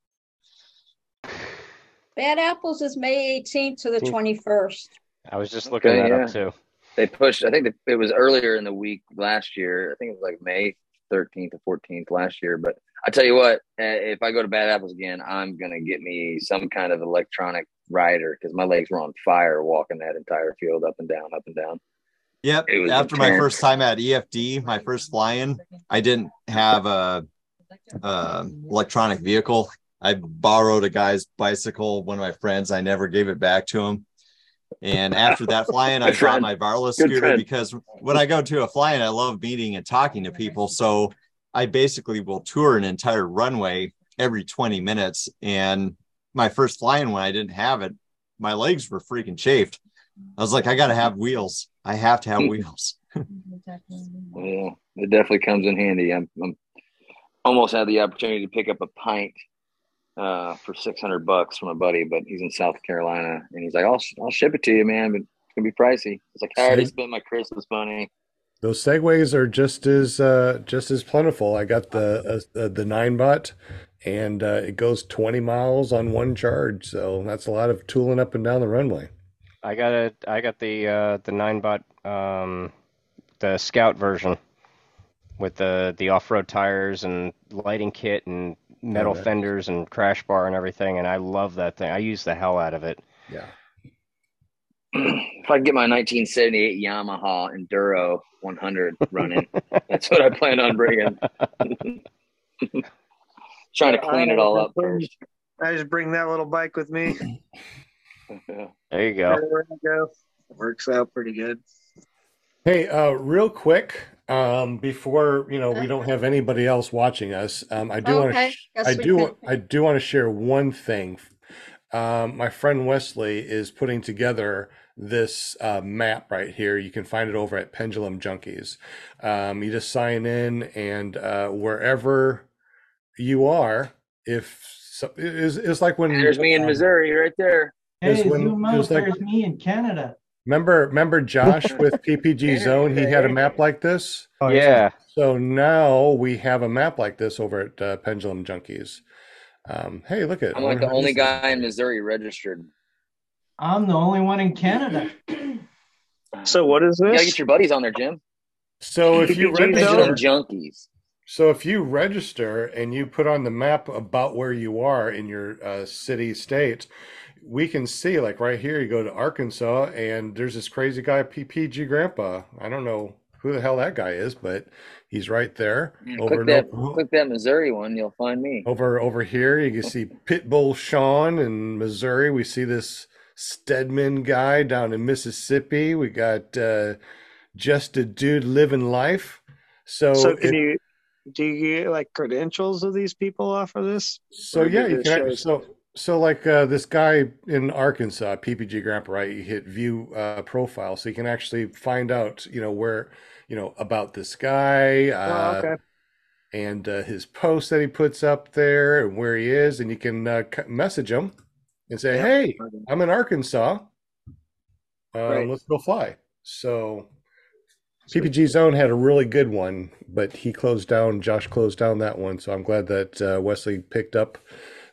Bad Apples is May 18th to the hmm. 21st. I was just looking Okay, that yeah. up too. They pushed. I think it was earlier in the week last year. I think it was like May 13th or 14th last year. But I tell you what, uh, if I go to Bad Apples again, I'm gonna get me some kind of electronic rider because my legs were on fire walking that entire field up and down, up and down. Yep. After my first time at EFD, my first fly-in, I didn't have a, a electronic vehicle. I borrowed a guy's bicycle, one of my friends. I never gave it back to him. And after that fly-in, I Good brought my Varla Good scooter friend. because when I go to a fly-in, I love meeting and talking to people. So I basically will tour an entire runway every 20 minutes. And my first fly-in, when I didn't have it, my legs were freaking chafed. I was like, I got to have wheels. I have to have hmm. wheels. Yeah, it definitely comes in handy. I'm, I'm almost had the opportunity to pick up a pint uh, for 600 bucks from a buddy, but he's in South Carolina and he's like, I'll, I'll ship it to you, man, but it's gonna be pricey. It's like, I already See? spent my Christmas money. Those segways are just as uh, just as plentiful. I got the uh, the Ninebot, and uh, it goes twenty miles on one charge. So that's a lot of tooling up and down the runway. I got it. I got the uh, the Ninebot um, the Scout version with the the off road tires and lighting kit and metal nice. fenders and crash bar and everything. And I love that thing. I use the hell out of it. Yeah. if I can get my 1978 Yamaha Enduro 100 running, that's what I plan on bringing. Trying to clean it all up first. I just bring that little bike with me. There you go. Everywhere I go. Works out pretty good. Hey, uh, real quick, um, before you know, we don't have anybody else watching us. Um, I do want to, guess I do, can- I do want to share one thing. Um, my friend Wesley is putting together this uh, map right here. You can find it over at Pendulum Junkies. Um, you just sign in, and uh, wherever you are, if so, it's, it's like when There's me in um, Missouri right there. Hey, when- zoom out. just like- There's me in Canada. Remember, remember Josh with PPG Zone? He had a map like this. Oh, Yeah. So now we have a map like this over at uh, Pendulum Junkies. Um, hey, look at I'm like the only guy in Missouri registered. I'm the only one in Canada. So what is You gotta get your buddies on there, Jim. So if you register, junkies. so if you register and you put on the map about where you are in your uh, city, state, we can see like right here. You go to Arkansas, and there's this crazy guy, PPG Grandpa. I don't know who the hell that guy is, but he's right there. Yeah, over click in that, Oklahoma. click that Missouri one, you'll find me. Over over here, you can see Pitbull Sean in Missouri. We see this Stedman guy down in Mississippi. We got uh, just a dude living life. So, So can it- you do you get like credentials of these people off of this? so yeah, you can show so so like uh, this guy in Arkansas, PPG Grandpa, right? You hit view uh, profile, so you can actually find out, you know, where you know about this guy. Uh, Oh, okay. and uh, his post that he puts up there and where he is, and you can uh, message him and say, Yep. "Hey, I'm in Arkansas. Uh, Right. Let's go fly." So PPG Zone had a really good one, but he closed down. Josh closed down that one, so I'm glad that uh, Wesley picked up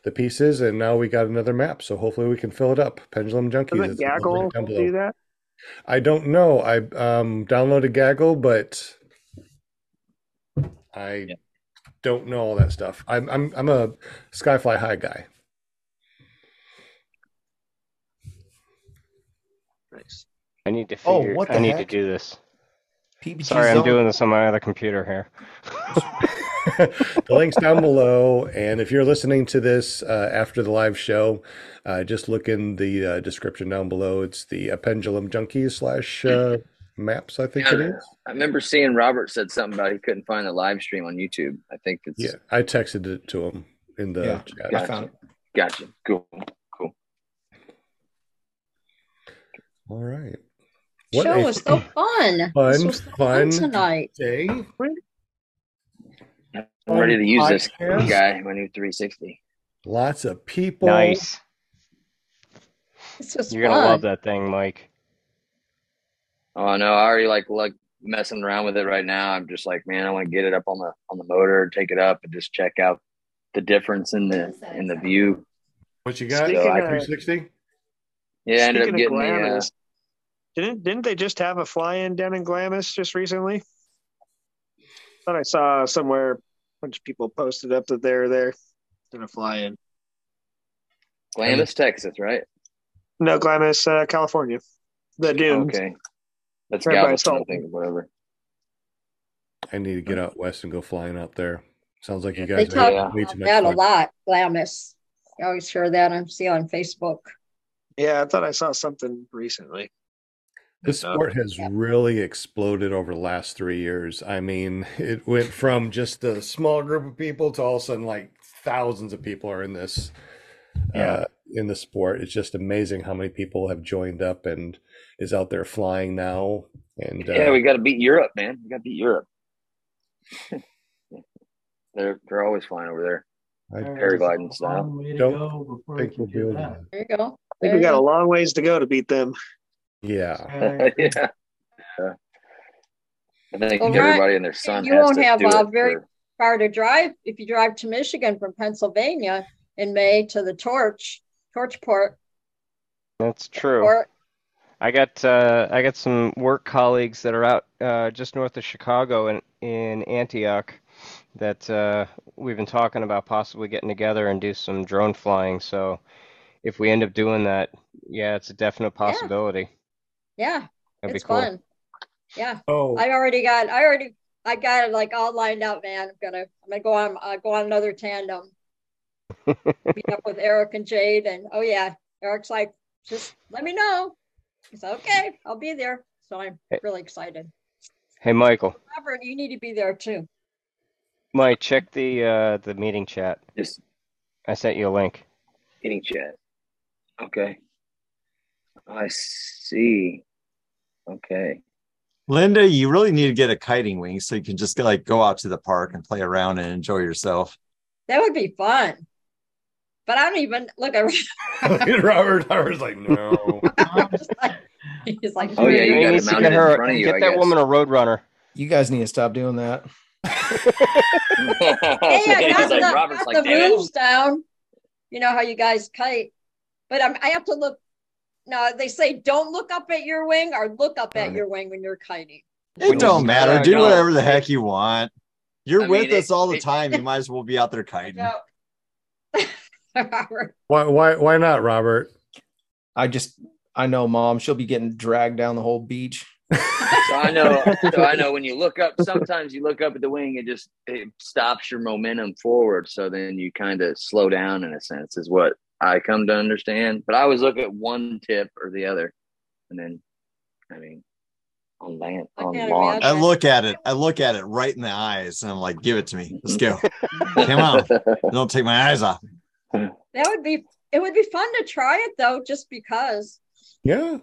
the pieces, and now we got another map. So hopefully we can fill it up. Pendulum Junkies. Doesn't I'll Gaggle it down below. do that? I don't know. I um, downloaded Gaggle, but I don't know all that stuff. I'm I'm I'm a Skyfly High guy. Nice. I need to Oh, figure. what I the need to do this. PPG Sorry, I'm doing this on my other computer here. the link's down below, and if you're listening to this uh, after the live show, uh, just look in the uh, description down below. It's the uh, Pendulum Junkies slash uh, maps. I think it Yeah, is. I remember seeing Robert said something about he couldn't find the live stream on YouTube. I think it's Yeah, I texted it to him in the Yeah, chat. I found it. gotcha. Cool. Cool. All right. Show was so fun. Fun, was so fun tonight. day. I'm ready to use this guy, my new 360. Lots of people. Nice. This was You're gonna love that thing, Mike. Oh no, I already like like messing around with it right now. I'm just like, man, I want to get it up on the on the motor, take it up, and just check out the difference in the in the view. What you got? Speaking of- 360? Yeah, I ended up Speaking of getting the. Uh, didn't didn't they just have a fly-in down in Glamis just recently? Thought I saw somewhere a bunch of people posted up that they were there. Gonna fly-in. Glamis, Texas, right? No, Glamis, uh, California. The dunes. Okay, that's Right by Galveston, I think, or whatever. I need to get out west and go flying out there. Sounds like you They guys talk have about that a lot. Glamis. I always hear that I see on Facebook. Yeah, I thought I saw something recently. This Uh, sport has really exploded over the last three years. I mean, it went from just a small group of people to all of a sudden like thousands of people are in this uh, in the sport. It's just amazing how many people have joined up and is out there flying now. And uh, Yeah, we got to beat Europe, man. We got to beat Europe. they're they're always flying over there. I Paragliding style. Long way to Don't go before think we'll do able that. There you go. I think There we got a long ways to go to beat them. Yeah. Uh, yeah. Yeah. I think Well, everybody Ryan, and their son you has won't to have do a it very for- far to drive if you drive to Michigan from Pennsylvania in May to the Torch, Torchport. That's true. Port. I got uh, I got some work colleagues that are out uh, just north of Chicago in in Antioch that uh, we've been talking about possibly getting together and do some drone flying. So if we end up doing that, yeah, it's a definite possibility. Yeah, That'd be it's cool. fun. Yeah, Oh, I already got. I already. I got it like all lined up, man. I'm gonna. I'm gonna go on. Uh, go on another tandem. Meet up with Eric and Jade, and oh yeah, Eric's like, just let me know. He's like, okay, I'll be there. So I'm Hey. really excited. Hey, Michael, Robert, you need to be there too. Mike, check the uh, the meeting chat. Yes. I sent you a link. meeting chat. Okay. I see. Okay. Linda, you really need to get a kiting wing so you can just like go out to the park and play around and enjoy yourself. That would be fun. But I don't even look at. Robert. Robert's like, no. He's like, Oh, yeah, you He got to get her front you, get I that guess. woman a roadrunner. You guys need to stop doing that. Hey, I got like, the, Robert's got like, the moves down. You know how you guys kite, but I'm, I have to look. No, they say don't look up at your wing or look up at your wing when you're kiting. It When don't matter. Do no. whatever the heck you want. You're I mean, with it- us all the it- time. You might as well be out there kiting. No. Why? Why? Why not, Robert? I just I know mom, she'll be getting dragged down the whole beach so I know. So I know when you look up, sometimes you look up at the wing, it just it stops your momentum forward. So then you kind of slow down in a sense, is what I come to understand. But I always look at one tip or the other, and then, I mean, on land on can't launch. I look at it. I look at it right in the eyes, and I'm like, "Give it to me. Let's go. Come on. Don't take my eyes off." That would be it would be fun to try it though, just because. Yeah.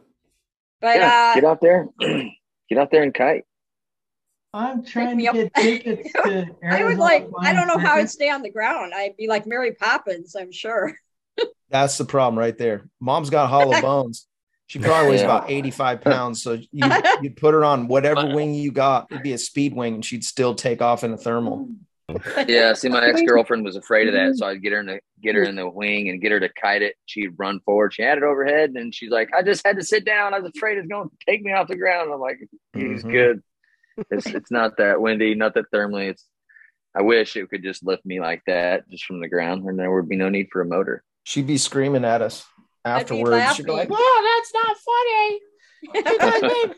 But yeah, uh get out there, get out there and kite. I'm trying me to up. get tickets to I would like I don't know how I'd stay on the ground. I'd be like Mary Poppins, I'm sure. That's the problem right there. Mom's got hollow bones. She probably weighs Yeah. about 85 pounds. So you you put her on whatever wing you got, it'd be a speed wing, and she'd still take off in a thermal. Yeah, see, my ex girlfriend was afraid of that, so I'd get her in the get her in the wing and get her to kite it. She'd run forward. She had it overhead, and she's like, "I just had to sit down. I was afraid it's going to take me off the ground." I'm like, "He's Mhm. good. It's it's not that windy, not that thermally. It's. I wish it could just lift me like that, just from the ground, and there would be no need for a motor." She'd be screaming at us afterwards. She'd be like, laughing. "Oh, that's not funny." You guys made-"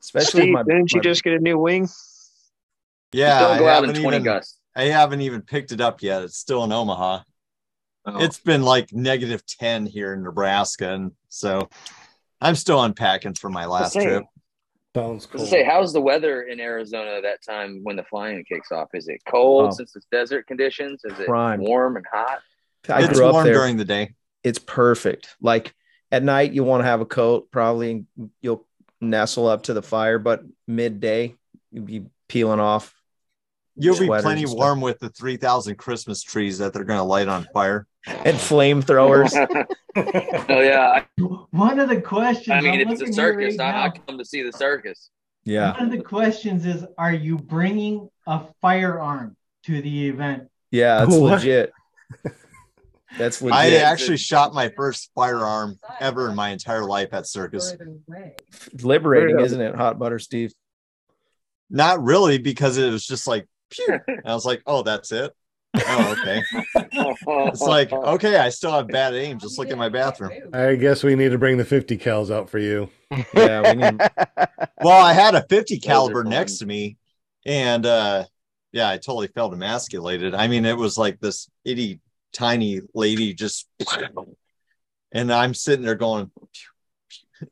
Especially Steve, my, didn't you just get a new wing? Yeah, don't go I out in haven't twenty even, gusts. I haven't even picked it up yet. It's still in Omaha. Oh. It's been like negative 10 here in Nebraska. And so I'm still unpacking for my last say, trip. Sounds cool. gonna say, how's the weather in Arizona that time when the flying kicks off? Is it cold Oh. since it's desert conditions? Is it Prime. warm and hot? I it's grew up warm there. during the day. it's perfect. Like at night, you want to have a coat, probably you'll nestle up to the fire, but midday, you'll be peeling off. You'll be plenty warm with the 3,000 Christmas trees that they're going to light on fire. and flamethrowers. oh yeah, One of the questions. I, I mean, I'm it's a circus. right I, I come to see the circus. yeah. One of the questions is: Are you bringing a firearm to the event? Yeah, it's legit. That's legit. I Legit. actually shot my first firearm ever in my entire life at circus. liberating, isn't it? Hot butter, Steve. Not really, because it was just like, pew. And I was like, oh, that's it. Oh, okay. It's like, okay, I still have bad aim. Just look at my bathroom. I guess we need to bring the 50 cals out for you. Yeah, we need, Well, I had a 50 caliber next to me, and uh yeah, I totally felt emasculated. I mean, it was like this itty tiny lady just, and I'm sitting there going,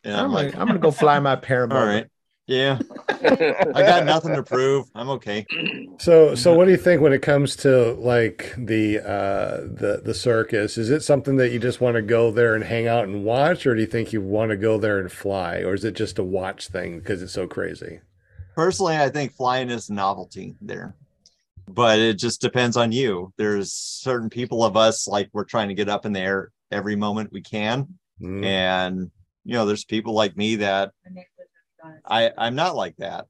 and I'm, I'm like, like, I'm gonna go fly my all paramotor. right, yeah, I got nothing to prove. I'm okay. So, so what do you think when it comes to like the uh, the the circus? Is it something that you just want to go there and hang out and watch, or do you think you want to go there and fly, or is it just a watch thing because it's so crazy? Personally, I think flying is a novelty there, but it just depends on you. There's certain people of us like we're trying to get up in the air every moment we can, Mm. and you know, there's people like me that I I'm not like that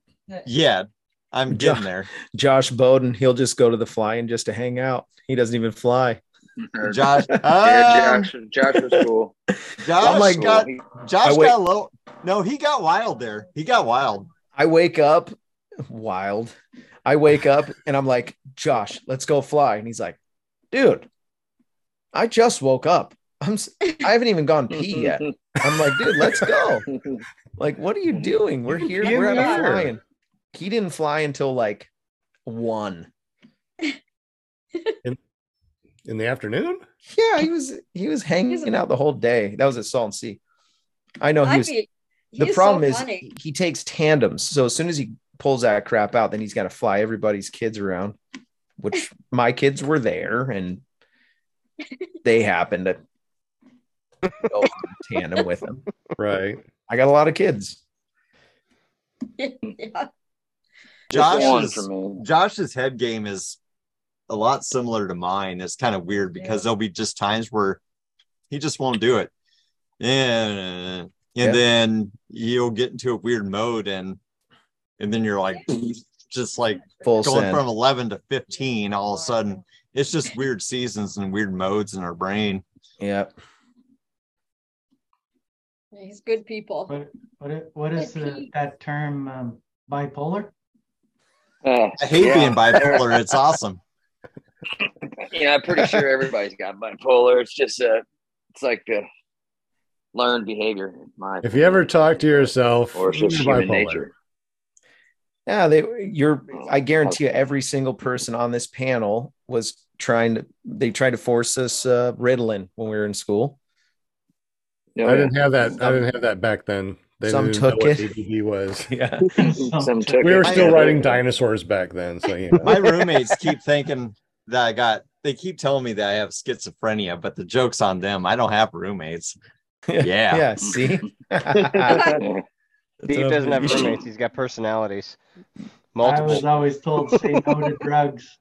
yet. I'm getting there. Josh Bowden, he'll just go to the flying just to hang out. He doesn't even fly. Josh, yeah, um, Josh, Josh was cool. Josh I'm like- got Josh I wait- got a little. No, he got wild there. He got wild. I wake up wild. I wake up and I'm like, Josh, let's go fly. And he's like, dude, I just woke up. I'm I haven't even gone pee yet. I'm like, dude, let's go. Like, what are you doing? We're here. Give We're me at a flying. He didn't fly until like one. In in the afternoon? Yeah, he was he was hanging out the whole day. That was at Salton Sea. I know he I'd was be- the he's so problem is funny. he takes tandems. So as soon as he pulls that crap out, then he's got to fly everybody's kids around, which my kids were there and they happened to go in tandem with him. Right. I got a lot of kids. yeah. Josh's. Josh's head game is a lot similar to mine. It's kind of weird because there'll be just times where he just won't do it, and and Yeah. then you'll get into a weird mode and and then you're like just like Full going send. from 11 to 15 all of a sudden it's just weird seasons and weird modes in our brain Yeah. He's good people. What what what is the, that term um, bipolar? Uh, i hate yeah. being bipolar it's awesome Yeah, I'm pretty sure everybody's got bipolar. It's just uh it's like uh learned behavior. in My If you ever talk to yourself, or it's just you're human bipolar. nature. Yeah, they you're I guarantee you every single person on this panel was trying to they tried to force us uh Ritalin when we were in school. Oh, I didn't have that. I didn't have that back then. They Some didn't took what it. ADD was. Yeah. Some took we were still I- writing dinosaurs back then, so you know. My roommates keep thinking that I got. They keep telling me that I have schizophrenia, but the joke's on them. I don't have roommates. Yeah. Yeah, see? Steve doesn't have roommates. He's got personalities. Multiple. I was always told say no to drugs.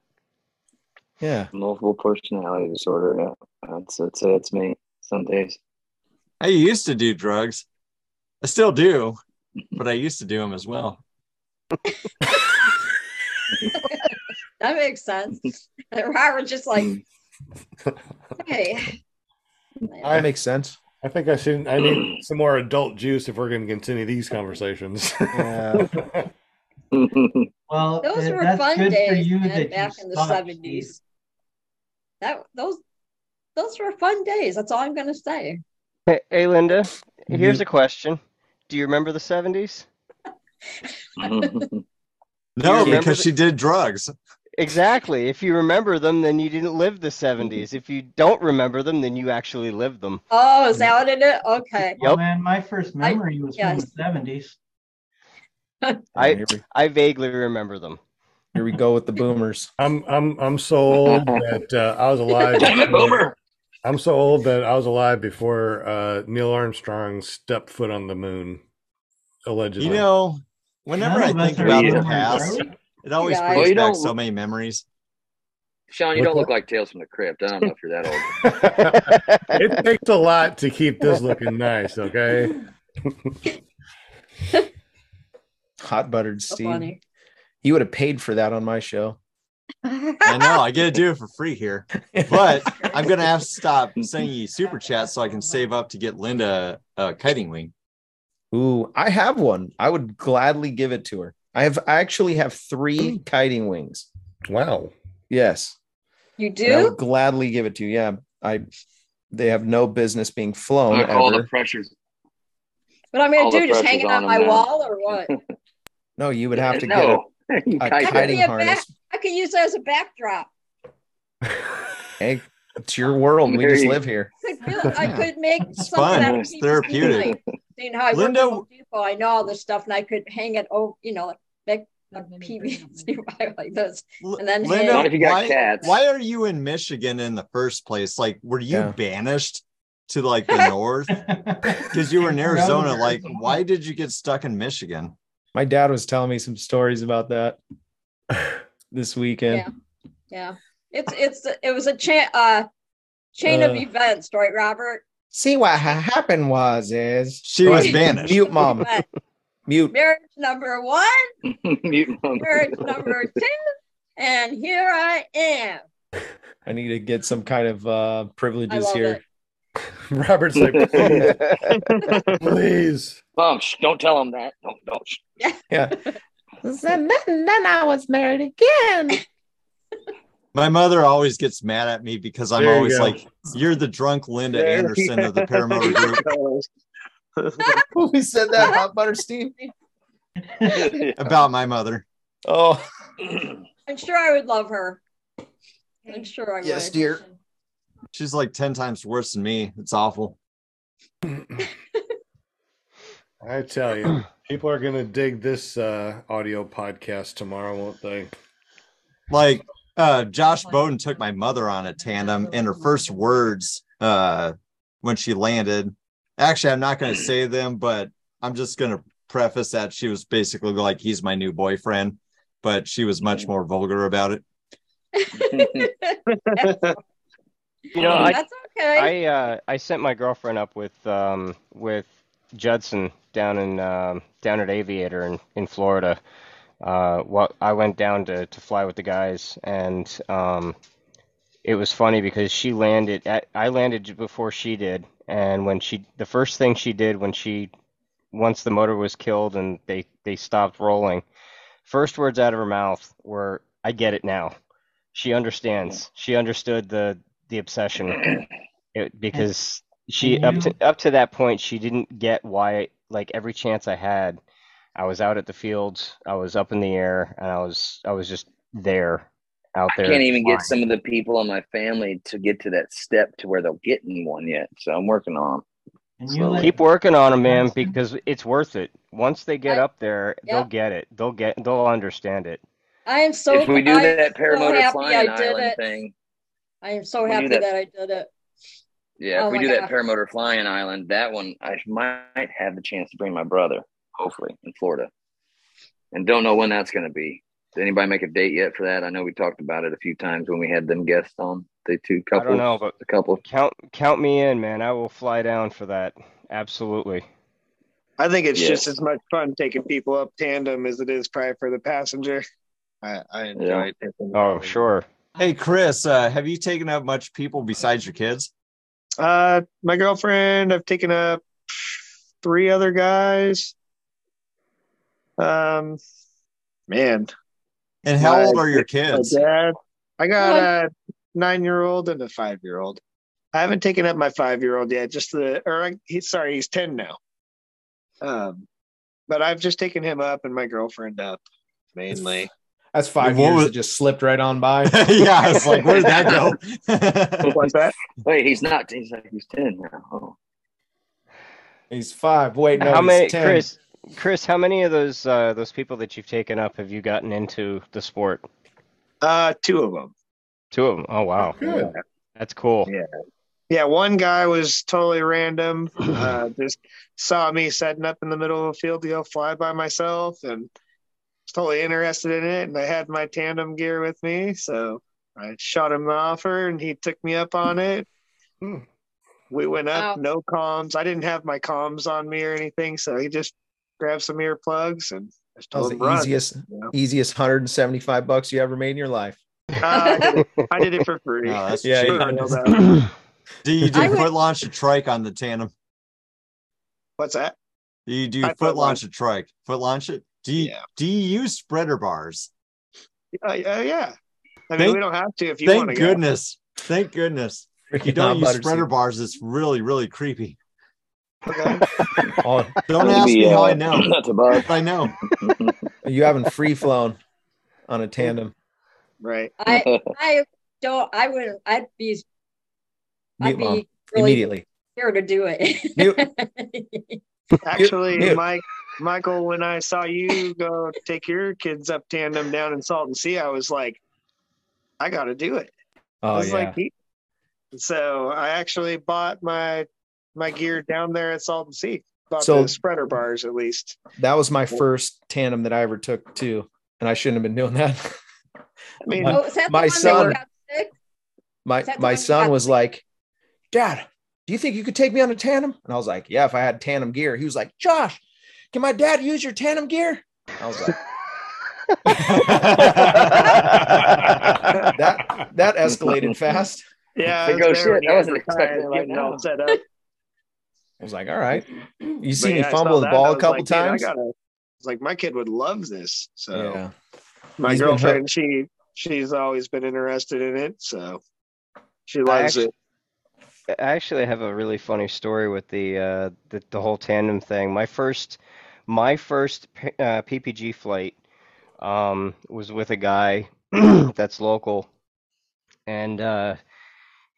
Yeah. Multiple personality disorder. Yeah, that's that's that's me. Some days. I used to do drugs. I still do, but I used to do them as well. That makes sense. And Robert just like, hmm. hey, That makes sense. I think I should. I need some more adult juice if we're going to continue these conversations. Yeah. Well, those were that's fun good days you man, that you back in the seventies. That those those were fun days. That's all I'm gonna say. Hey, hey, Linda, here's a question. Do you remember the 70s? No, remember because the- she did drugs. Exactly. If you remember them, then you didn't live the 70s. If you don't remember them, then you actually lived them. Oh, is that what it is? Okay. Oh Yep. man, my first memory was from the seventies. I I vaguely remember them. here we go with the boomers. I'm I'm I'm so old that uh, I was alive. Boomer. I'm so old that I was alive before uh, Neil Armstrong stepped foot on the moon, allegedly. You know, whenever I None of think about the past, are it always Yeah, brings Well, back so many memories. Sean, you What's don't look like Tales from the Crypt. I don't know if you're that old. it takes a lot to keep this looking nice. Okay. Hot buttered So Steve. You would have paid for that on my show. I know I get to do it for free here, but I'm gonna have to stop sending you super chats so I can save up to get Linda a kiting wing. Ooh, I have one. I would gladly give it to her. I have I actually have three mm. kiting wings. Wow. Yes. You And I do? would gladly give it to you. Yeah. I they have no business being flown Look, all the pressures. What I'm gonna all do? Just hang it on on my now. wall or what? No, you would have to no. Get a, a kite That could kiting harness. back. I could use that as a backdrop. Hey, it's your world. We just live here. I could, build, I could make It's something fun. out It's therapeutic. Pipe. Seeing how I Linda- work at Home Depot, I know all this stuff, and I could hang it over, you know, make a PVC pipe like this. And then Linda, Not if you got why, cats. why are you in Michigan in the first place? Like, were you Yeah. banished to like the north because you were in Arizona? Like, why did you get stuck in Michigan? My dad was telling me some stories about that this weekend. Yeah. Yeah, it's it's it was a chain uh chain of Uh. events, right, Robert? See what ha- happened was is She was banished. mute mom But mute. marriage number one, Mutant mom. marriage number two, and here I am. I need to get some kind of uh privileges here. it. Robert's like, please, please. Mom, shh, don't tell him that. Don't, don't. shh. Yeah. then, then I was married again. My mother always gets mad at me because I'm always go. like, "You're the drunk Linda There Anderson of the paramotor group." Who said that? Hot butter Steve? About my mother. Oh, I'm sure I would love her. I'm sure I yes, would. Yes, dear. She's like ten times worse than me. It's awful. I tell you, people are gonna dig this uh, audio podcast tomorrow, won't they? Like uh Josh Bowden took my mother on a tandem and her first words uh when she landed. Actually, I'm not gonna say them, but I'm just gonna preface that she was basically like he's my new boyfriend, but she was much more vulgar about it. You know, I That's okay. I uh, I sent my girlfriend up with um, with Judson down in um, down at Aviator in, in Florida. Uh, what I went down to, to fly with the guys, and um, it was funny because she landed. At, I landed before she did, and when she the first thing she did when she once the motor was killed and they they stopped rolling, first words out of her mouth were, "I get it now." She understands. She understood the the obsession it, because she up to up to that point she didn't get why like every chance I had, I was out at the fields, I was up in the air, and I was I was just there, out there. I can't even get some of the people in my family to get to that step to where they'll get me one yet. So I'm working on. 'em. And you let, Keep working on them, man, because it's worth it. Once they get I- up there, they'll get it. They'll get. They'll understand it. I am so if we do I'm that paramotor happy flying I did island it. thing, I am so happy that- that I did it. yeah, Oh if we my do that paramotor flying island, that one I might have the chance to bring my brother, hopefully in Florida, and don't know when that's going to be. Did anybody make a date yet for that? I know we talked about it a few times when we had them guests on. The two couple. I don't know, but a couple. count count me in, man. I will fly down for that. Absolutely. I think it's Yeah. just as much fun taking people up tandem as it is probably for the passenger. I, I enjoy Yeah. it. Oh, sure. Hey, Chris, uh, have you taken up much people besides your kids? Uh, my girlfriend, I've taken up three other guys. Um, man, And how My- old are your kids? dad. I got What? a nine-year-old and a five-year-old. I haven't taken up my five-year-old yet. Just the, or I, he's sorry, he's ten now. Um, but I've just taken him up and my girlfriend up mainly. That's five What years was- that just slipped right on by. yeah, it's like, where did that go? What's that? Wait, he's not. He's like he's ten now. Oh. He's five. Wait, no, how he's many, 10. Chris? Chris, how many of those uh, those people that you've taken up have you gotten into the sport? Uh, two of them. Two of them. Oh wow, Good. that's cool. Yeah. Yeah, one guy was totally random. Uh, just saw me setting up in the middle of a field to go fly by myself and was totally interested in it. And I had my tandem gear with me. So I shot him an offer and he took me up on it. Hmm. We went up, Wow. no comms. I didn't have my comms on me or anything. So he just grabbed some earplugs and just That was the run. easiest, you know? easiest 175 bucks you ever made in your life. Uh, I, did it, I did it for free. No, Yeah, cheap. you I know that. Do you do I would- foot launch a trike on the tandem? What's that? Do you do I foot foot launch a trike? Foot launch it? Do you Yeah. do you use spreader bars? Uh, uh, yeah. I mean, Thank- we don't have to if you want Thank to go. goodness. Thank goodness. If you don't use spreader soup. bars, it's really, really creepy. Okay. Oh, Don't ask be, me how uh, I know. That's a. I know. you haven't free flown on a tandem. Right. I I don't I would I'd be I'd Mute be mom really immediately. here to do it. Actually, Mute. Mike, Michael, when I saw you go take your kids up tandem down in Salton Sea, I was like, I got to do it. I Oh was yeah. like, he- so I actually bought my my gear down there at Salton Sea. Bought So- the spreader bars at least. that was my first tandem that I ever took too, and I shouldn't have been doing that. I mean, My- oh, is that the my son- you got sick? my Is that the my son was sick? like, "Dad, do you think you could take me on a tandem?" And I was like, "Yeah, if I had tandem gear." He was like, "Josh, can my dad use your tandem gear?" I was like, "That that escalated fast." yeah, Think, I oh, was there when shit, I wasn't were expecting tired, it right now. set up. I was like, "All right." You see But me yeah, I saw fumble the that, ball a couple like, "Dude, I times. it's like my kid would love this. So Yeah, my He's been hooked. girlfriend, she she's always been interested in it, so she I loves it. I actually have a really funny story with the uh, the, the whole tandem thing. My first my first P- uh, PPG flight um, was with a guy that's local, and uh,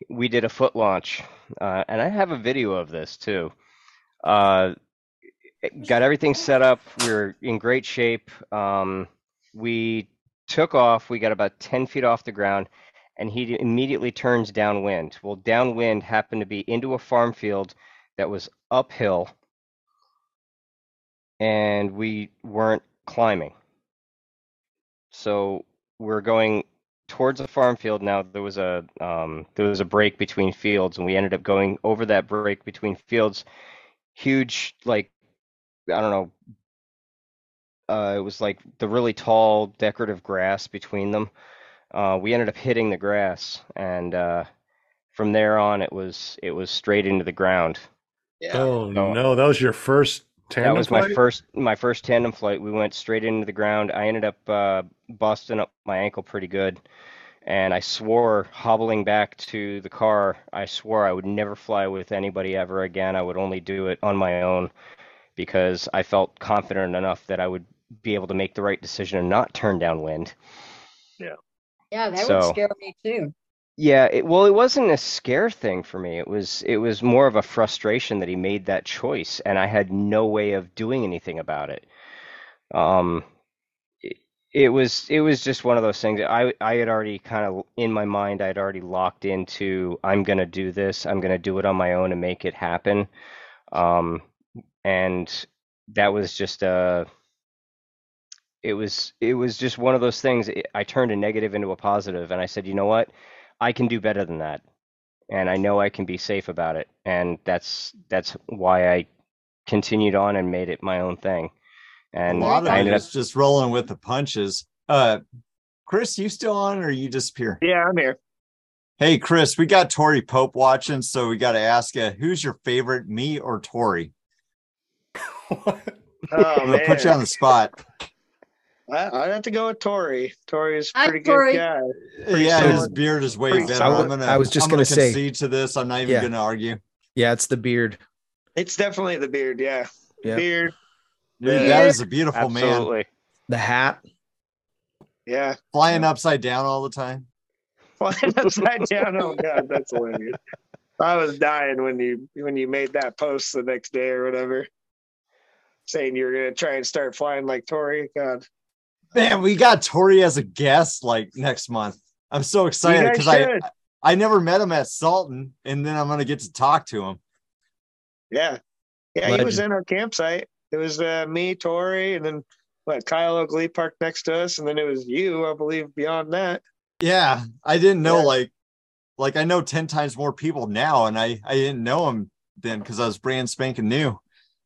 we did a foot launch, uh, and I have a video of this too. Uh, got everything set up. We were in great shape. Um, we took off. We got about 10 feet off the ground, and he immediately turns downwind. Well, downwind happened to be into a farm field that was uphill, and we weren't climbing. So we're going towards a farm field now. There was a um, there was a break between fields, and we ended up going over that break between fields. Huge, like I don't know. Uh, it was like the really tall decorative grass between them. Uh, we ended up hitting the grass, and uh, from there on, it was it was straight into the ground. Oh No. no, that was your first tandem That was my first my first tandem flight. We went straight into the ground. I ended up uh, busting up my ankle pretty good, And I swore, hobbling back to the car, I swore I would never fly with anybody ever again. I would only do it on my own because I felt confident enough that I would be able to make the right decision and not turn downwind. Yeah. Yeah, that So- would scare me too. Yeah, it, well, it wasn't a scare thing for me. It was it was more of a frustration that he made that choice, and I had no way of doing anything about it. Um, it, it was it was just one of those things. I I had already kind of in my mind, I had already locked into I'm gonna do this. I'm gonna do it on my own and make it happen. Um, and that was just a it was it was just one of those things. I turned a negative into a positive, and I said, you know what? I can do better than that, and I know I can be safe about it, and that's that's why I continued on and made it my own thing. And a lot of I ended up just rolling with the punches. Uh, Chris, you still on or you disappear? Yeah, I'm here. Hey, Chris, we got Tori Pope watching, so we got to ask you, who's your favorite, me or Tori? Oh I'm gonna put you on the spot. I, I'd have to go with Tori. Tori's a Hi, pretty Tori. good guy. Pretty yeah, his beard is way better. I I'm was- gonna. I was just gonna say- concede to this. I'm not even Yeah. gonna argue. Yeah, it's the beard. It's definitely the beard. Yeah, Yeah. beard. Dude, Yeah. that is a beautiful man. The hat. Yeah, Flying upside down all the time. flying upside down. Oh god, that's hilarious. I was dying when you when you made that post the next day or whatever, saying you were gonna try and start flying like Tori. God, Man, we got Tori as a guest like next month. I'm so excited because I. I never met him at Salton, and then I'm gonna get to talk to him. yeah, yeah. He was in our campsite. It was uh, me, Tori, and then what? Kyle Oakley parked next to us, and then it was you, I believe. Beyond that, Yeah, I didn't know Yeah. like like I know ten times more people now, and I I didn't know him then because I was brand spanking new.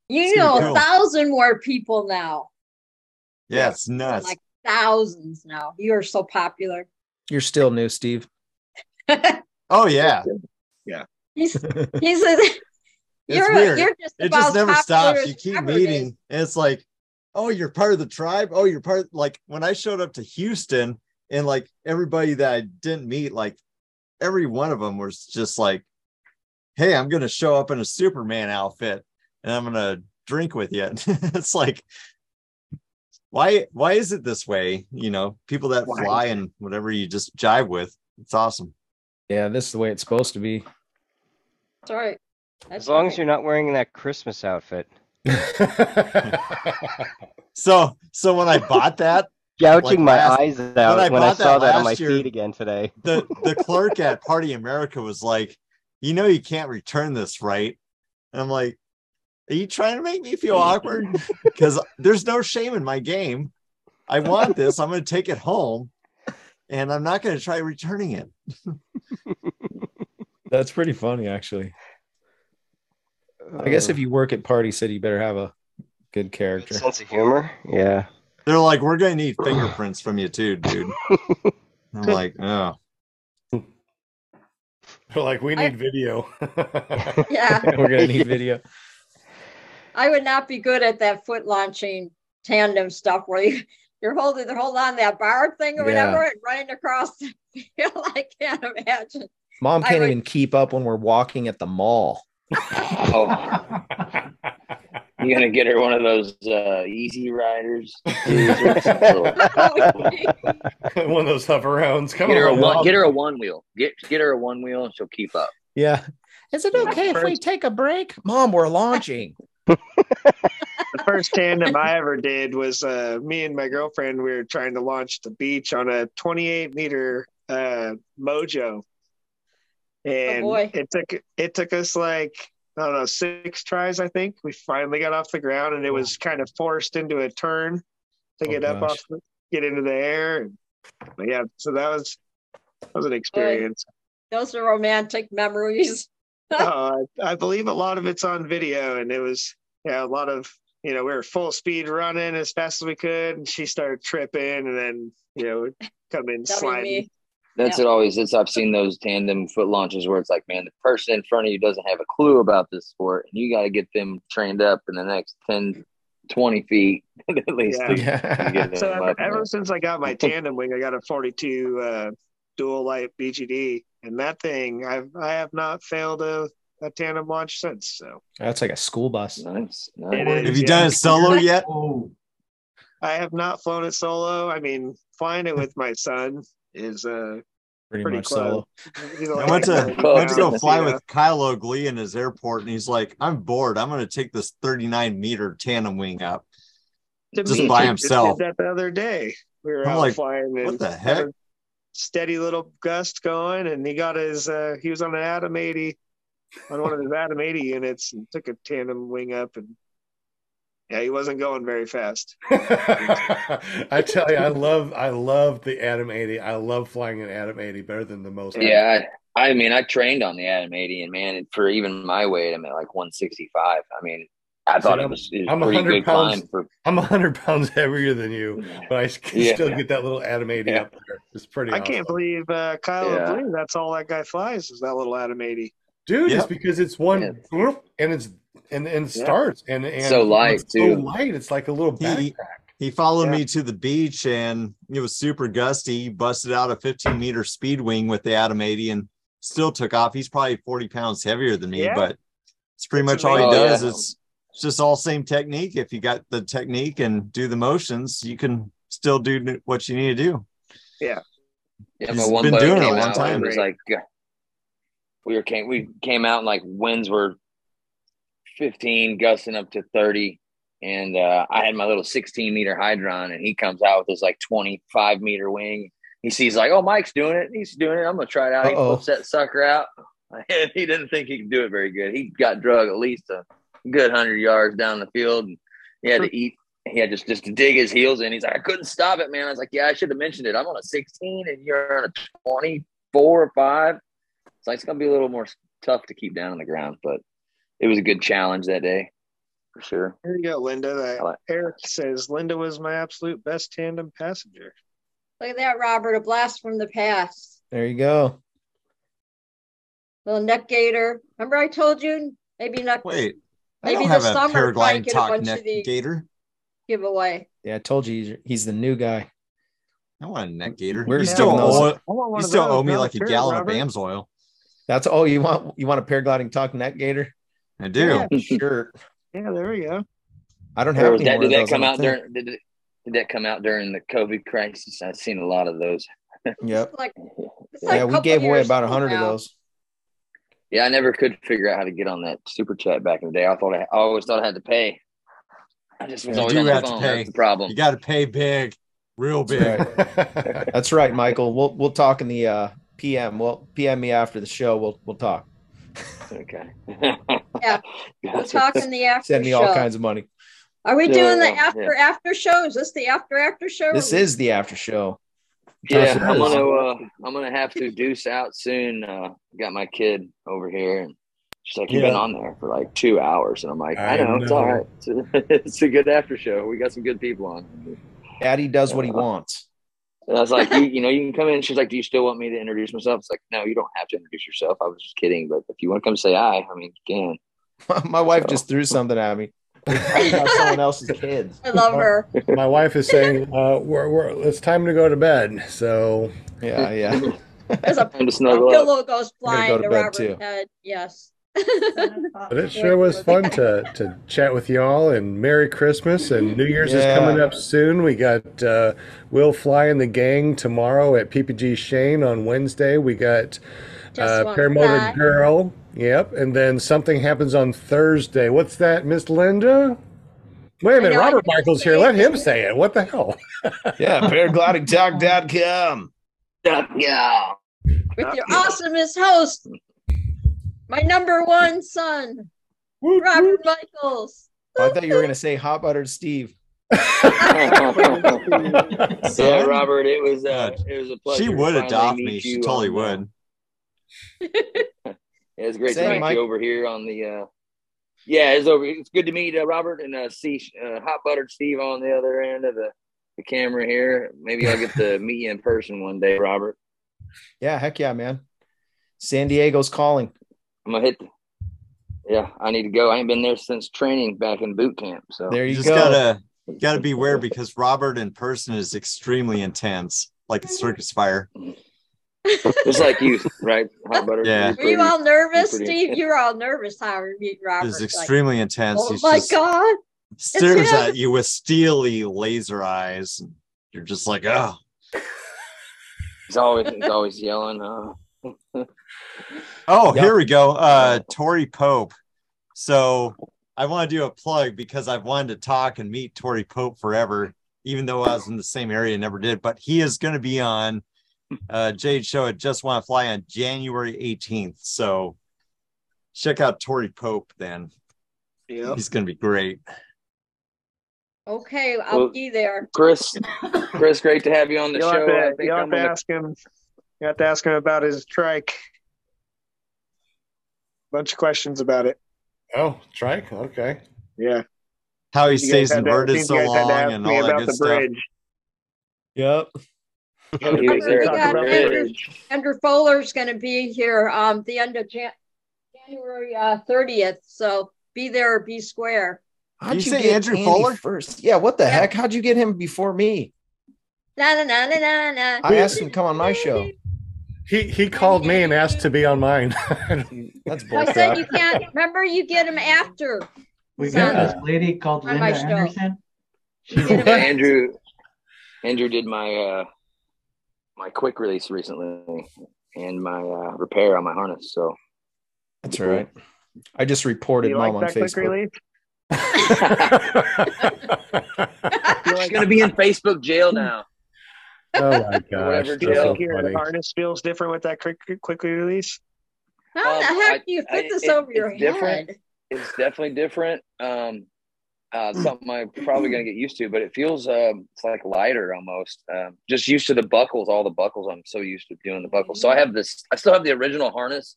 You Super know, cool. a thousand more people now. Yeah, it's nuts. Like thousands now. You are so popular. You're still new, Steve. oh yeah, yeah. He's he's a, you're weird. you're just it about just never stops. You keep meeting, dude. and it's like, oh, you're part of the tribe. Oh, you're part. Like when I showed up to Houston, and like everybody that I didn't meet, like every one of them was just like, hey, I'm gonna show up in a Superman outfit, and I'm gonna drink with you. it's like. Why why is it this way? You know, people that Why? fly and whatever you just jive with. It's awesome. Yeah, this is the way it's supposed to be. That's right. That's As long right. as you're not wearing that Christmas outfit. So so when I bought that, Gouging Like my last- eyes when out I when I saw that that on my last year- feed again today. the the clerk at Party America was like, "You know, you can't return this, right?" And I'm like, "Are you trying to make me feel awkward? Because there's no shame in my game. I want this. I'm going to take it home, and I'm not going to try returning it." That's pretty funny, actually. I guess if you work at Party City, you better have a good character. sense of humor, yeah. They're like, "We're going to need fingerprints from you too, dude." I'm like, "Oh, They're like, we I- need video. Yeah. We're gonna need video. I would not be good at that foot launching tandem stuff where you, you're holding the hold on that bar thing or Yeah. whatever and running across the field. I can't imagine. Mom can't would- even keep up when we're walking at the mall. Oh, you gonna get her one of those uh, easy riders? One of those hover rounds. Come her a on, one. Get her a one wheel. Get get her a one wheel, and she'll keep up. Yeah. Is it okay if we take a break? Mom, we're launching. The first tandem I ever did was uh, me and my girlfriend. We were trying to launch the beach on a 28 meter uh, Mojo, and boy. it took it took us like I don't know six tries. I think we finally got off the ground, and it was kind of forced into a turn to Oh, get up off, the, get into the air. But yeah, so that was that was an experience. Those are romantic memories. uh, I believe a lot of it's on video, and it was yeah, a lot of you know we were full speed running as fast as we could, and she started tripping, and then you know come in That sliding. That's Yeah. it. Always. It's I've seen those tandem foot launches where it's like, man, the person in front of you doesn't have a clue about this sport, and you got to get them trained up in the next 10, 20 feet at least. Yeah. to- to Yeah. get So ever, ever since I got my tandem wing, I got a 42 uh, Dual Lite BGD, and that thing I've I have not failed a, a tandem launch since. So That's like a school bus. Nice. It is, Have you yeah. done it solo yet? Oh, I have not flown it solo. I mean, flying it with my son is uh Pretty, pretty much close. solo. He's I went to "Oh, went to go yeah." fly with Kyle Oakley in his airport, and he's like, "I'm bored. I'm going to take this 39 meter tandem wing up." just Dimitri by just himself. Did that the other day. We were I'm out like, flying. what and the heck? Steady little gust going, and he got his. uh He was on an Atom 80, on one of his Atom 80 units, and took a tandem wing up, and yeah, he wasn't going very fast. I tell you, I love I love the Atom 80. I love flying an Atom 80 better than the most. Yeah, I, I mean, I trained on the Atom 80, and man, for even my weight, I'm at like 165. I mean, I thought See, it was, it was I'm pretty 100 good pounds. climb for. I'm 100 pounds heavier than you, but I can Yeah. still get that little Atom 80 Yeah. up there. It's pretty. I awesome. can't believe uh, Kyle Yeah. O'Brien, That's all that guy flies is that little Atom 80. Dude. Yep. It's because it's one Yeah. whoop, and it's and and it Yeah. starts and and So light, it's so too. light. It's like a little He- backpack. He followed Yeah. me to the beach, and it was super gusty. He busted out a 15 meter speed wing with the Atom 80, and still took off. He's probably 40 pounds heavier than me, Yeah. but it's pretty much all he does. Oh, yeah. It's it's just all same technique. If you got the technique and do the motions, you can still do what you need to do. Yeah, He's my one been doing it a long time. It was like we were came we came out and like winds were 15, gusting up to 30, and uh, I had my little 16 meter Hadron, and he comes out with his like 25 meter wing. He sees like, oh, Mike's doing it. He's doing it. I'm gonna try it out. He Uh-oh. flips that sucker out, and he didn't think he could do it very good. He got drug at least a good hundred yards down the field, and he had to eat. He had just just to dig his heels in. He's like, I couldn't stop it, man. I was like, yeah, I should have mentioned it. I'm on a 16, and you're on a 24 or five. It's gonna be a little more tough to keep down on the ground, but it was a good challenge that day for sure. Here you go, Linda. Uh, like- Eric says Linda was my absolute best tandem passenger. Look at that, Robert, a blast from the past. There you go. Little neck gator. Remember I told you maybe not Wait, I Maybe don't the have a summer probably paragliding get a talk neck gator. give away. Yeah, I told you he's, he's the new guy. I want a neck gator. We're you still owe, I want one you still owe me like a gallon Robert. of BAMS oil. That's oh, you want you want a paragliding talk neck gator? I do. Yeah. Sure. Yeah, there we go. I don't have was any that more did of that those, come out think. during did, it- did that come out during the COVID crisis? I've seen a lot of those. Yep. It's like, it's like Yeah, we gave away about a hundred of those. Yeah, I never could figure out how to get on that super chat back in the day. I thought I, I always thought I had to pay. I just was You always do on have to phone. pay. That's the problem. You got to pay big, real big. Right. That's right, Michael. We'll we'll talk in the uh, PM. We'll PM me after the show. We'll we'll talk. Okay. Yeah. We'll talk in the after Send me show. all kinds of money. Are we Yeah, doing the yeah, after after show? Is this the after after show? This is the after show. Yeah, Yes, I'm gonna uh, I'm gonna have to deuce out soon. Uh, got my kid over here, and she's like, "You've been on there for like two hours," and I'm like, "I, I know, it's all right. It's a, it's a good after show. We got some good people on." Daddy does what he wants. And I was like, you, "You know, you can come in." She's like, "Do you still want me to introduce myself?" It's like, "No, you don't have to introduce yourself. I was just kidding, but if you want to come say hi, I mean, you can." My wife So- just threw something at me. About someone else's kids. I love her. My wife is saying, uh, we're, we're, it's time to go to bed. So Yeah, yeah. There's a Time to snuggle up. pillow goes I'm gonna flying go to, to bed, Robert's too. head. Yes. But it sure was fun to, to chat with y'all and Merry Christmas and New Year's Yeah. is coming up soon. We got uh, Will Fly and the gang tomorrow at PPG Shane on Wednesday. We got uh, Paramotor Girl. Yep. And then something happens on Thursday. What's that, Miss Linda? Wait a minute. Robert Michael's here. it. Let him say it. What the hell? Yeah, paraglidingtalk.com. Yeah. With your awesomest host, my number one son, Robert Michaels. I thought you were gonna say hot buttered Steve. yeah, Robert, it was uh, it was a pleasure. She would adopt me. She totally on, would. Uh, it was great Same, to meet Mike. you over here on the. Uh, yeah, it's over. It's good to meet uh, Robert and uh, see uh, hot buttered Steve on the other end of the, the camera here. Maybe I'll get to meet you in person one day, Robert. Yeah, heck yeah, man. San Diego's calling. I'm gonna hit. The, yeah, I need to go. I ain't been there since training back in boot camp. So There You you just go. gotta gotta beware because Robert in person is extremely intense, like a circus fire. Just like you, right? Hot butter. Yeah. Were you all nervous, pretty- Steve? You were all nervous how we meet Robert. It's like, extremely intense. oh He's my just god! stares at you with steely laser eyes. and You're just like, oh. He's always he's always yelling. Uh, Oh, Yep. here we go. Uh Tori Pope. So I want to do a plug because I've wanted to talk and meet Tori Pope forever, even though I was in the same area and never did. But he is going to be on uh Jade Show at Just Want to Fly on January 18th. So check out Tori Pope then. Yep. He's gonna be great. Okay, I'll Well, be there. Chris, Chris, great to have you on the You'll show. have I think you'll have I'm to gonna- ask him. You have to ask him about his trike. Bunch of questions about it. Oh, trike. Okay. Yeah. How he You stays had to- inverted you so guys had to long and all that about good the stuff. bridge. Yep. He We got. Andrew, Andrew Fowler's going to be here um the end of Jan- January uh, 30th. So be there or be square. How'd Did you, you say get Andrew Andy Fuller? first? Yeah. What the Yeah. heck? How'd you get him before me? Na na na na na na. I asked him to come on my show. He he called me and asked to be on mine. That's bullshit. I said bullcrap. you can't. Remember, you get him after. We Sounds- got This lady called On Linda show. Anderson. Get him Yeah, after. Andrew, Andrew did my uh my quick release recently and my uh repair on my harness. So That's all right. I just reported Do mom like on that quick Facebook. release? he's gonna be in Facebook jail now. Oh my gosh, Whatever that's Do you jail. so think your funny. harness feels different with that quick quick release? How the Um, heck I- do you I- fit this it- over your it's different. head? It's definitely different. Um uh something I'm probably gonna get used to, but it feels um it's like lighter almost. Um just used to the buckles, all the buckles. I'm so used to doing the buckles. So I have this I still have the original harness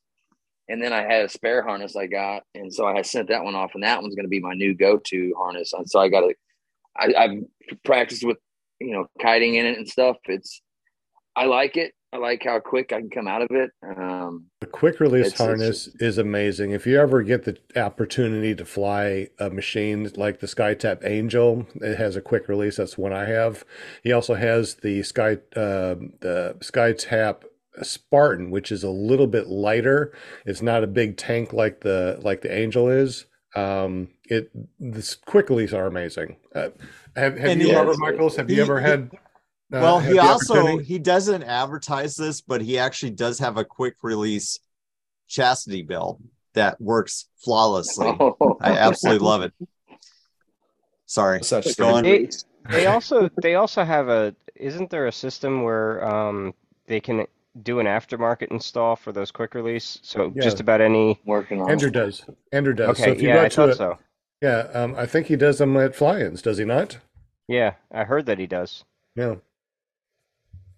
and then I had a spare harness I got, and so I sent that one off, and that one's going to be my new go-to harness. And so I got to, I've practiced with, you know, kiting in it and stuff. It's, I like it. I like how quick I can come out of it. Um, The quick release It's- it's- harness is amazing. If you ever get the opportunity to fly a machine like the SkyTap Angel, it has a quick release. That's one I have. He also has the Sky uh, the SkyTap Spartan, which is a little bit lighter. It's not a big tank like the like the Angel is. Um, it the quick release are amazing. Uh, have have you, he- Robert Michaels? Have you ever had? uh, well, had he also he doesn't advertise this, but he actually does have a quick release chastity belt that works flawlessly. I absolutely love it. Sorry, Such go on. They, they also they also have a isn't there a system where um they can do an aftermarket install for those quick release? So Yeah. just about any working on Andrew it. does. Andrew does. Okay, so if you yeah, go I to thought it, so. Yeah, um, I think he does them at fly-ins. Does he not? Yeah, I heard that he does. Yeah.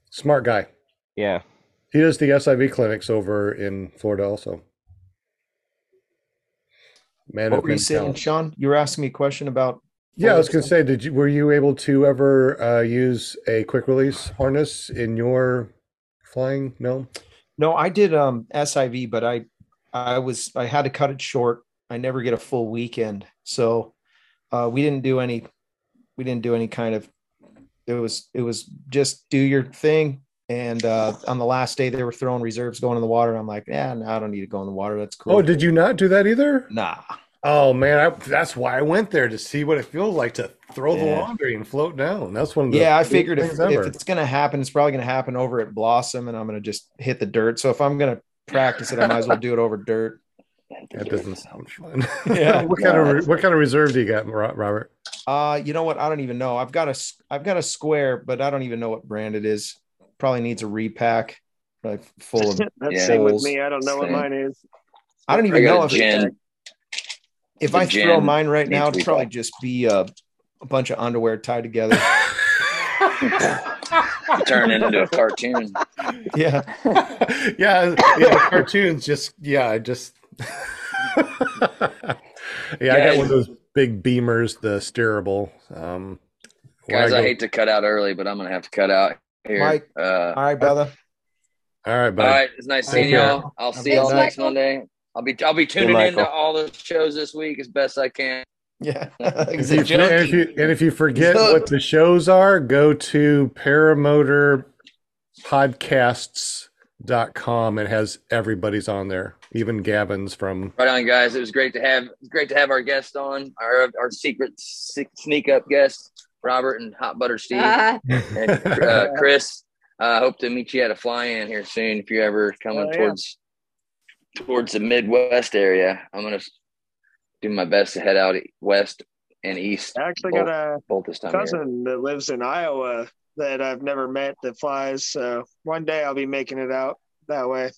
Smart guy. Yeah. He does the SIV clinics over in Florida also. Man What were you saying, talents. Sean? You were asking me a question about. Yeah, I was going to say, did you were you able to ever uh, use a quick release harness in your flying? No. No, I did um SIV, but I I was I had to cut it short. I never get a full weekend. So uh we didn't do any we didn't do any kind of it was it was just do your thing. And uh on the last day they were throwing reserves going in the water. I'm like, yeah, no, I don't need to go in the water. That's cool. Oh, did you not do that either? Nah. Oh man, I, that's why I went there to see what it feels like to throw the laundry and float down. That's one of the Yeah, I figured if, if it's gonna happen, it's probably gonna happen over at Blossom and I'm gonna just hit the dirt. So if I'm gonna practice it, I might as well do it over dirt. That doesn't sound fun. Yeah. what kind of what kind of reserve do you got, Robert? Uh, you know what? I don't even know. I've got a s- I've got a square, but I don't even know what brand it is. Probably needs a repack, like full of. That's Yeah. same with me. I don't know what mine is. I don't even got know if Gen. if the I throw mine right now, it'd probably repack. just be a, a bunch of underwear tied together. Turn it into a cartoon. yeah, yeah, yeah. Cartoons just yeah, I just yeah, I got one of those big beamers, the steerable. Um, Guys, I, go- hate to cut out early, but I'm gonna have to cut out here. Mike. Uh, all right, brother. All right, all buddy. right, it's nice seeing y'all. I'll see y'all next Michael. Monday. I'll be I'll be tuning Hey, in to all the shows this week as best I can. Yeah, If you, and, if you, and if you forget He's what the shows are, go to paramotor podcasts com. It has everybody's on there, even Gavin's from. Right on, guys. It was great to have great to have our guest on, our our secret sneak up guest, Robert and Hot Butter Steve, Ah. and uh, Chris. I uh, hope to meet you at a fly-in here soon if you're ever coming Oh, yeah. towards towards the Midwest area. I'm gonna do my best to head out west and east. I actually both, got a both this time. of year. cousin that lives in Iowa that I've never met that flies. So one day I'll be making it out that way.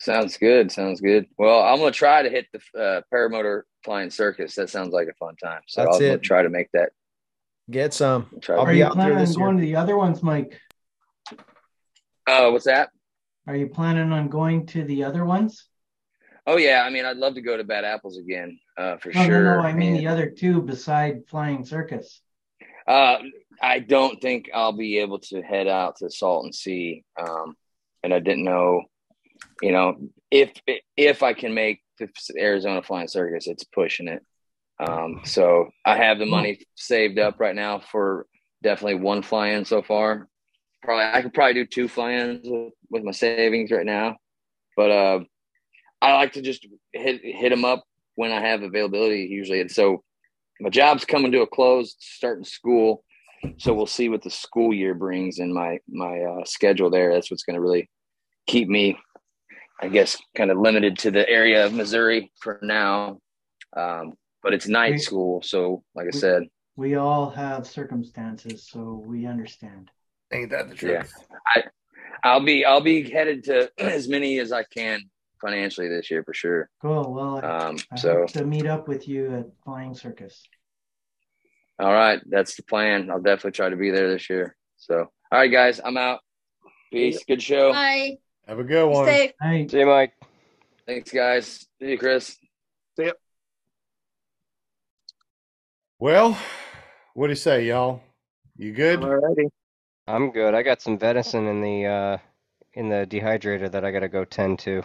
Sounds good. Sounds good. Well, I'm gonna try to hit the uh, paramotor flying circus. That sounds like a fun time. So That's I'm gonna it. try to make that. Get some. Try I'll to Are be you planning on this year. going to the other ones, Mike? Oh, what's that? Are you planning on going to the other ones? Oh yeah. I mean, I'd love to go to Bad Apples again, uh, for No, sure. no, no. I mean And, the other two beside Flying Circus. uh, I don't think I'll be able to head out to Salton Sea. Um, and I didn't know, you know, if if I can make the Arizona Flying Circus, it's pushing it. Um, so I have the money saved up right now for definitely one fly-in so far. Probably I could probably do two fly-ins with, with my savings right now, but uh, I like to just hit hit them up when I have availability usually. And so my job's coming to a close, starting school, so we'll see what the school year brings in my my uh, schedule there. That's what's going to really keep me, I guess, kind of limited to the area of Missouri for now. Um, but it's night We- school, so like I we- said, We all have circumstances, so we understand. Ain't that the yeah, I I'll be I'll be headed to as many as I can financially this year for sure. Cool. Well, I, Um, I so hope to meet up with you at Flying Circus. all right, that's the plan. I'll definitely try to be there this year. So all right, guys, I'm out. Peace. Good show. Bye. Have a good Be one. safe. Hey, See you, Mike. Thanks, guys. See you, Chris. See ya. Well, what do you say, y'all? You good? Alrighty. I'm good. I got some venison in the uh, in the dehydrator that I gotta go tend to.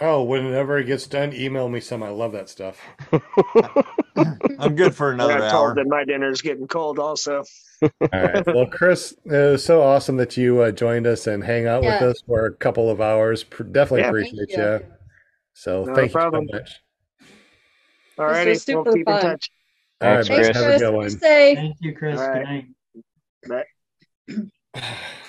Oh, whenever it gets done, email me some. I love that stuff. I'm good for I another got told hour. that my dinner's getting cold also. All right. Well, Chris, it was so awesome that you uh, joined us and hang out Yeah. with us for a couple of hours. Definitely Yeah. appreciate you. you. So No thank problem. you so much. Alrighty, we'll super keep in fun. touch. All right, Thanks. Chris. Have a good be one. safe. thank you, Chris. All Good night. Bye.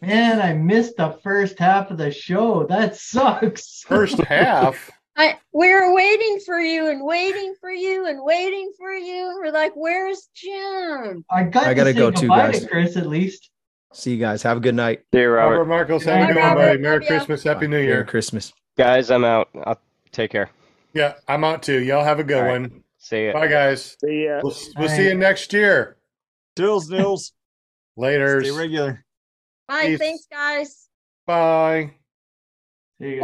Man, I missed the first half of the show. That sucks. First half. I we were waiting for you and waiting for you and waiting for you. We're like, where's Jim? I got I to gotta say go too, guys. to Chris at least. See you guys. Have a good night. See you, Robert Robert. Marcos, Good have a good one, buddy. Merry Love ya. Christmas. Happy New Year. Merry Christmas. Guys, I'm out. I'll take care. Yeah, I'm out too. Y'all have a good All right. one. See ya. Bye, guys. See ya. We'll, we'll Bye. see you next year. Dills, Nils. Later. Stay regular. Bye. Peace. Thanks, guys. Bye.